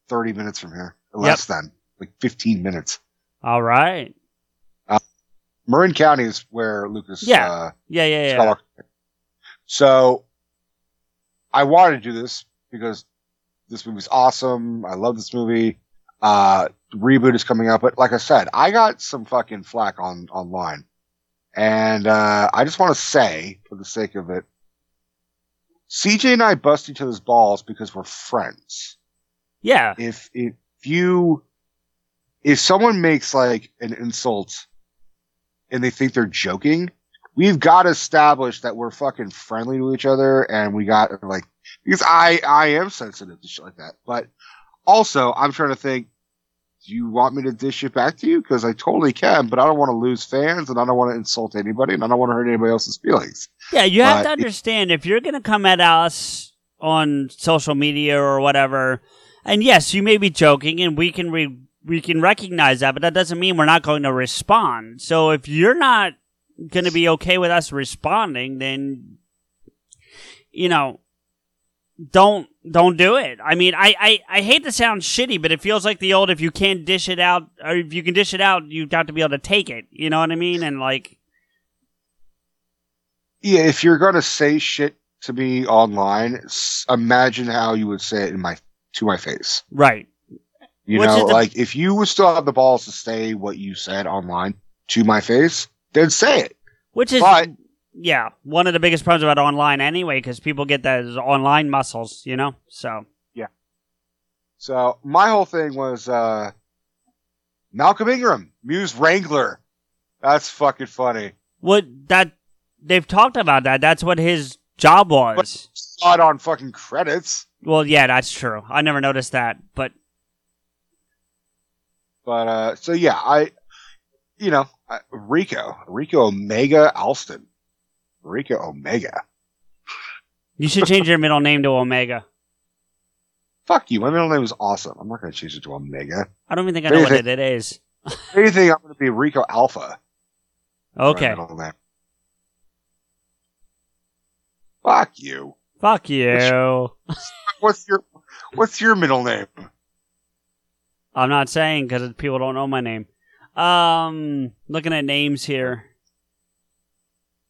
30 minutes from here, less than like 15 minutes. All right. Marin County is where Lucas, Yeah. uh, Yeah, yeah, yeah. Skywalker. So I wanted to do this because this movie's awesome. I love this movie. Uh, reboot is coming out, but like I said, I got some fucking flack on online, and uh, I just want to say, for the sake of it, CJ and I bust each other's balls because we're friends. Yeah. If if you if someone makes like an insult and they think they're joking, we've got to establish that we're fucking friendly to each other and we got like because I I am sensitive to shit like that. But also I'm trying to think do you want me to dish it back to you? Because I totally can, but I don't want to lose fans and I don't want to insult anybody and I don't want to hurt anybody else's feelings. Yeah, you have But to understand if you're going to come at us on social media or whatever, and yes, you may be joking, and we can re- we can recognize that, but that doesn't mean we're not going to respond. So if you're not going to be okay with us responding, then you know, don't don't do it. I mean, I, I I hate to sound shitty, but it feels like the old if you can't dish it out, or if you can dish it out, you've got to be able to take it. You know what I mean? And like, Yeah, if you're gonna say shit to me online, imagine how you would say it in my to my face. right. You Which know, the- like if you would still have the balls to say what you said online to my face, then say it. Which is, But- yeah, one of the biggest problems about online anyway, because people get those online muscles, you know? So, yeah. So my whole thing was uh Malcolm Ingram, Mewes Wrangler. That's fucking funny. what that, they've talked about that. That's what his job was. Saw it on fucking credits. Well, yeah, that's true. I never noticed that, but But uh so yeah, I you know, Rico, Rico Omega Alston. Rico Omega. you should change your middle name to Omega. Fuck you. My middle name is awesome. I'm not gonna change it to Omega. I don't even think I know what Anything. it is. Anything, I'm gonna be Rico Alpha. My Okay. middle name. Fuck you. Fuck you. What's your what's your middle name? I'm not saying because people don't know my name. Um, looking at names here.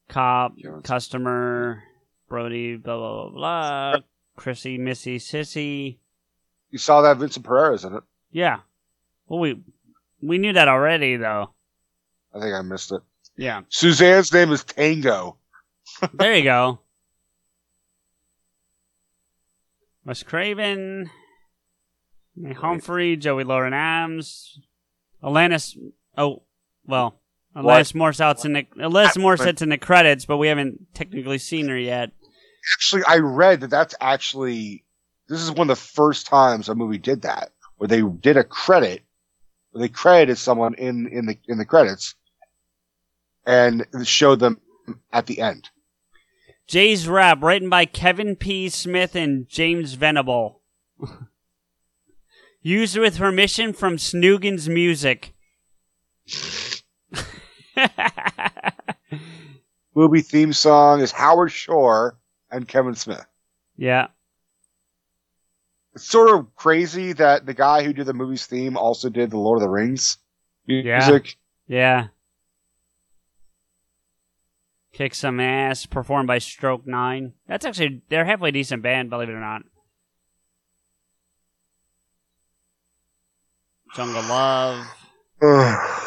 Cop, Jones. customer, Brody, blah blah blah blah. Chrissy, Missy, Sissy. You saw that Vincent Pereira's in it. Yeah. Well, we we knew that already, though. I think I missed it. Yeah. Suzanne's name is Tango. There you go. Wes Craven, Humphrey, Joey Lauren Adams, Alanis. Oh, well, Alanis Morissette's in the Alanis Morissette's in the credits, but we haven't technically seen her yet. Actually, I read that that's actually this is one of the first times a movie did that, where they did a credit, where they credited someone in in the in the credits, and showed them at the end. Jay's Rap, written by Kevin P. Smith and James Venable. Used with permission from Snoogan's Music. Movie theme song is Howard Shore and Kevin Smith. yeah. It's sort of crazy that the guy who did the movie's theme also did the Lord of the Rings music. Yeah. Kick some ass, performed by Stroke Nine. That's actually they're halfway decent band, believe it or not. Jungle Love.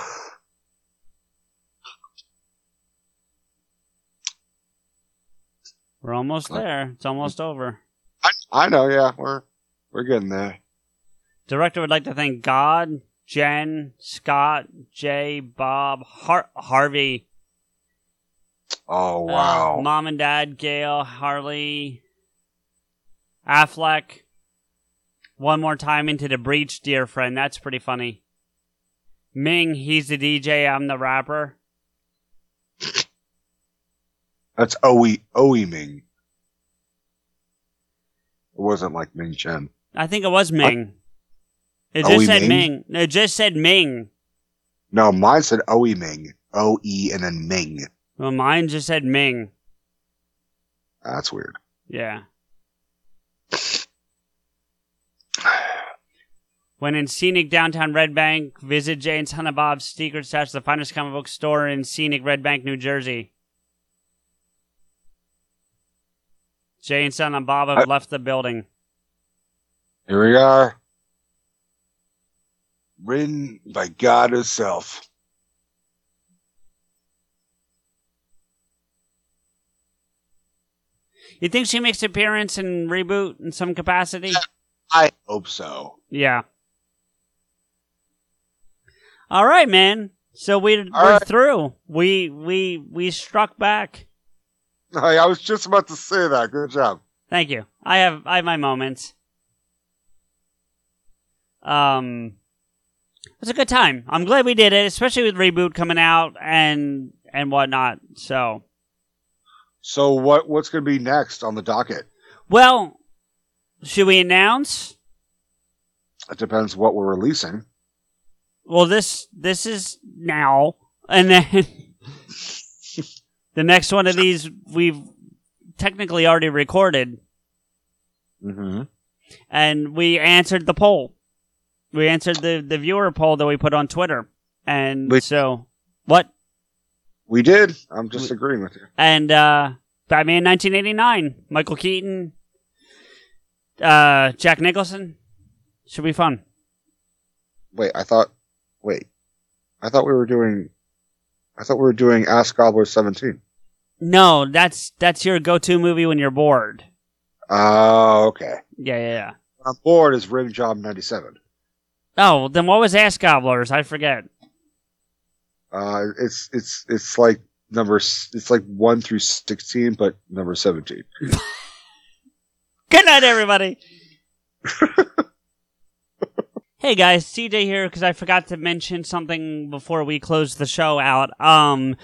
We're almost there. It's almost over. I, I know, yeah, we're we're getting there. Director would like to thank God, Jen, Scott, Jay, Bob, Har- Harvey, Oh Uh, wow! Mom and Dad, Gail, Harley, Affleck. One more time into the breach, dear friend. That's pretty funny. Ming, he's the DJ, I'm the rapper. That's Oe Oe Ming. It wasn't like Ming Chen. I think it was Ming. It Are just we said Ming? Ming. No, It just said Ming. No, mine said Oe Ming. O E and then Ming. Well, mine just said Ming. That's weird. Yeah. When in scenic downtown Red Bank, visit Jay and Silent Bob's Secret Stash, the finest comic book store in scenic Red Bank, New Jersey. Jay and Silent Bob have I- left the building. Here we are. Written by God Himself. You think she makes an appearance in reboot in some capacity? I hope so. Yeah. All right, man. So we All we're right. through. We we we struck back. I I was just about to say that. Good job. Thank you. I have I have my moments. Um, it's a good time. I'm glad we did it, especially with reboot coming out and and whatnot. So, So what what's going to be next on the docket? well, should we announce? It depends what we're releasing. Well, this this is now, and then the next one of these we've technically already recorded, Mm-hmm. and we answered the poll. We answered the the viewer poll that we put on Twitter, and Wait. so what? We did. I'm just agreeing with you. and uh, Batman 1989, Michael Keaton, uh, Jack Nicholson. Should be fun. Wait, I thought. Wait, I thought we were doing I thought we were doing Ask Gobbler 17. No, that's that's your go-to movie when you're bored. Oh, okay. Yeah, yeah, yeah. On board is Rim Job 97. Oh, then what was Ask Gobblers? I forget. Uh, it's it's it's like number it's like one through sixteen, but number seventeen. Good night, everybody. hey guys, CJ here because I forgot to mention something before we close the show out. Um,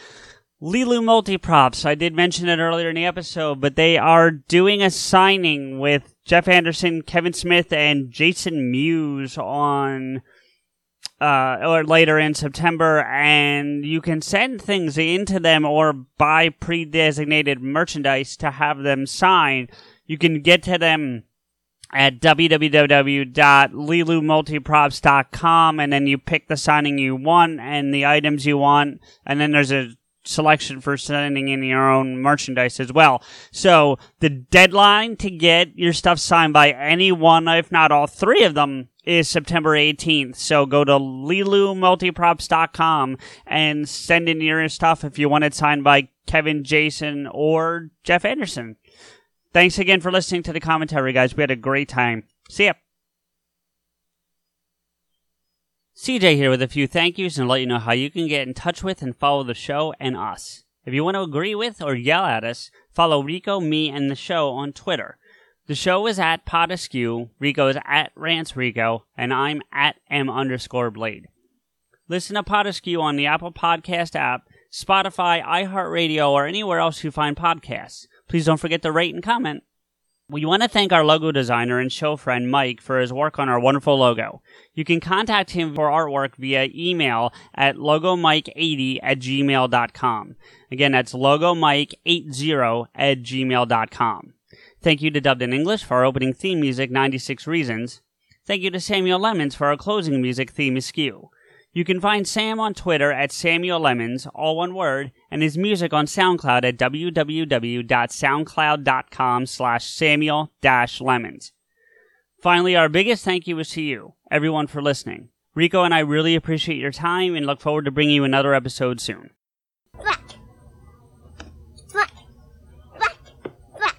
Lilu Multiprops. I did mention it earlier in the episode, but they are doing a signing with Jeff Anderson, Kevin Smith, and Jason Mewes on uh, or later in September, and you can send things into them or buy pre-designated merchandise to have them signed. You can get to them at www.lilumultiprops.com and then you pick the signing you want and the items you want and then there's a selection for sending in your own merchandise as well. So the deadline to get your stuff signed by any one, if not all three of them, is September 18th. So go to lilumultiprops.com and send in your stuff if you want it signed by Kevin, Jason, or Jeff Anderson. Thanks again for listening to the commentary, guys. We had a great time. See ya. CJ here with a few thank yous and let you know how you can get in touch with and follow the show and us. If you want to agree with or yell at us, follow Rico, me, and the show on Twitter. The show is at Pod Askew, Rico is at Rants Rico, and I'm at M underscore Blade. Listen to Pod Askew on the Apple Podcast app, Spotify, iHeartRadio, or anywhere else you find podcasts. Please don't forget to rate and comment. We want to thank our logo designer and show friend Mike for his work on our wonderful logo. You can contact him for artwork via email at logomike80 at gmail.com. Again, that's logomike80 at gmail.com. Thank you to Dubbed in English for our opening theme music, 96 Reasons. Thank you to Samuel Lemons for our closing music theme, Askew. You can find Sam on Twitter at Samuel Lemons, all one word, and his music on SoundCloud at www.soundcloud.com slash Samuel Lemons. Finally, our biggest thank you is to you, everyone, for listening. Rico and I really appreciate your time and look forward to bringing you another episode soon. Fuck. Fuck. Fuck. Fuck.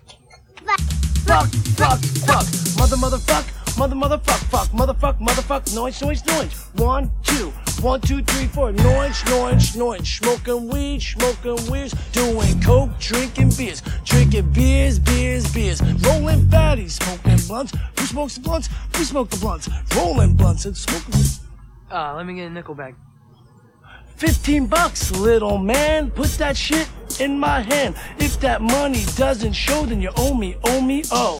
Fuck. fuck, fuck, fuck. Mother, motherfuck, mother, motherfuck, fuck, motherfuck, motherfuck, noise, noise, noise. One, two, one, two, three, four. Noise, noise, noise. Smoking weed, smoking weeds. Doing coke, drinking beers. Drinking beers, beers, beers. Rolling fatties, smoking blunts. Who smokes the blunts? We smoke the blunts. Rolling blunts and smoking. Uh, let me get a nickel bag. 15 bucks, little man. Put that shit in my hand. If that money doesn't show, then you owe me, owe me, oh.